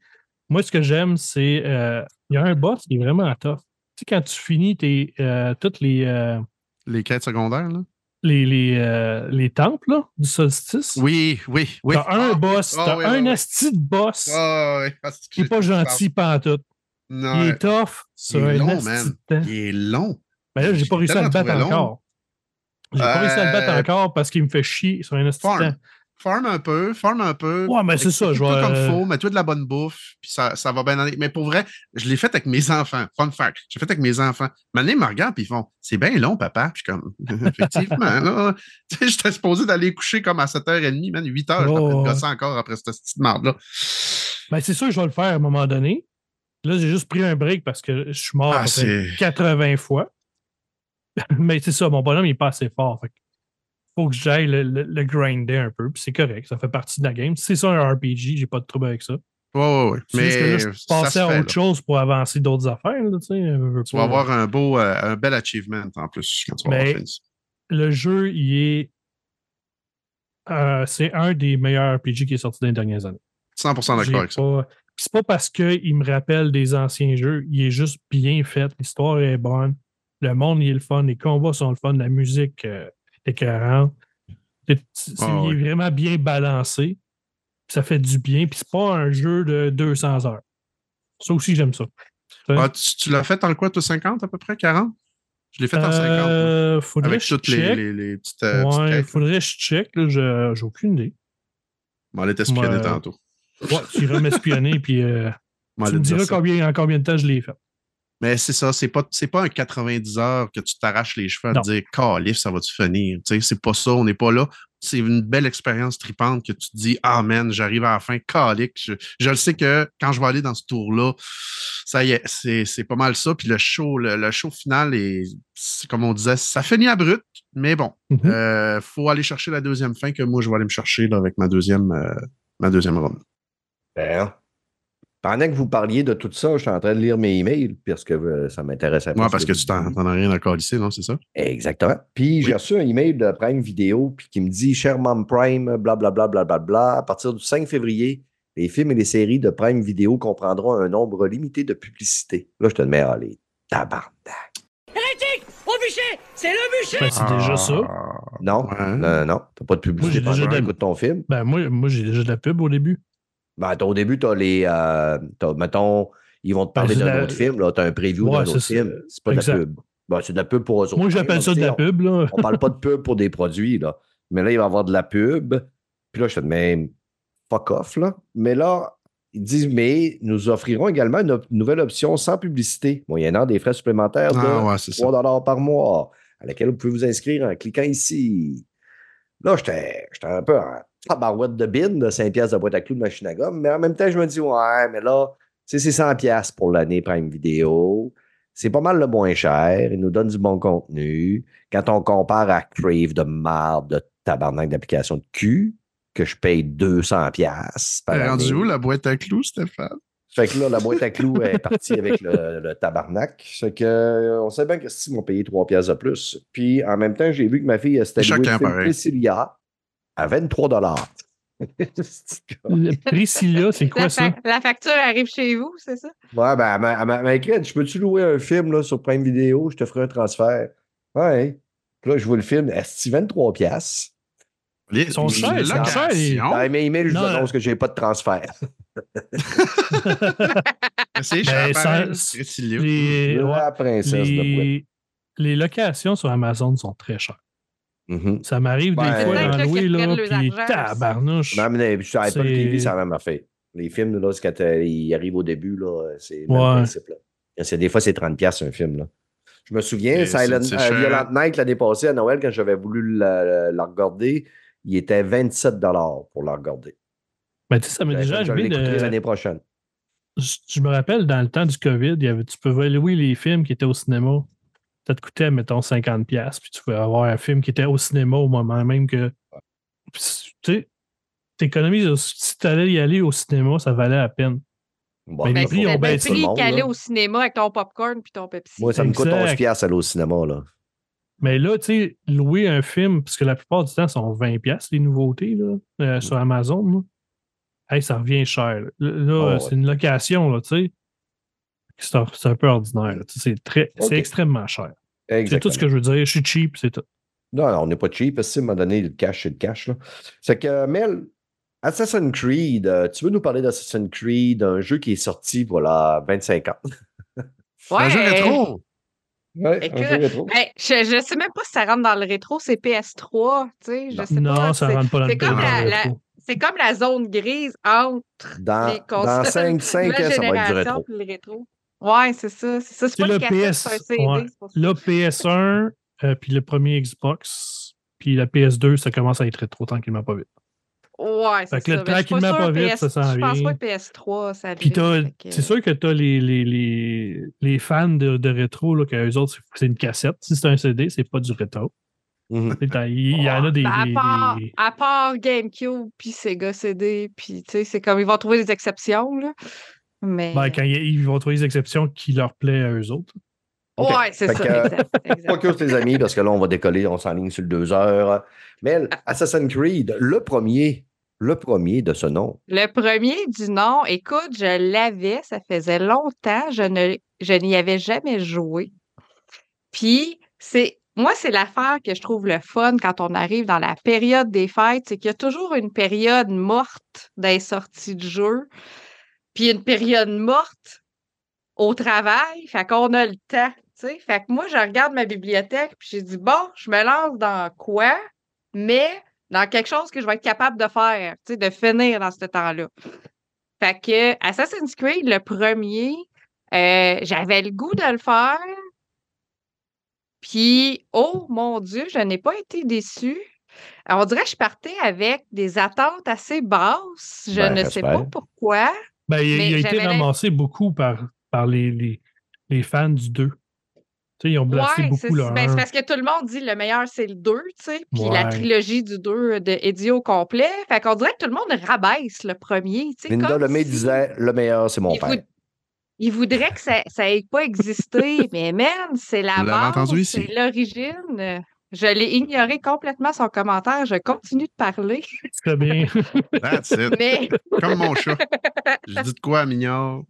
Moi, ce que j'aime, c'est. euh, Il y a un boss qui est vraiment tough. Tu sais, quand tu finis tes, euh, toutes les, euh, Les quêtes secondaires, là? les, les, euh, les temples là, du solstice, Oui, oui, oui. t'as un Ah, boss, ah, t'as oui, un oui, oui. asti de boss Ah, ouais, parce que qui n'est pas gentil pantoute. Non, Il est tough sur Il est un long, man. il est long. Ben là, j'ai pas réussi à le battre encore. J'ai pas réussi à le battre encore parce qu'il me fait chier sur un asti de Farm. un peu, farm un peu. Ouais, mais c'est ça, je vais- comme faut, mets-toi de la bonne bouffe, puis ça, ça va bien aller. Mais pour vrai, je l'ai fait avec mes enfants. Fun fact. J'ai fait avec mes enfants. Maintenant, ils me regardent, puis ils font C'est bien long, papa. Puis je comme Effectivement, là. Tu sais, j'étais supposé d'aller coucher comme à 7h30, man. 8h, je suis en train Oh, de ouais. gosser encore après cette petite marde-là. Ben, c'est sûr je vais le faire à un moment donné. Là, j'ai juste pris un break parce que je suis mort Ah, à peu près c'est. 80 fois. Mais c'est ça, mon bonhomme, il est pas assez fort. Fait faut que j'aille le, le- le grinder un peu. Puis c'est correct, ça fait partie de la game. Si c'est ça un RPG, j'ai pas de trouble avec ça. Ouais, ouais, ouais. C'est juste que Mais là, je passais à fait, autre là. chose pour avancer d'autres affaires. Là, tu sais, vas avoir un beau, euh, un bel achievement en plus quand tu vas Mais- avoir fini. Le jeu, il est. euh, c'est un des meilleurs RPG qui est sorti dans les dernières années. 100% J'ai d'accord avec ça. pas- C'est pas parce qu'il me rappelle des anciens jeux, il est juste bien fait, l'histoire est bonne, le monde il est le fun, les combats sont le fun, la musique euh, écœurante. C'est- Ah il ouais. est vraiment bien balancé. Ça fait du bien, puis c'est pas un jeu de 200 heures. Ça aussi, j'aime ça. Ah, tu tu l'as fait en quoi, toi, 50 à peu près, 40? Je l'ai fait en 50. moi. Euh, faudrait Avec que je toutes les, les, les petites, euh, petites faudrait que je check. J'ai aucune idée. On allait t'espionner Ouais. tantôt. Ouais, tu iras m'espionner, puis euh, tu me diras combien, en combien de temps je l'ai fait. Mais c'est ça, c'est pas, c'est pas un 90 heures que tu t'arraches les cheveux à te dire Calif, ça va-tu finir? Tu sais, c'est pas ça, on n'est pas là. C'est une belle expérience tripante que tu te dis Ah man, j'arrive à la fin, calique. Je, je le sais que quand je vais aller dans ce tour-là, ça y est, c'est, c'est pas mal ça. Puis le show, le, le show final est, c'est comme on disait, ça finit à brut, mais bon, Mhm. euh, faut aller chercher la deuxième fin que moi je vais aller me chercher là, avec ma deuxième, euh, ma deuxième run. Ben, pendant que vous parliez de tout ça, je suis en train de lire mes emails parce que euh, ça m'intéressait pas. Moi, ce parce que tu t'en, as rien à ici, non, c'est ça? Exactement. Puis j'ai reçu un email de Prime Vidéo puis qui me dit Cher Mom Prime, blablabla, blablabla, à partir du 5 février, les films et les séries de Prime Vidéo comprendront un nombre limité de publicités. Là, je te mets à les tabarnak. Hérétique Au bûcher C'est le bûcher Ben, c'est déjà ça. Non, Ouais. non, non, non. T'as pas de publicité Moi, j'ai déjà pendant que de- ton film. Ben, moi, moi j'ai déjà de la pub au début. Ben, t'as- au début, t'as les. euh, t'as, mettons, ils vont te parler Ben, c'est d'un la- autre film. Là, t'as un preview Ouais, d'un autre film. C'est pas de la pub. Ben, c'est de la pub pour eux autres. Moi, j'appelle ça de la On- pub, là. On parle pas de pub pour des produits, là. Mais là, il va y avoir de la pub. Puis là, je te dis, mais fuck off, là. Mais là, ils disent, mais nous offrirons également une op- nouvelle option sans publicité, moyennant des frais supplémentaires de Ah, ouais, c'est ça. 3 par mois, à laquelle vous pouvez vous inscrire en cliquant ici. Là, j'étais j'étais un peu en tabarouette de bin de 5 piastres de boîte à clous de machine à gomme, mais en même temps, je me dis, ouais, mais là, c'est 100 piastres pour l'année Prime Vidéo. C'est pas mal le moins cher. Il nous donne du bon contenu. Quand on compare à Crave de marde, de tabarnak d'application de cul, que je paye 200 piastres par T'es rendu où la boîte à clous, Stéphane? Fait que là, la boîte à clous est partie avec le, le tabarnak. Fait que, euh, on sait bien que si m'ont payé 3 piastres de plus. Puis en même temps, j'ai vu que ma fille s'était louée film pareil. À 23 Le Priscilla, c'est quoi La, ça? la facture arrive chez vous, c'est ça? Ouais, ben, elle m'a- écrit, je peux-tu louer un film là, sur Prime Vidéo? Je te ferai un transfert. Ouais. Puis là, je vois le film, est 23 piastres? Les, Ils sont chers, ils sont chers, les- locations, Dans mes emails, je vous Non, annonce que j'ai pas de transfert. C'est Ben, cher, Priscilla. Les, ouais, princesse boîte. les, les locations sur Amazon sont très chères. Mhm. Ça m'arrive des fois Peut-être d'en là louer, là, puis tabarnouche. Non, mais sur Apple TV, c'est la même affaire. Les films, là, quand euh, ils arrivent au début, là, c'est le même Ouais. principe. Là. Des fois, c'est 30$ piastres, un film. Là. Je me souviens, Et Silent, euh. Violent Night l'année passée à Noël, quand j'avais voulu la, la regarder, il était 27$ pour la regarder. Mais tu sais, ça m'est déjà je arrivé l'écouterai de. l'année prochaine. Je, je me rappelle, dans le temps du COVID, il y avait, tu pouvais louer les films qui étaient au cinéma. Ça te coûtait, mettons, 50$, puis tu pouvais avoir un film qui était au cinéma au moment même que. Tu sais, t'économises. au- Si tu allais y aller au cinéma, ça valait la peine. Bon, Mais ben, les prix tout le prix qu'aller au cinéma avec ton popcorn puis ton Pepsi. Moi, ça me coûte Exact. 11$ piastres aller au cinéma. Là. Mais là, tu sais, louer un film, parce que la plupart du temps, sont 20$, les nouveautés, là, euh, sur Amazon, là. Hey, ça revient cher. Là, Là, Oh, ouais. c'est une location, là, tu sais. C'est un, c'est un peu ordinaire. là. Tu sais, C'est très, Ok. c'est extrêmement cher. C'est tout ce que je veux dire. Je suis cheap, c'est tout. Non, non, on n'est pas cheap. Si, à un moment donné, le cash, c'est le cash. Là. C'est que, Mel, Assassin's Creed, euh, tu veux nous parler d'Assassin's Creed, un jeu qui est sorti, voilà, 25 ans? Un jeu rétro. Ouais, Écoute, un jeu rétro. Ben, je ne sais même pas si ça rentre dans le rétro, c'est PS3, tu sais, je Non. sais non, pas. ça rentre pas dans le c'est comme dans la- le la- rétro. C'est comme la zone grise entre Dans, les dans consoles 5, 5 nouvelle ans, ça va être du rétro. Ouais, c'est ça. C'est ça. C'est C'est pas le PS. c'est un CD. ouais. Là, PS1, euh, puis le premier Xbox, puis la PS2, ça commence à être rétro tranquillement pas vite. Ouais, c'est Fait que là, ça. Tranquillement, sûre pas vite, PS ça s'en Je pense pas que PS3, ça Puis t'as- que- c'est sûr que tu as les, les, les, les fans de, de rétro, là, que eux autres, c'est- une cassette. Si c'est un CD, c'est pas du rétro. Mhm. T'as- Il y, en a des. Ben, à, part, des- à part GameCube puis Sega CD, puis tu sais, c'est comme ils vont trouver des exceptions, là. Mais. ben, quand ils, ils vont trouver des exceptions qui leur plaît à eux autres. OK. Ouais, c'est Fait ça. que, euh, exact, exact. Focus, les amis, parce que là, on va décoller, on s'enligne sur le 2 heures. Mel, Assassin's Creed, le premier, le premier de ce nom. Le premier du nom, écoute, je l'avais, ça faisait longtemps, je ne je n'y avais jamais joué. Puis c'est moi, c'est l'affaire que je trouve le fun quand on arrive dans la période des fêtes, c'est qu'il y a toujours une période morte des sorties de jeu, puis une période morte au travail, fait qu'on a le temps, tu sais. Fait que moi, je regarde ma bibliothèque, puis j'ai dit, bon, je me lance dans quoi, mais dans quelque chose que je vais être capable de faire, tu sais, de finir dans ce temps-là. Fait que Assassin's Creed, le premier, euh, j'avais le goût de le faire. Puis, oh mon Dieu, je n'ai pas été déçue. Alors, on dirait que je partais avec des attentes assez basses. Je Ben, ne sais pas pourquoi. Ben, il, a été ramassé beaucoup par, par les, les, les fans du 2. Tu sais, ils ont blasté Ouais, beaucoup leur ben, c'est 1. parce que tout le monde dit le meilleur, c'est le 2, tu sais, puis la trilogie du 2 de Eddie au complet. Fait qu'on dirait que tout le monde rabaisse le premier, tu sais. Linda comme Lemay si- disait le meilleur, c'est mon il, père. il voudrait que ça n'ait pas existé, mais man, c'est la base, c'est l'origine. Je l'ai ignoré complètement son commentaire. Je continue de parler. Très bien. That's it. Mais Comme mon chat. Je dis de quoi, Mignard?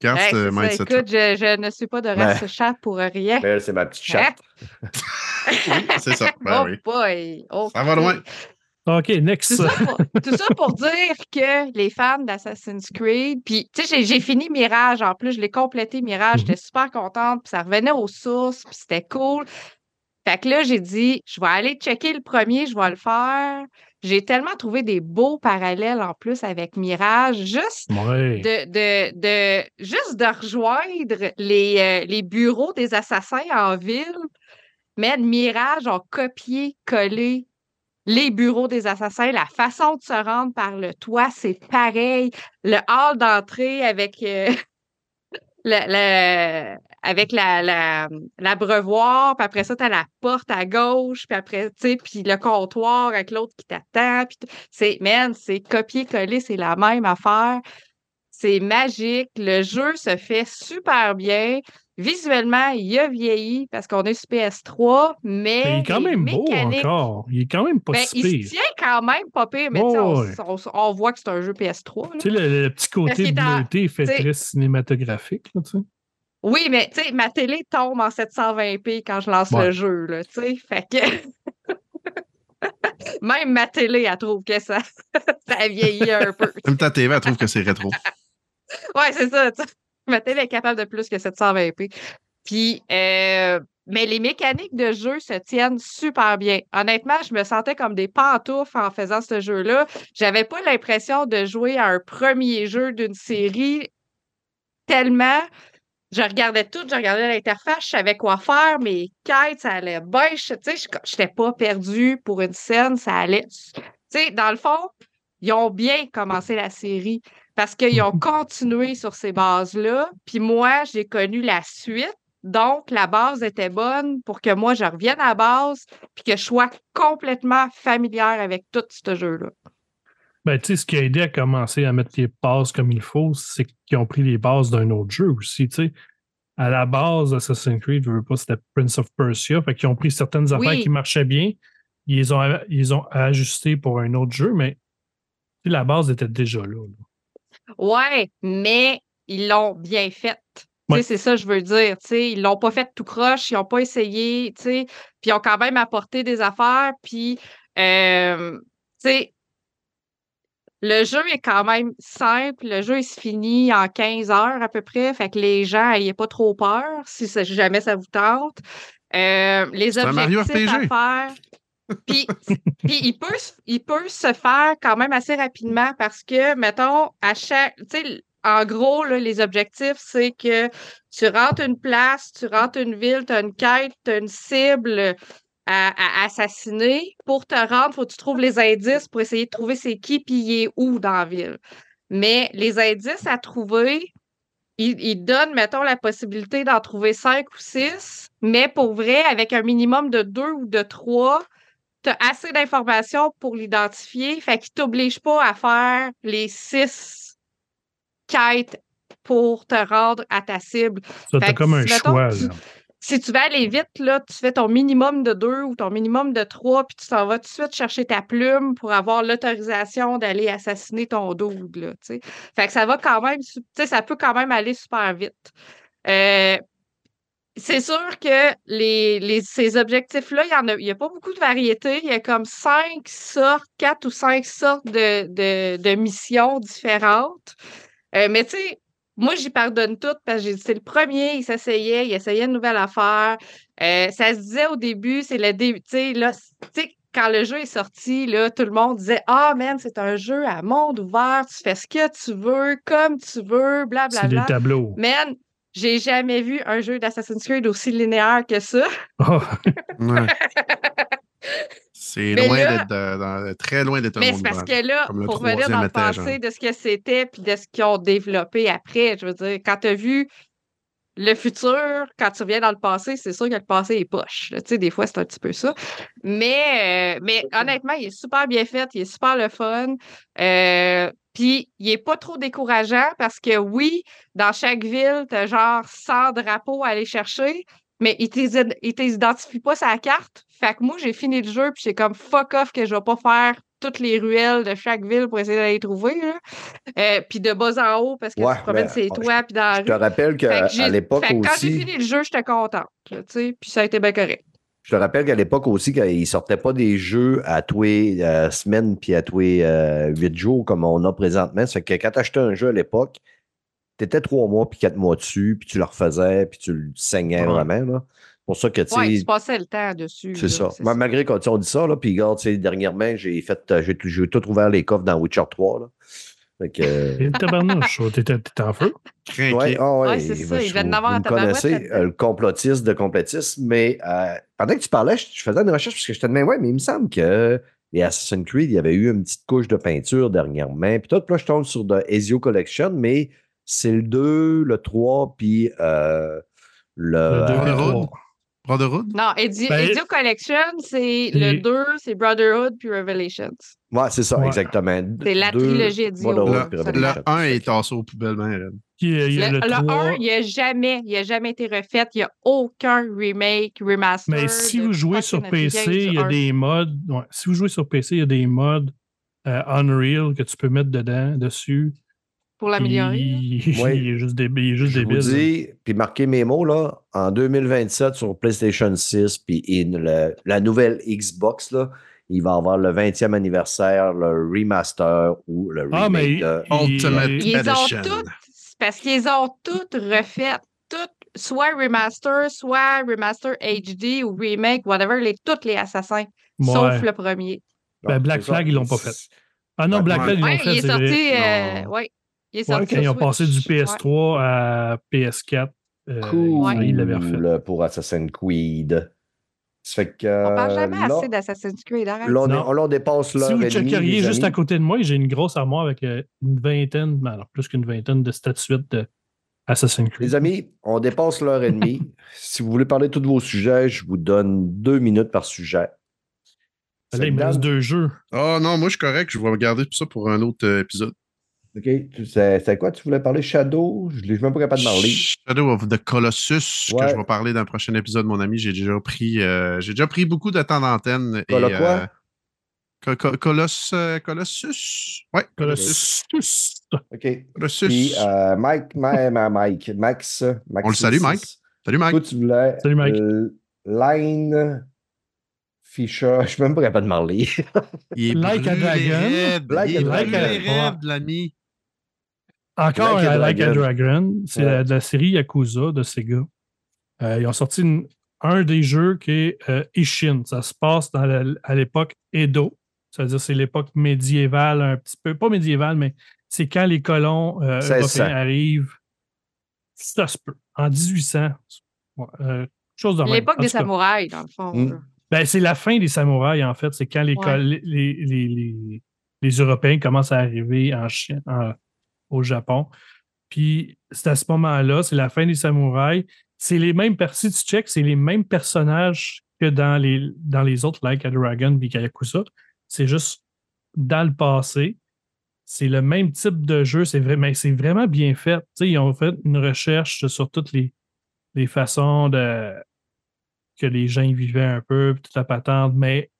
Garde Hey, ça, écoute, je, je ne suis pas de race chat pour rien. Mel, c'est ma petite chatte. C'est ça. Ben oh oui. boy! Ça va loin. OK, next. Tout ça, pour, tout ça pour dire que les fans d'Assassin's Creed, puis tu sais, j'ai- fini Mirage en plus, je l'ai complété Mirage, Mhm. j'étais super contente, puis ça revenait aux sources, puis c'était cool. Fait que là, j'ai dit, je vais aller checker le premier, je vais le faire. J'ai tellement trouvé des beaux parallèles en plus avec Mirage, juste Ouais. de, de, de juste de rejoindre les, euh, les bureaux des assassins en ville. Mais Mirage ont copié-collé les bureaux des assassins, la façon de se rendre par le toit, c'est pareil. Le hall d'entrée avec euh, le- le- avec la, la, l'abreuvoir, puis après ça, tu as la porte à gauche, puis après, tu sais, puis le comptoir avec l'autre qui t'attend. puis. C'est, man, c'est copier-coller, c'est la même affaire. C'est magique. Le jeu se fait super bien. Visuellement, il a vieilli parce qu'on est sur PS3, mais. Mais il est quand même beau encore. Il est quand même pas Ben, si il se tient quand même pas pire, mais on, Ouais. on- on voit que c'est un jeu PS3. là. Tu sais, le, le petit côté est en- bleuté fait très cinématographique. Là, tu sais. Oui, mais tu sais, ma télé tombe en 720p quand je lance Ouais. le jeu, là, tu sais. Fait que. Même ma télé, elle trouve que ça, ça vieillit un peu. Même ta TV, elle trouve que c'est rétro. Ouais, c'est ça. tu sais. Ma télé est capable de plus que 720p. Puis, euh, mais les mécaniques de jeu se tiennent super bien. Honnêtement, je me sentais comme des pantoufles en faisant ce jeu-là. J'avais pas l'impression de jouer à un premier jeu d'une série tellement. Je regardais tout, je regardais l'interface, je savais quoi faire, mes quêtes, ça allait bien. Je- n'étais pas perdue pour une scène, ça allait. Tu sais, dans le fond, ils ont bien commencé la série parce qu'ils ont continué sur ces bases-là. Puis moi, j'ai connu la suite. Donc, la base était bonne pour que moi, je revienne à la base puis que je sois complètement familière avec tout ce jeu-là. Ben, tu sais, ce qui a aidé à commencer à mettre les bases comme il faut, c'est qu'ils ont pris les bases d'un autre jeu aussi. Tu sais, à la base, Assassin's Creed, je veux pas, c'était Prince of Persia. Fait qu'ils ont pris certaines affaires Oui. qui marchaient bien, ils les ont, ils ont ajustées pour un autre jeu, mais la base était déjà là. là. Ouais, mais ils l'ont bien faite. Tu sais, Ouais. C'est ça que je veux dire. tu sais, Ils l'ont pas fait tout croche, ils n'ont pas essayé, tu sais, puis ils ont quand même apporté des affaires. Puis, euh, tu sais, le jeu est quand même simple. Le jeu, il se finit en 15 heures à peu près. Fait que les gens, n'ayez pas trop peur si ça- jamais ça vous tente. Euh, les C'est un Mario objectifs à faire. Puis, il, peut, il peut se faire quand même assez rapidement parce que, mettons, à chaque. Tu sais, en gros, les objectifs, c'est que tu rentres une place, tu rentres une ville, tu as une quête, tu as une cible à, assassiner. Pour te rendre, il faut que tu trouves les indices pour essayer de trouver c'est qui puis il est où dans la ville. Mais les indices à trouver, ils, ils donnent, mettons, la possibilité d'en trouver cinq ou six, mais pour vrai, avec un minimum de deux ou de trois, tu as assez d'informations pour l'identifier, fait qu'ils ne t'obligent pas à faire les six quêtes pour te rendre à ta cible. Ça, t'as comme un si, mettons, choix. tu-. Si tu veux aller vite, là, tu fais ton minimum de deux ou ton minimum de trois, puis tu t'en vas tout de suite chercher ta plume pour avoir l'autorisation d'aller assassiner ton là, sais. Fait que ça va quand même, ça peut quand même aller super vite. Euh, c'est sûr que les, les- ces objectifs-là, il y en a, y a pas beaucoup de variété. Il y a comme cinq sortes, quatre ou cinq sortes de, de, de missions différentes. Euh, mais tu sais, moi, j'y pardonne toutes parce que c'est le premier, il s'essayait, il essayait une nouvelle affaire. Euh, ça se disait au début, c'est le début, tu sais, là, tu sais, quand le jeu est sorti, là, tout le monde disait Ah, man, c'est un jeu à monde ouvert, tu fais ce que tu veux, comme tu veux, C'est blablabla. des tableaux. Man, j'ai jamais vu un jeu d'Assassin's Creed aussi linéaire que ça. Ouais. C'est loin d'être très loin d'être un Mais c'est parce que là, pour revenir dans le étage, passé hein. de ce que c'était puis de ce qu'ils ont développé après, je veux dire, quand tu as vu le futur, quand tu reviens dans le passé, c'est sûr que le passé est poche. Tu sais, des fois, c'est un petit peu ça. Mais, euh, mais honnêtement, il est super bien fait, il est super le fun. Euh, puis, il est pas trop décourageant parce que oui, dans chaque ville, tu as genre 100 drapeaux à aller chercher, mais ils ne t'identifient pas la carte. Fait que moi, j'ai fini le jeu, puis j'ai comme fuck off que je vais pas faire toutes les ruelles de chaque ville pour essayer d'aller trouver. Euh, puis de bas en haut, parce que Ouais, tu te promènes ses toits, puis dans la Je te rappelle que qu'à j'ai- l'époque que quand j'ai aussi, fini le jeu, j'étais contente. là, tu sais, Puis ça a été bien correct. Je te rappelle qu'à l'époque aussi, quand ils sortaient pas des jeux à tous les euh, semaines puis à tous les euh, huit jours comme on a présentement. Ça fait que quand tu achetais un jeu à l'époque, tu étais trois mois puis quatre mois dessus, puis tu le refaisais, puis tu le saignais Ouais. vraiment. Là. pour ça que, tu Ouais, tu passais le temps dessus. c'est ça. c'est Ma- Malgré quand on dit ça, là, puis regarde, dernièrement, j'ai fait, euh, j'ai tout ouvert les coffres dans Witcher 3. Là. Que, euh, tabarnouche, oh, t'étais en feu. Crinqué. Ouais, ah ouais, Ouais, c'est il ça, va- il vous- en avoir connaissez, euh, le complotiste de complotiste, mais euh, pendant que tu parlais, je, je faisais une recherche parce que j'étais de même, ouais, mais il me semble que les Assassin's Creed, il y avait eu une petite couche de peinture dernièrement, puis tout, puis là, je tombe sur de Ezio Collection, mais c'est le 2, le 3, puis euh, le... Le deux, euh, le Brotherhood? Non, Edi- Ben, Collection, c'est le 2, c'est Brotherhood puis Revelations. Ouais, c'est ça, Ouais. exactement. C'est la Deux, trilogie. Brotherhood, Le, le Revelation. 1 est tassé aux poubelles, ben, euh, il y a Le, le, le 3. 1, il n'a jamais, il a jamais été refait. Il n'y a aucun remake, remaster. Mais si vous jouez sur PC, il y a des modes. ouais, si vous jouez sur PC, il y a des modes euh, Unreal que tu peux mettre dedans, dessus. Pour l'améliorer. Ouais. il est juste débile. Il est juste Je vous dis, puis marquez mes mots, là, en 2027 sur PlayStation 6, puis in- le- la nouvelle Xbox, là, il va avoir le 20e anniversaire, le remaster ou le remake Ah, mais de- il- Ultimate Ils ont toutes, parce qu'ils ont toutes refaites, toutes, soit remaster, soit remaster HD ou remake, whatever, les, toutes les assassins, Ouais. sauf le premier. Ben, Black. Flag, ils l'ont pas fait. Ah non. Black Flag, ils l'ont Ouais, fait, il est c'est sorti, vrai. euh, ouais, il est Ouais, sorti quand ils ont passé du Switch. Ouais. PS3 à PS4, euh, Cool ils l'avaient refait. pour Assassin's Creed. Ça fait que. On parle jamais là, assez d'Assassin's Creed, arrête. là, on, on dépasse l'heure Si vous checkeriez juste amis. à côté de moi, j'ai une grosse armoire avec euh, une vingtaine, ben alors plus qu'une vingtaine de statuettes de Assassin's Creed. Les amis, on dépasse l'heure et demie. si vous voulez parler de tous vos sujets, je vous donne deux minutes par sujet. Là, il me reste deux jeux. Ah non, moi je suis correct, je vais regarder tout ça pour un autre euh, épisode. OK. Tu sais- C'est quoi tu voulais parler? Shadow? Je ne suis même pas capable de parler. Shadow of the Colossus, Ouais. que je vais parler dans le prochain épisode, mon ami. J'ai déjà pris euh, j'ai déjà pris beaucoup de temps d'antenne. Colo quoi? euh, Co- euh, Colossus? Ouais, Colossus. Colossus. OK. Colossus. Puis, euh, Mike, Ma- Ma- Mike, Max, Max. On le salue, Mike. Salut Mike. Toi, tu voulais. Salut, Mike. Line Fisher. Je ne suis même pas capable de parler. Il est Like a brûlé Dragon. Like Il a est Dragon. brûlé raide, l'ami. Encore Like a un Like a Dragon. C'est Ouais. la- de la série Yakuza de Sega. Euh, ils ont sorti une- un des jeux qui est euh, Ishin. Ça se passe dans la- à l'époque Edo. C'est-à-dire c'est l'époque médiévale un petit peu. Pas médiévale, mais c'est quand les colons euh, 1600. européens arrivent. Ça se peut. En 1800. Ouais, euh, chose de. L'époque des samouraïs, dans le fond. Mm. ben, c'est la fin des samouraïs, en fait. C'est quand les, Ouais. col- les, les, les- les- les Européens commencent à arriver en Chine, en- au Japon. Puis c'est à ce moment-là, c'est la fin des samouraïs. C'est les mêmes, si tu check, c'est les mêmes personnages que dans les, dans les autres, like a Dragon et Yakuza. C'est juste dans le passé. C'est le même type de jeu. C'est vrai, mais c'est vraiment bien fait. Tu ils ont fait une recherche sur toutes les, les façons de que les gens y vivaient un peu, toute la patente, mais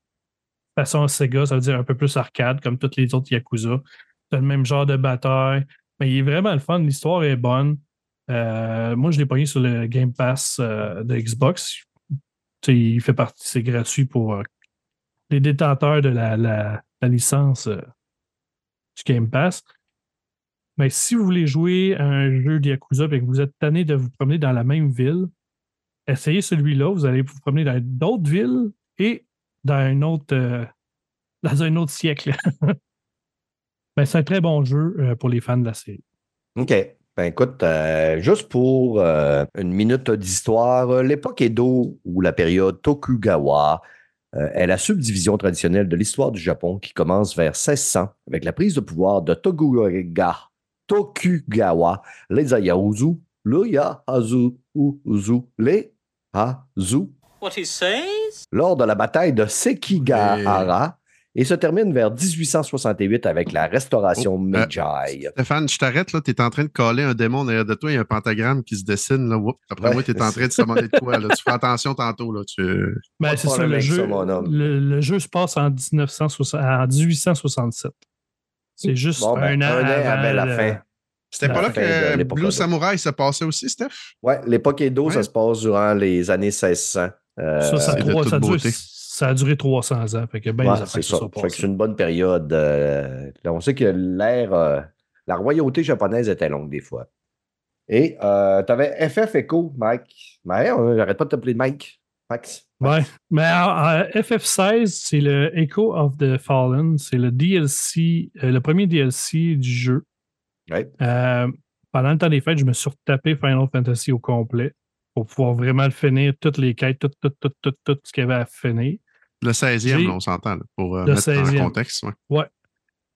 façon Sega, ça veut dire un peu plus arcade, comme toutes les autres Yakuza. C'est le même genre de bataille, mais il est vraiment le fun. L'histoire est bonne. Euh, moi, je l'ai pogné sur le Game Pass euh, de Xbox. Il fait partie, c'est gratuit pour euh, les détenteurs de la, licence du Game Pass. Mais si vous voulez jouer à un jeu de Yakuza et que vous êtes tanné de vous promener dans la même ville, essayez celui-là. Vous allez vous promener dans d'autres villes et dans un autre, dans un autre siècle. Ben, c'est un très bon jeu euh, pour les fans de la série. OK. Ben écoute, euh, juste pour euh, une minute d'histoire, l'époque Edo ou la période Tokugawa euh, est la subdivision traditionnelle de l'histoire du Japon qui commence vers 1600 avec la prise de pouvoir de Tokugawa, Tokugawa, les Ayahuzu, le Yahazu, Uzu, les Hazu, What he says? lors de la bataille de Sekigahara et se termine vers 1868 avec la restauration Oh, euh, Meiji. Stéphane, je t'arrête, là. Tu es en train de coller un démon derrière de toi. Il y a un pentagramme qui se dessine, là. Oups, après Ouais. moi, tu es en train de se demander de quoi, là. Tu fais attention tantôt, là. Tu... Ben, c'est ça, le jeu, ça, mon homme. le, le jeu se passe en, 1960 en 1867. C'est juste Bon, ben, un an un an avant, avant la fin. C'était pas là que Blue. Samurai se passait aussi, Steph? Ouais, l'époque Edo, Ouais. ça se passe durant les années 1600. Euh, Ça, dure-. Ça a duré 300 ans. Fait que ben, ouais, c'est ça. une bonne période. euh, là, on sait que l'ère, euh, la royauté japonaise était longue des fois. Et tu avais FF Echo, Mike. Mais j'arrête pas de t'appeler Mike. Max. Ouais. Mais en FF16, c'est le Echo of the Fallen. C'est le DLC, euh, le premier DLC du jeu. Ouais. Euh, pendant le temps des fêtes, je me suis retapé Final Fantasy au complet pour pouvoir vraiment le finir, toutes les quêtes, tout, tout, tout, tout, tout ce qu'il y avait à finir. Le 16e, J'ai- là, on s'entend, pour euh, Le mettre 16e. en contexte. ouais.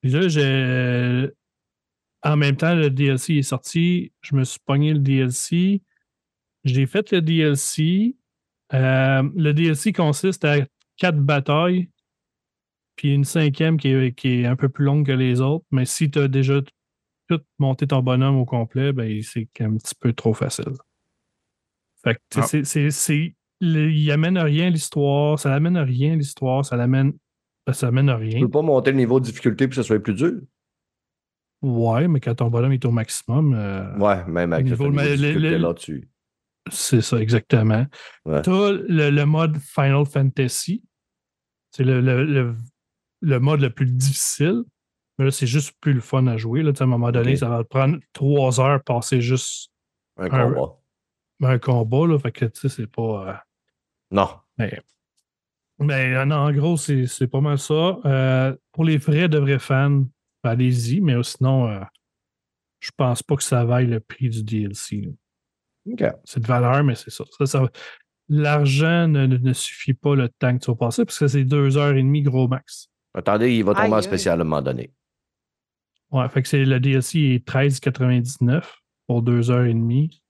Puis là, j'ai. En même temps, le DLC est sorti. Je me suis pogné le DLC. J'ai fait le DLC. Euh, le DLC consiste à quatre batailles, puis une cinquième qui est, qui est un peu plus longue que les autres. Mais si tu as déjà tout monté ton bonhomme au complet, ben, c'est un petit peu trop facile. Fait que, Ah. c'est- le- il amène à rien l'histoire, ça l'amène à rien l'histoire, ça l'amène. ben, ça amène à Tu rien. peux pas monter le niveau de difficulté pour que ce soit plus dur. Ouais, mais quand ton bonhomme est au maximum, euh, Ouais, même avec Niveau- ce niveau de le- difficulté le- là dessus. c'est ça exactement. Ouais. Tu as le, le mode Final Fantasy. C'est le, le- le- le mode le plus difficile. Mais là, c'est juste plus le fun à jouer. Là, Tu à un moment donné, ça va te prendre trois heures passer juste Un Un- combat. un combat. Là, fait que tu sais, c'est pas. Non. Mais, mais non, en gros, c'est c'est pas mal ça. Euh, pour les vrais de vrais fans, ben, allez-y, mais sinon, euh, je pense pas que ça vaille le prix du DLC. là. OK. C'est de valeur, mais c'est ça. Ça, ça- L'argent ne, ne- suffit pas le temps que tu vas passer, parce que c'est deux heures et demie gros max. Attendez, il va tomber en aïe. spécial à un moment donné. Ouais, fait que c'est le DLC est 13,99 pour deux heures et demie.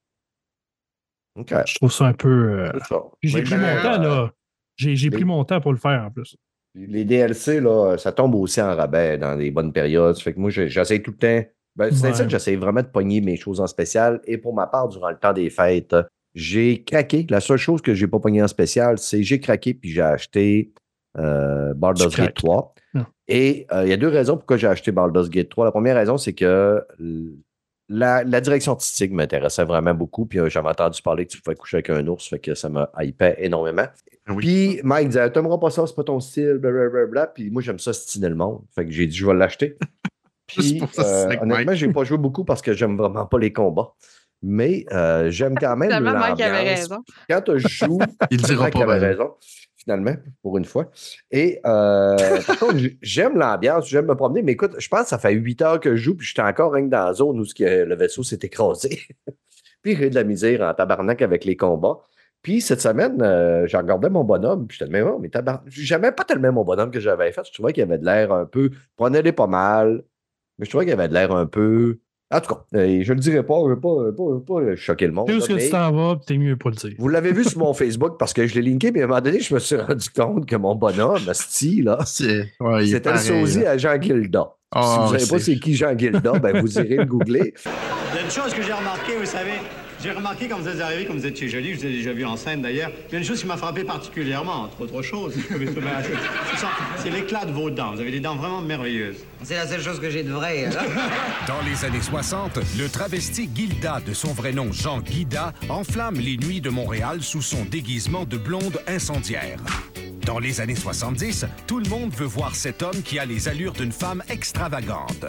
Je trouve ça un peu. euh, j'ai pris mon temps, là. J'ai pris mon temps pour le faire en plus. Les DLC, là, ça tombe aussi en rabais dans les bonnes périodes. Ça fait que moi, j'essaie tout le temps. Ben, c'est Ouais. ça que j'essaie vraiment de pogner mes choses en spécial. Et pour ma part, durant le temps des fêtes, j'ai craqué. La seule chose que j'ai pas pogné en spécial, c'est j'ai craqué puis j'ai acheté euh, Baldur's Gate craques. 3. Non. Et euh, il y a deux raisons pourquoi j'ai acheté Baldur's Gate 3. La première raison, c'est que la, la direction artistique m'intéressait vraiment beaucoup. Puis euh, j'avais entendu parler que tu pouvais coucher avec un ours, fait que ça m'a hypé énormément. Ah oui. Puis Mike disait, t'aimeras pas ça, c'est pas ton style, blablabla. Puis moi, j'aime ça stiner le monde. Fait que j'ai dit, je vais l'acheter. Puis pour ça, c'est euh, honnêtement, j'ai pas joué beaucoup parce que j'aime vraiment pas les combats. Mais euh, j'aime quand même Finalement, Mike avait l'ambiance. raison. Quand tu joues, Il dira pas. avait raison, finalement, pour une fois. Et euh, par contre, j'aime l'ambiance, j'aime me promener, mais écoute, je pense que ça fait huit heures que je joue, puis j'étais encore rien dans la zone où le vaisseau s'est écrasé. puis j'ai de la misère en tabarnak avec les combats. Puis cette semaine, euh, j'ai regardé mon bonhomme, puis j'étais de même, oh, mais tabarnak, j'aimais pas tellement mon bonhomme que j'avais fait. Je trouvais qu'il avait de l'air un peu, prenez-les pas mal, mais je trouvais qu'il avait de l'air un peu. En tout cas, euh, je le dirais pas, je veux pas, pas, pas choquer le monde. Tu sais où là, est-ce que mais- tu t'en vas, puis t'es mieux pas le dire. vous l'avez vu sur mon Facebook parce que je l'ai linké, mais à un moment donné, je me suis rendu compte que mon bonhomme, Asti, là, c'était le sosie là. à Jean Gilda. Ah, si vous ouais, savez pas c'est- c'est qui Jean Gilda, ben vous irez le googler. Il y a une chose que j'ai remarqué, vous savez. J'ai remarqué quand vous êtes arrivé, comme vous étiez jolie, je vous ai déjà vu en scène d'ailleurs. Il y a une chose qui m'a frappé particulièrement, entre autres choses. C'est l'éclat de vos dents. Vous avez des dents vraiment merveilleuses. C'est la seule chose que j'ai de vrai. alors. Dans les années 60, le travesti Gilda, de son vrai nom Jean Guida, enflamme les nuits de Montréal sous son déguisement de blonde incendiaire. Dans les années 70, tout le monde veut voir cet homme qui a les allures d'une femme extravagante.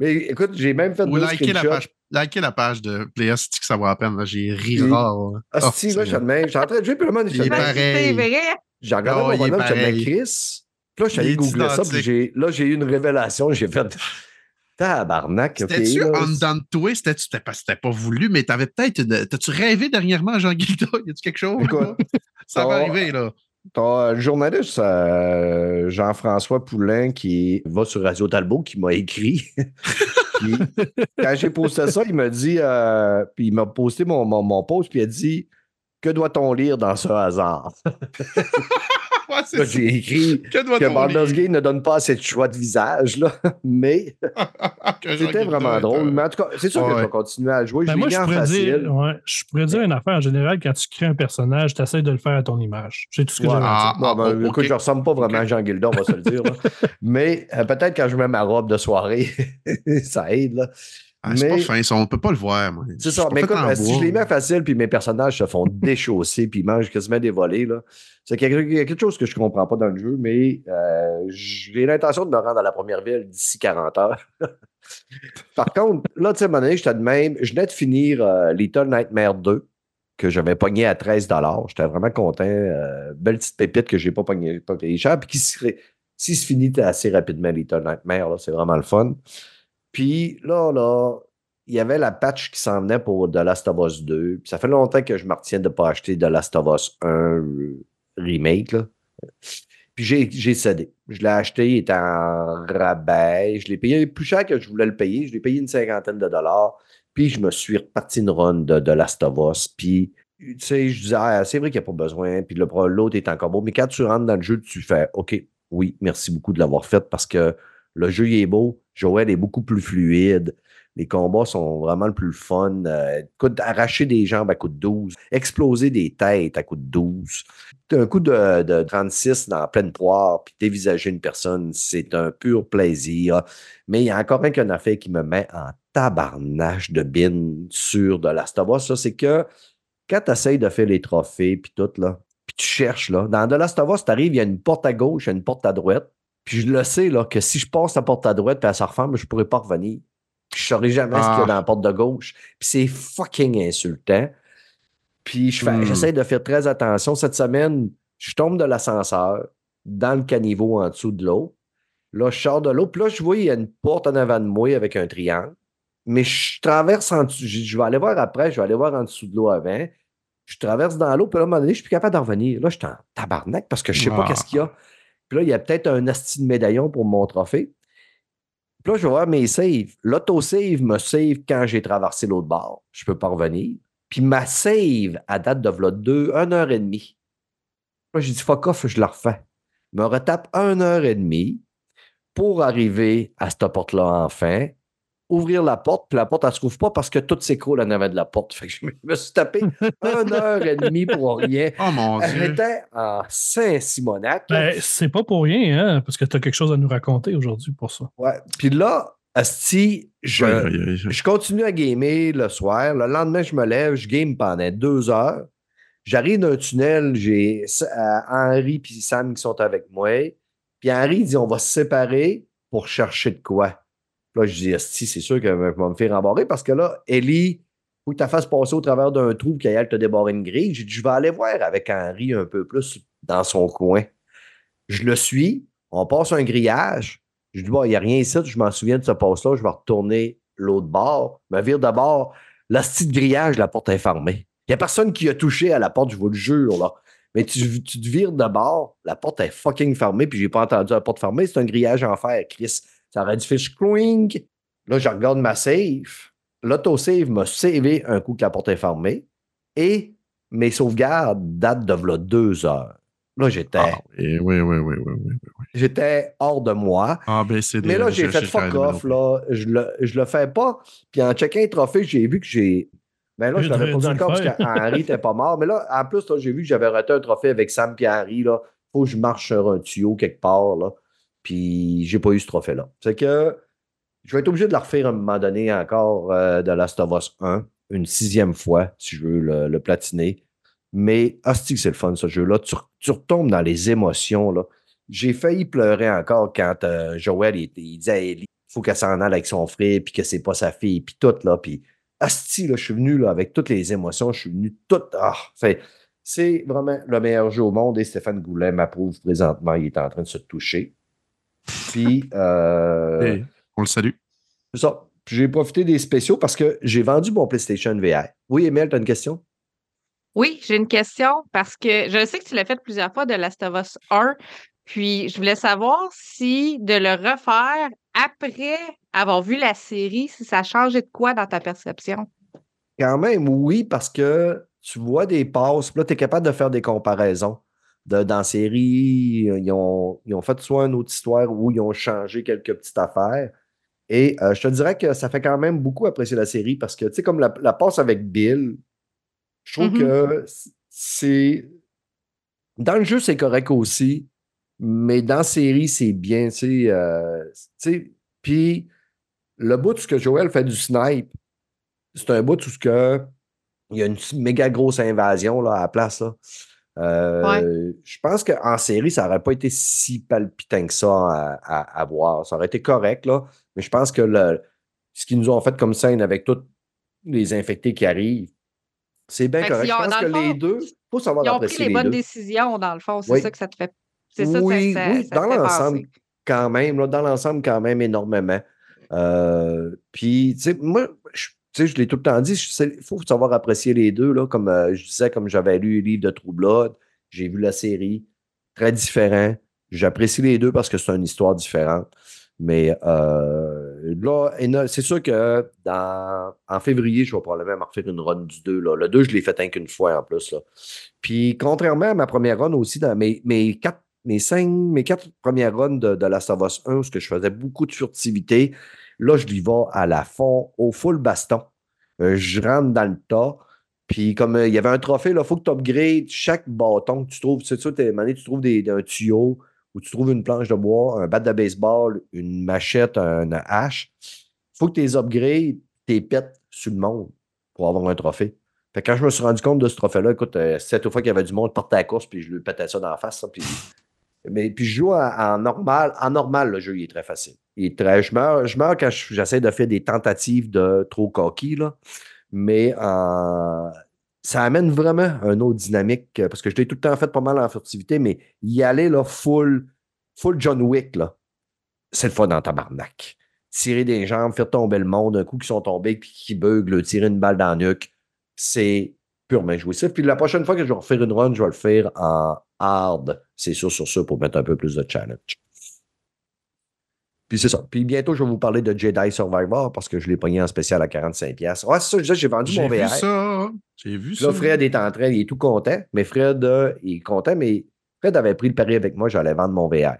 Mais écoute, j'ai même fait Ou deux liker la, page, liker la page de Playas, c'est que ça vaut la peine. là. J'ai ri Oui. rare. là. Asti, Oh, là, je suis en train de jouer, puis pareil. C'est vrai? J'ai regardé Oh, mon bonhomme, même, pareil. Chris. Puis là, je suis allé googler ça, puis là, j'ai eu une révélation. J'ai fait tabarnak. C'était-tu dedans de toi? C'était-tu- C'était pas, c'était pas voulu, mais t'avais peut-être. une- T'as-tu rêvé dernièrement, Jean Guilda? Y a-tu quelque chose? Écoute, ça va arriver, là. Le journaliste euh, Jean-François Poulain qui va sur Radio Talbot qui m'a écrit. Quand j'ai posté ça, il m'a dit, euh, puis il m'a posté mon, mon, mon post, puis il a dit Que doit-on lire dans ce hasard Ouais, j'ai écrit Que que Baldur's? Gate ne donne pas assez de choix de visage, là. mais c'était vraiment drôle. Mais en tout cas, c'est sûr que je vais continuer à jouer. Ben, je moi, je pourrais, dire, ouais, je pourrais dire une affaire en général, quand tu crées un personnage, tu essaies de le faire à ton image. C'est tout ce que à Ah, dire. Bon, ben, oh, écoute, je ressemble pas vraiment à Jean Gilda, on va se le dire. Mais euh, peut-être quand je mets ma robe de soirée, ça aide. Là. Ah, c'est pas fin, ça, on peut pas le voir. moi. C'est Je ça. Mais écoute, si bois. je les mets facile, puis mes personnages se font déchausser, puis ils mangent quasiment des volets, là. C'est quelque, il y a quelque chose que je comprends pas dans le jeu, mais euh, j'ai l'intention de me rendre à la première ville d'ici 40 heures. Par contre, là, tu sais, à un moment donné, j'étais de même. Je venais de finir euh, Little Nightmare 2, que j'avais pogné à 13 J'étais vraiment content. euh, belle petite pépite que j'ai pas pogné, pas payé cher, puis qui serait. Si se finit assez rapidement, Little Nightmare, c'est vraiment le fun. Puis là, là, il y avait la patch qui s'en venait pour The Last of Us 2. Puis ça fait longtemps que je me retiens de ne pas acheter The Last of Us 1 euh, remake. Là. Puis j'ai, cédé. Je l'ai acheté, il était en rabais. Je l'ai payé plus cher que je voulais le payer. Je l'ai payé une cinquantaine de dollars. Puis je me suis reparti une run de The Last of Us. Puis tu sais, je disais, ah, c'est vrai qu'il n'y a pas besoin, puis l'autre est encore beau. Mais quand tu rentres dans le jeu, tu fais, OK, oui, merci beaucoup de l'avoir fait parce que le jeu il est beau. Joël est beaucoup plus fluide. Les combats sont vraiment le plus fun. Euh, arracher des jambes à coup de 12, exploser des têtes à coup de 12. Un coup de, de 36 dans pleine poire, puis dévisager une personne, c'est un pur plaisir. Mais il y a encore un, qu'un affaire qui me met en tabarnache de bin sur de la Star Wars, ça, c'est que quand tu essayes de faire les trophées, puis tout, là, puis tu cherches, dans The Last of Us, tu arrives, il y a une porte à gauche, il y a une porte à droite, puis je le sais, là, que si je passe la porte à droite, puis elle se referme, je ne pourrais pas revenir. Puis je saurais jamais ce qu'il y a Ah. dans la porte de gauche. Puis c'est fucking insultant. Puis je Hmm. j'essaie de faire très attention. Cette semaine, je tombe de l'ascenseur dans le caniveau en dessous de l'eau. Là, je sors de l'eau. Puis là, je vois, il y a une porte en avant de moi avec un triangle. Mais je traverse en dessous. Je vais aller voir après. Je vais aller voir en dessous de l'eau avant. Je traverse dans l'eau. Puis là, à un moment donné, je suis plus capable d'en revenir. Là, je suis en tabarnak parce que je sais pas Ah. qu'est-ce qu'il y a. Puis là, il y a peut-être un asti de médaillon pour mon trophée. Puis là, je vais voir mes saves. L'autosave me save quand j'ai traversé l'autre bord. Je peux pas revenir. Puis ma save, à date de v'là deux, une heure et demie. Là, j'ai dit fuck off, je la refais. Je me retape une heure et demie pour arriver à cette porte-là enfin, ouvrir la porte, puis la porte, elle se trouve pas parce que tout s'écroule en avant de la porte. Fait que je me- suis tapé une heure et demie pour rien. Oh mon Elle Dieu. était en Saint-Simonac. Ben, c'est pas pour rien, hein, parce que tu as quelque chose à nous raconter aujourd'hui pour ça. Ouais. Puis là, Asti, je, aïe. je continue à gamer le soir. Le lendemain, je me lève, je game pendant deux heures. J'arrive dans un tunnel, j'ai euh, Henri et Sam qui sont avec moi. Puis Henri dit on va se séparer pour chercher de quoi? Là, je dis Asti, c'est sûr que je vais me faire embarrer parce que là, Ellie, faut que tu la fasses passer au travers d'un trou qu'elle te débarrer une grille. J'ai dit je vais aller voir avec Henri un peu plus dans son coin. Je le suis, on passe un grillage. Je dis, bon, il n'y a rien ici, je m'en souviens de ce passe-là, je vais retourner l'autre bord, me vire d'abord. La petite grillage, la porte est fermée. Il n'y a personne qui a touché à la porte, je vous le jure. Mais tu, tu te vires de bord, la porte est fucking fermée, puis j'ai pas entendu la porte fermée, c'est un grillage en fer, Chris. Ça aurait dû faire screwing. Là, je regarde ma save. L'autosave m'a savé un coup que la porte est fermée. Et mes sauvegardes datent de deux heures. Là, j'étais, Ah, oui, oui, oui, oui, oui, oui. j'étais hors de moi. Ah, ben, c'est des. Mais là, j'ai fait fuck off, là. Je le, je le fais pas. Puis en checkant les trophées, j'ai vu que j'ai. Ben là, je l'avais pas dit encore parce qu'Henri n'était pas mort. Mais là, en plus, j'ai vu que j'avais raté un trophée avec Sam et Henri. Là. Faut que je marche sur un tuyau quelque part. Là. Puis j'ai pas eu ce trophée-là. C'est que je vais être obligé de la refaire à un moment donné encore euh, de Last of Us 1, une sixième fois, si je veux le, platiner. Mais hostie c'est le fun, ce jeu-là. Tu, re- tu retombes dans les émotions. J'ai failli pleurer encore quand euh, Joël il, dit à Ellie il faut qu'elle s'en aille avec son frère, puis que c'est pas sa fille, puis tout, là. Puis, hostie, là, je suis venu là, avec toutes les émotions. Je suis venu tout. Ah, c'est vraiment le meilleur jeu au monde et Stéphane Goulet m'approuve présentement. Il est en train de se toucher. Puis, euh, Hey, on le salue. c'est ça. Puis J'ai profité des spéciaux parce que j'ai vendu mon PlayStation VR. Oui, Emile, tu as une question? Oui, j'ai une question parce que je sais que tu l'as fait plusieurs fois de Last of Us 1, puis je voulais savoir si de le refaire après avoir vu la série, si ça a changé de quoi dans ta perception? Quand même, oui, parce que tu vois des passes, puis là, tu es capable de faire des comparaisons. De, dans la série, ils ont, ils ont fait soit une autre histoire où ils ont changé quelques petites affaires. Et euh, je te dirais que ça fait quand même beaucoup apprécier la série parce que, tu sais, comme la, la passe avec Bill, je trouve Mhm. que c'est. Dans le jeu, c'est correct aussi, mais dans la série, c'est bien, tu sais. euh, Puis, le bout de ce que Joël fait du snipe, c'est un bout de ce que. Il y a une méga grosse invasion là, à la place. Là. Euh, Je pense qu'en série, ça n'aurait pas été si palpitant que ça à, à- à voir. Ça aurait été correct, là, mais je pense que le, ce qu'ils nous ont fait comme scène avec tous les infectés qui arrivent, c'est bien Fait que correct. Je pense que le fond, les deux, il faut savoir Ils ont pris les les bonnes deux. décisions, dans le fond. C'est Oui. ça que ça te fait. C'est ça, Oui, ça, oui, ça te dans l'ensemble, quand même, là, dans l'ensemble, quand même énormément. Euh, Puis, tu sais, moi, tu sais, je l'ai tout le temps dit, il faut savoir apprécier les deux, là, comme euh, je disais, comme j'avais lu le livre de True j'ai vu la série, très différent. J'apprécie les deux parce que c'est une histoire différente. Mais euh, là, c'est sûr que en février, je vais probablement me refaire une run du 2. Là. Le 2, je l'ai fait un qu'une fois en plus. Là. Puis, contrairement à ma première run aussi, dans mes, mes quatre, mes cinq, mes quatre premières runs de, de Last of Us 1, où je faisais beaucoup de furtivité, là, je l'y vais à la fond, au full baston. Euh, je rentre dans le tas. Puis comme euh, il y avait un trophée, il faut que tu upgrades chaque bâton que tu trouves. C'est ça, tu trouves des, un tuyau ou tu trouves une planche de bois, un bat de baseball, une machette, un hache. faut que tu les upgrades, tu pètes sur le monde pour avoir un trophée. Quand je me suis rendu compte de ce trophée-là, écoute, euh, cette fois qu'il y avait du monde, à la course, puis je lui pétais ça dans la face. ça, puis... Mais puis je joue en, en normal. En normal, le jeu, il est très facile. Je meurs, je meurs quand je- j'essaie de faire des tentatives de trop coquille, là. Mais euh, ça amène vraiment un autre dynamique. euh, Parce que je l'ai tout le temps fait pas mal en furtivité, mais y aller full, full John Wick, là, c'est le fun dans tabarnak. Tirer des jambes, faire tomber le monde, un coup qui sont tombés, puis qui beuglent, tirer une balle dans le nuque, c'est purement jouissif. Puis la prochaine fois que je vais refaire une run, je vais le faire en hard, c'est sûr, sur ça, pour mettre un peu plus de challenge. Puis c'est ça. Puis bientôt, je vais vous parler de Jedi Survivor parce que je l'ai pogné en spécial à 45$. Ouais, c'est ça, j'ai vendu J'ai mon vu VR. ça. J'ai vu Puis Là, ça. Fred est en train, il est tout content, mais Fred, euh, il est content, mais Fred avait pris le pari avec moi, j'allais vendre mon VR.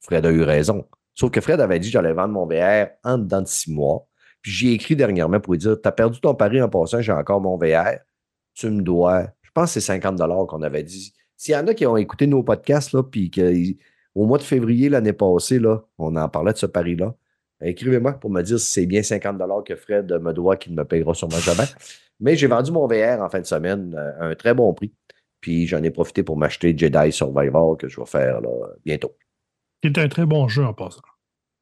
Fred a eu raison. Sauf que Fred avait dit j'allais vendre mon VR en dedans de six mois. Puis j'ai écrit dernièrement pour lui dire T'as perdu ton pari en passant, j'ai encore mon VR. Tu me dois, je pense que c'est 50 qu'on avait dit. S'il y en a qui ont écouté nos podcasts, là, puis qu'au mois de février l'année passée, là, on en parlait de ce pari-là, écrivez-moi pour me dire si c'est bien 50 que Fred me doit, qu'il ne me payera sûrement jamais. Mais j'ai vendu mon VR en fin de semaine euh, à un très bon prix. Puis j'en ai profité pour m'acheter Jedi Survivor que je vais faire là, bientôt. C'est un très bon jeu en passant.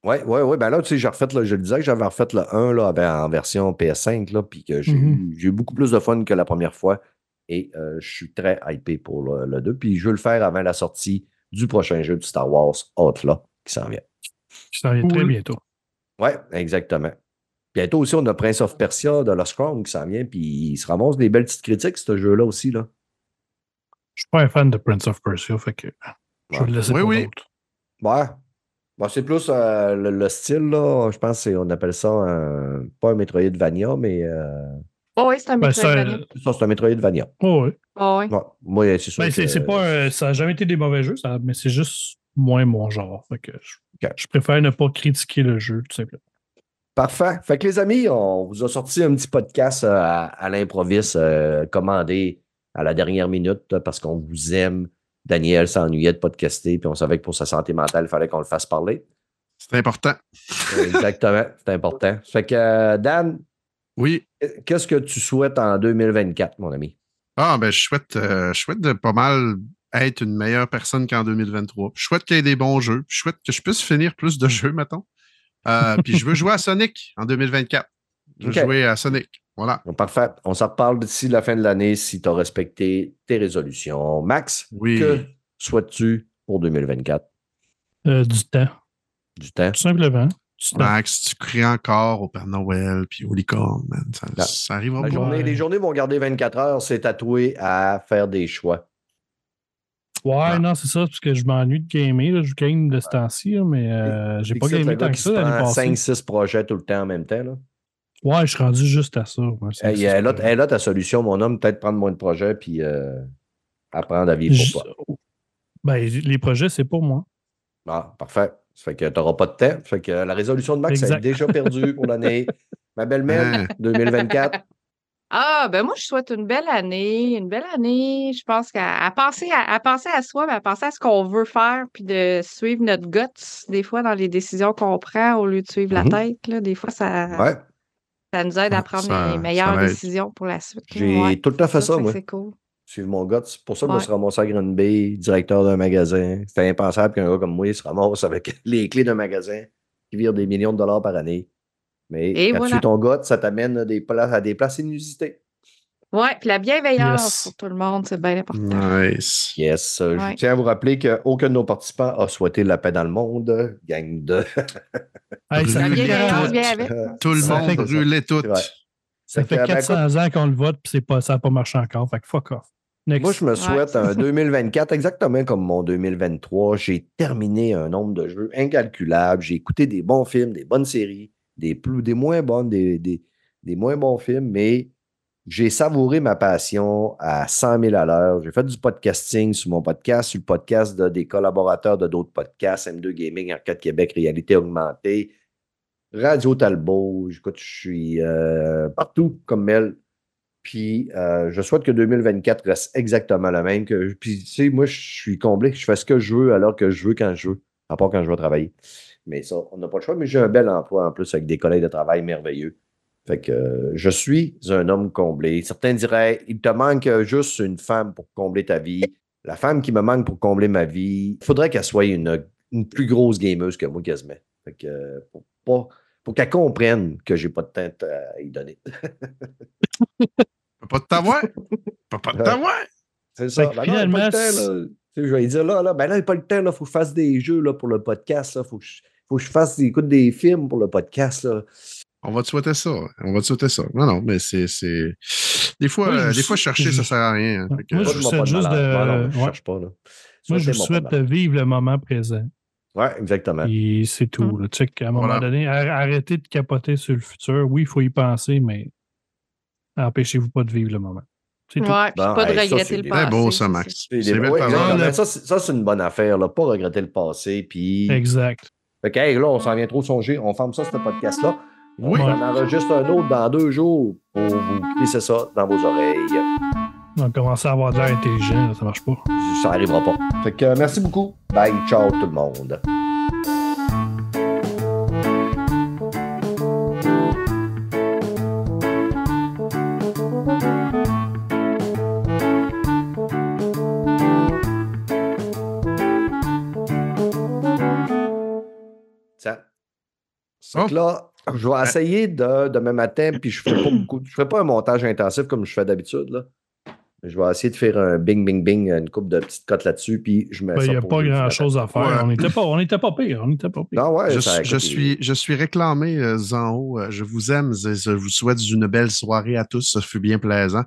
Oui, oui, oui. Ben là, tu sais, j'ai refait, là, je le disais que j'avais refait le 1 là, en version PS5, là, puis que j'ai Mhm. eu- j'ai eu beaucoup plus de fun que la première fois. Et euh, je suis très hypé pour le, le 2. Puis je veux le faire avant la sortie du prochain jeu du Star Wars Outlaw qui s'en vient. Ça vient très bientôt. Oui, exactement. Bientôt aussi, on a Prince of Persia de Lost Crown qui s'en vient, puis il se ramasse des belles petites critiques, ce jeu-là aussi. Là. Je suis pas un fan de Prince of Persia, fait que je vais le laisser Oui, pour oui. d'autres. Ouais. Bon, c'est plus euh, le, le style, là. Je pense qu'on appelle ça un, pas un Metroidvania, mais euh, Oh, oui, c'est un Ben, Metroidvania. ça, c'est un Metroidvania. Oh, oui. Oh, oui. Ouais, moi, c'est sûr. Ben, c'est que- c'est pas, un- ça n'a jamais été des mauvais jeux, ça- mais c'est juste moins mon genre. Fait que je, je préfère ne pas critiquer le jeu, tout simplement. Parfait. Fait que les amis, on vous a sorti un petit podcast euh, à, à l'improviste, euh, commandé à la dernière minute euh, parce qu'on vous aime. Daniel s'ennuyait de podcaster, puis on savait que pour sa santé mentale, il fallait qu'on le fasse parler. C'est important. Exactement, c'est important. Fait que, Dan, Oui. qu'est-ce que tu souhaites en 2024, mon ami? Ah, ben, je souhaite, euh, je souhaite de pas mal être une meilleure personne qu'en 2023. Je souhaite qu'il y ait des bons jeux. Je souhaite que je puisse finir plus de jeux, mettons. Euh, puis je veux jouer à Sonic en 2024. Je veux jouer à Sonic. Voilà. Parfait. On s'en reparle d'ici la fin de l'année si tu as respecté tes résolutions. Max, Oui. que souhaites-tu pour 2024? Euh, du temps, Du temps? tout simplement. Temps. Max, tu cries encore au Père Noël puis au licorne, man. Ça, La- ça arrivera La pas. journée- Ouais. les journées vont garder 24 heures, c'est tatoué à faire des choix. Ouais, Ah. non, c'est ça, parce que je m'ennuie de gamer. là. Je game de ce temps-ci, là, mais euh, j'ai pas gamé tant que ça se l'année prend passée. 5-6 projets tout le temps en même temps. Là. Ouais, je suis rendu juste à ça. ouais, Hey, elle, a, ça. elle a ta solution, mon homme, peut-être prendre moins de projets puis euh, apprendre à vivre Je- pour toi. Ben, les projets, c'est pour moi. Ah, parfait. Ça fait que tu n'auras pas de temps. Ça fait que la résolution de Max est déjà perdue pour l'année. Ma belle-mère, Hein? 2024. Ah, ben moi, je souhaite une belle année, une belle année. Je pense qu'à à penser à, à penser à soi, mais à penser à ce qu'on veut faire, puis de suivre notre guts, des fois, dans les décisions qu'on prend, au lieu de suivre Mhm. la tête. Là, des fois, ça, Ouais. ça nous aide à Ah, prendre ça- les meilleures ça décisions pour la suite. J'ai Ouais, tout le temps fait ça, que moi. C'est cool. Suivre mon gars. C'est pour ça que je me Ouais. suis ramassé à Green Bay, directeur d'un magasin. C'était impensable qu'un gars comme moi se ramasse avec les clés d'un magasin qui vire des millions de dollars par année. Mais Et quand tu voilà. ton gars, ça t'amène des places, à des places inusitées. Ouais, puis la bienveillance Yes. pour tout le monde, c'est bien important. Nice. Yes. Je Ouais. tiens à vous rappeler qu'aucun de nos participants a souhaité la paix dans le monde. Gang de. Hey, ça, fait, tout. vient avec. Tout le Ça monde brûlait tout. Ça Fait fait que, ben, 400 ans qu'on le vote, puis c'est pas, ça n'a pas marché encore. Fait que fuck off. Next. Moi, je me souhaite un ça. 2024 exactement comme mon 2023. J'ai terminé un nombre de jeux incalculable. J'ai écouté des bons films, des bonnes séries, des plus, des moins bonnes, des, des, des moins bons films, mais j'ai savouré ma passion à 100 000 à l'heure. J'ai fait du podcasting sur mon podcast, sur le podcast de- des collaborateurs de d'autres podcasts, M2 Gaming, Arcade Québec, Réalité Augmentée, Radio Talbot. Écoute, je suis euh, partout comme Mel. Puis euh, je souhaite que 2024 reste exactement le même. Que, puis tu sais, moi, je suis comblé. Je fais ce que je veux alors que je veux quand je veux, à part quand je vais travailler. Mais ça, on n'a pas le choix. Mais j'ai un bel emploi en plus avec des collègues de travail merveilleux. Fait que euh, je suis un homme comblé. Certains diraient, il te manque juste une femme pour combler ta vie. La femme qui me manque pour combler ma vie, il faudrait qu'elle soit une, une plus grosse gameuse que moi quasiment. Fait que euh, pour, pas- pour qu'elle comprenne que j'ai pas de temps à y donner. Peut pas de t'avoir. Peut pas de t'avoir. C'est ça. Ben non, j'ai pas finalement, le temps, là. Tu sais, je vais lui dire là, là, ben là, j'ai pas le temps, là, faut que je fasse des jeux là, pour le podcast. Il faut, que je- faut que je fasse des, écoute des films pour le podcast. Là. On va te souhaiter ça. On va te souhaiter ça. Non, non, mais c'est. c'est- Des fois, Moi, je euh, des fois, chercher, je- ça sert à rien. hein. Fait que- Moi, je Moi, vous je souhaite pas juste de. Non, non, je ouais. cherche pas. Là. Moi, je vous souhaite pas de vivre le moment présent. Ouais, exactement. Et c'est tout. là. Tu sais qu'à un moment Voilà. donné, ar- arrêtez de capoter sur le futur. Oui, il faut y penser, mais empêcez-vous pas de vivre le moment. C'est tout. Ouais, puis Bon, pas de hey, ça, regretter c'est le passé. Très beau, ça, c'est Max. C'est C'est des- ouais. Ça, c'est ça, c'est une bonne affaire. Là. Pas regretter le passé. Puis. Exact. Fait que, hey, là, on s'en vient trop songer. On ferme ça, ce podcast-là. Oui. On en enregistre un autre dans deux jours pour vous glisser ça dans vos oreilles. On va commencer à avoir de l'air intelligent, là, ça marche pas. Ça n'arrivera pas. Fait que euh, merci beaucoup. Bye, ciao tout le monde. Ça. Fait Oh. là, je vais essayer de demain matin, puis je ne ferai, pas beaucoup- je ferai pas un montage intensif comme je fais d'habitude. Je vais essayer de faire un bing, bing, bing, une coupe de petites cotes là-dessus, puis je Ben, Il n'y a pas grand-chose à faire. Ouais. On n'était pas, on était pas pire. On n'était pas pire. Non, ouais, Je, ça, je écoute, suis, je suis réclamé euh, en haut. Euh, Je vous aime. Je, je vous souhaite une belle soirée à tous. Ça fut bien plaisant.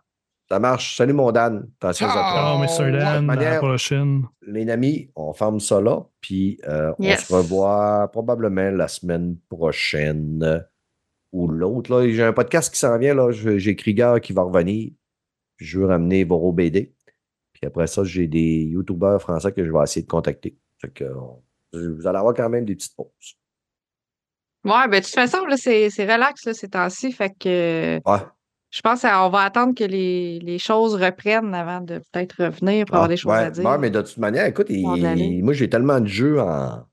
Ça marche. Salut mon Dan. Attention. Oh, Mr. Dan, à la prochaine. Les amis, on ferme ça là, puis euh, Yes. on se revoit probablement la semaine prochaine ou l'autre. là. J'ai un podcast qui s'en vient. J'ai Krieger qui va revenir. Je veux ramener Boro BD. Puis après ça, j'ai des YouTubers français que je vais essayer de contacter. Fait que, vous allez avoir quand même des petites pauses. Ouais, ben de toute façon, c'est relax là, ces temps-ci. Fait que Ouais. je pense qu'on va attendre que les, les choses reprennent avant de peut-être revenir pour avoir Ah, des choses ouais, à dire. ouais, mais de toute manière, écoute, il- moi, j'ai tellement de jeux en,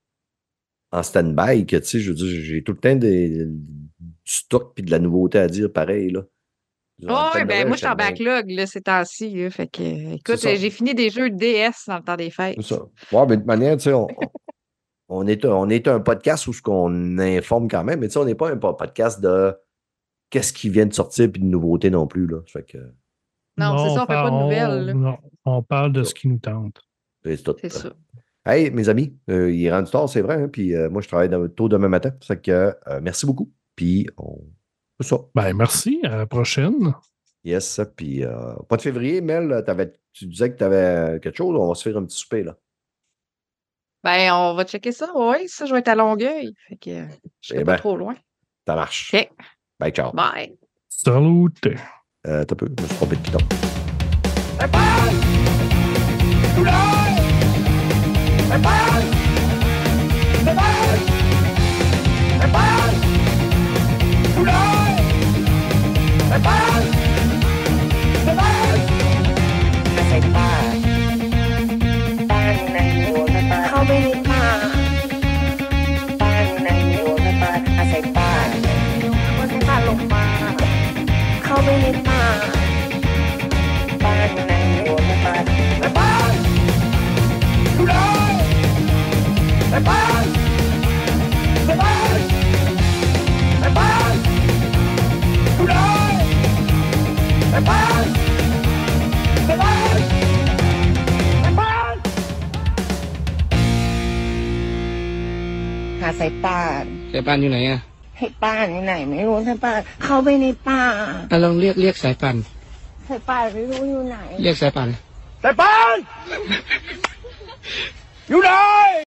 en stand-by que, tu sais, je veux dire, j'ai tout le temps des, du stock puis de la nouveauté à dire pareil, là. De ben Noël, moi, je suis en bien. backlog là, ces temps-ci. là. Fait que, écoute, j'ai fini des jeux DS dans le temps des fêtes. C'est ça. Ouais, mais de toute manière, tu sais, on, on, est, un- on est un podcast où ce qu'on informe quand même, mais tu sais, on n'est pas un podcast de qu'est-ce qui vient de sortir puis de nouveautés non plus, là. Fait que, Non, c'est ça, on fait pas de nouvelles, là. non, on parle de ce qui nous tente. c'est tout. C'est ça. Hey, mes amis, euh, il est rendu tard, c'est vrai, hein, puis euh, moi, je travaille tôt demain matin. Fait que, euh, merci beaucoup. Puis, on. Ça. Ben, merci. À la prochaine. Yes, puis euh, pas de février, Mel, t'avais- tu disais que tu avais quelque chose, on va se faire un petit souper, là. Ben, on va checker ça. Oui, ça, je vais être à Longueuil. Fait que euh, je serai Eh pas ben. trop loin. Ça marche. OK. Bye, ciao. Bye. Salut. Euh, t'as peu, je me suis trompé de piton. สบาาไม่ใช่ป้าป้าในป่าในป้าอาศัยป้าว่าใช่ป้าลงมาเขาไป้าป้า หาสายป่านสายป่านอยู่ไหนอะให้ป่านอยู่ไหน ไม่รู้สายป่านเข้าไปในป่าอะลองเรียกเรียกสายป่านสายป่านไม่รู้อยู่ไหน เรียกสายป่านสแต่ปานอยู่ไหน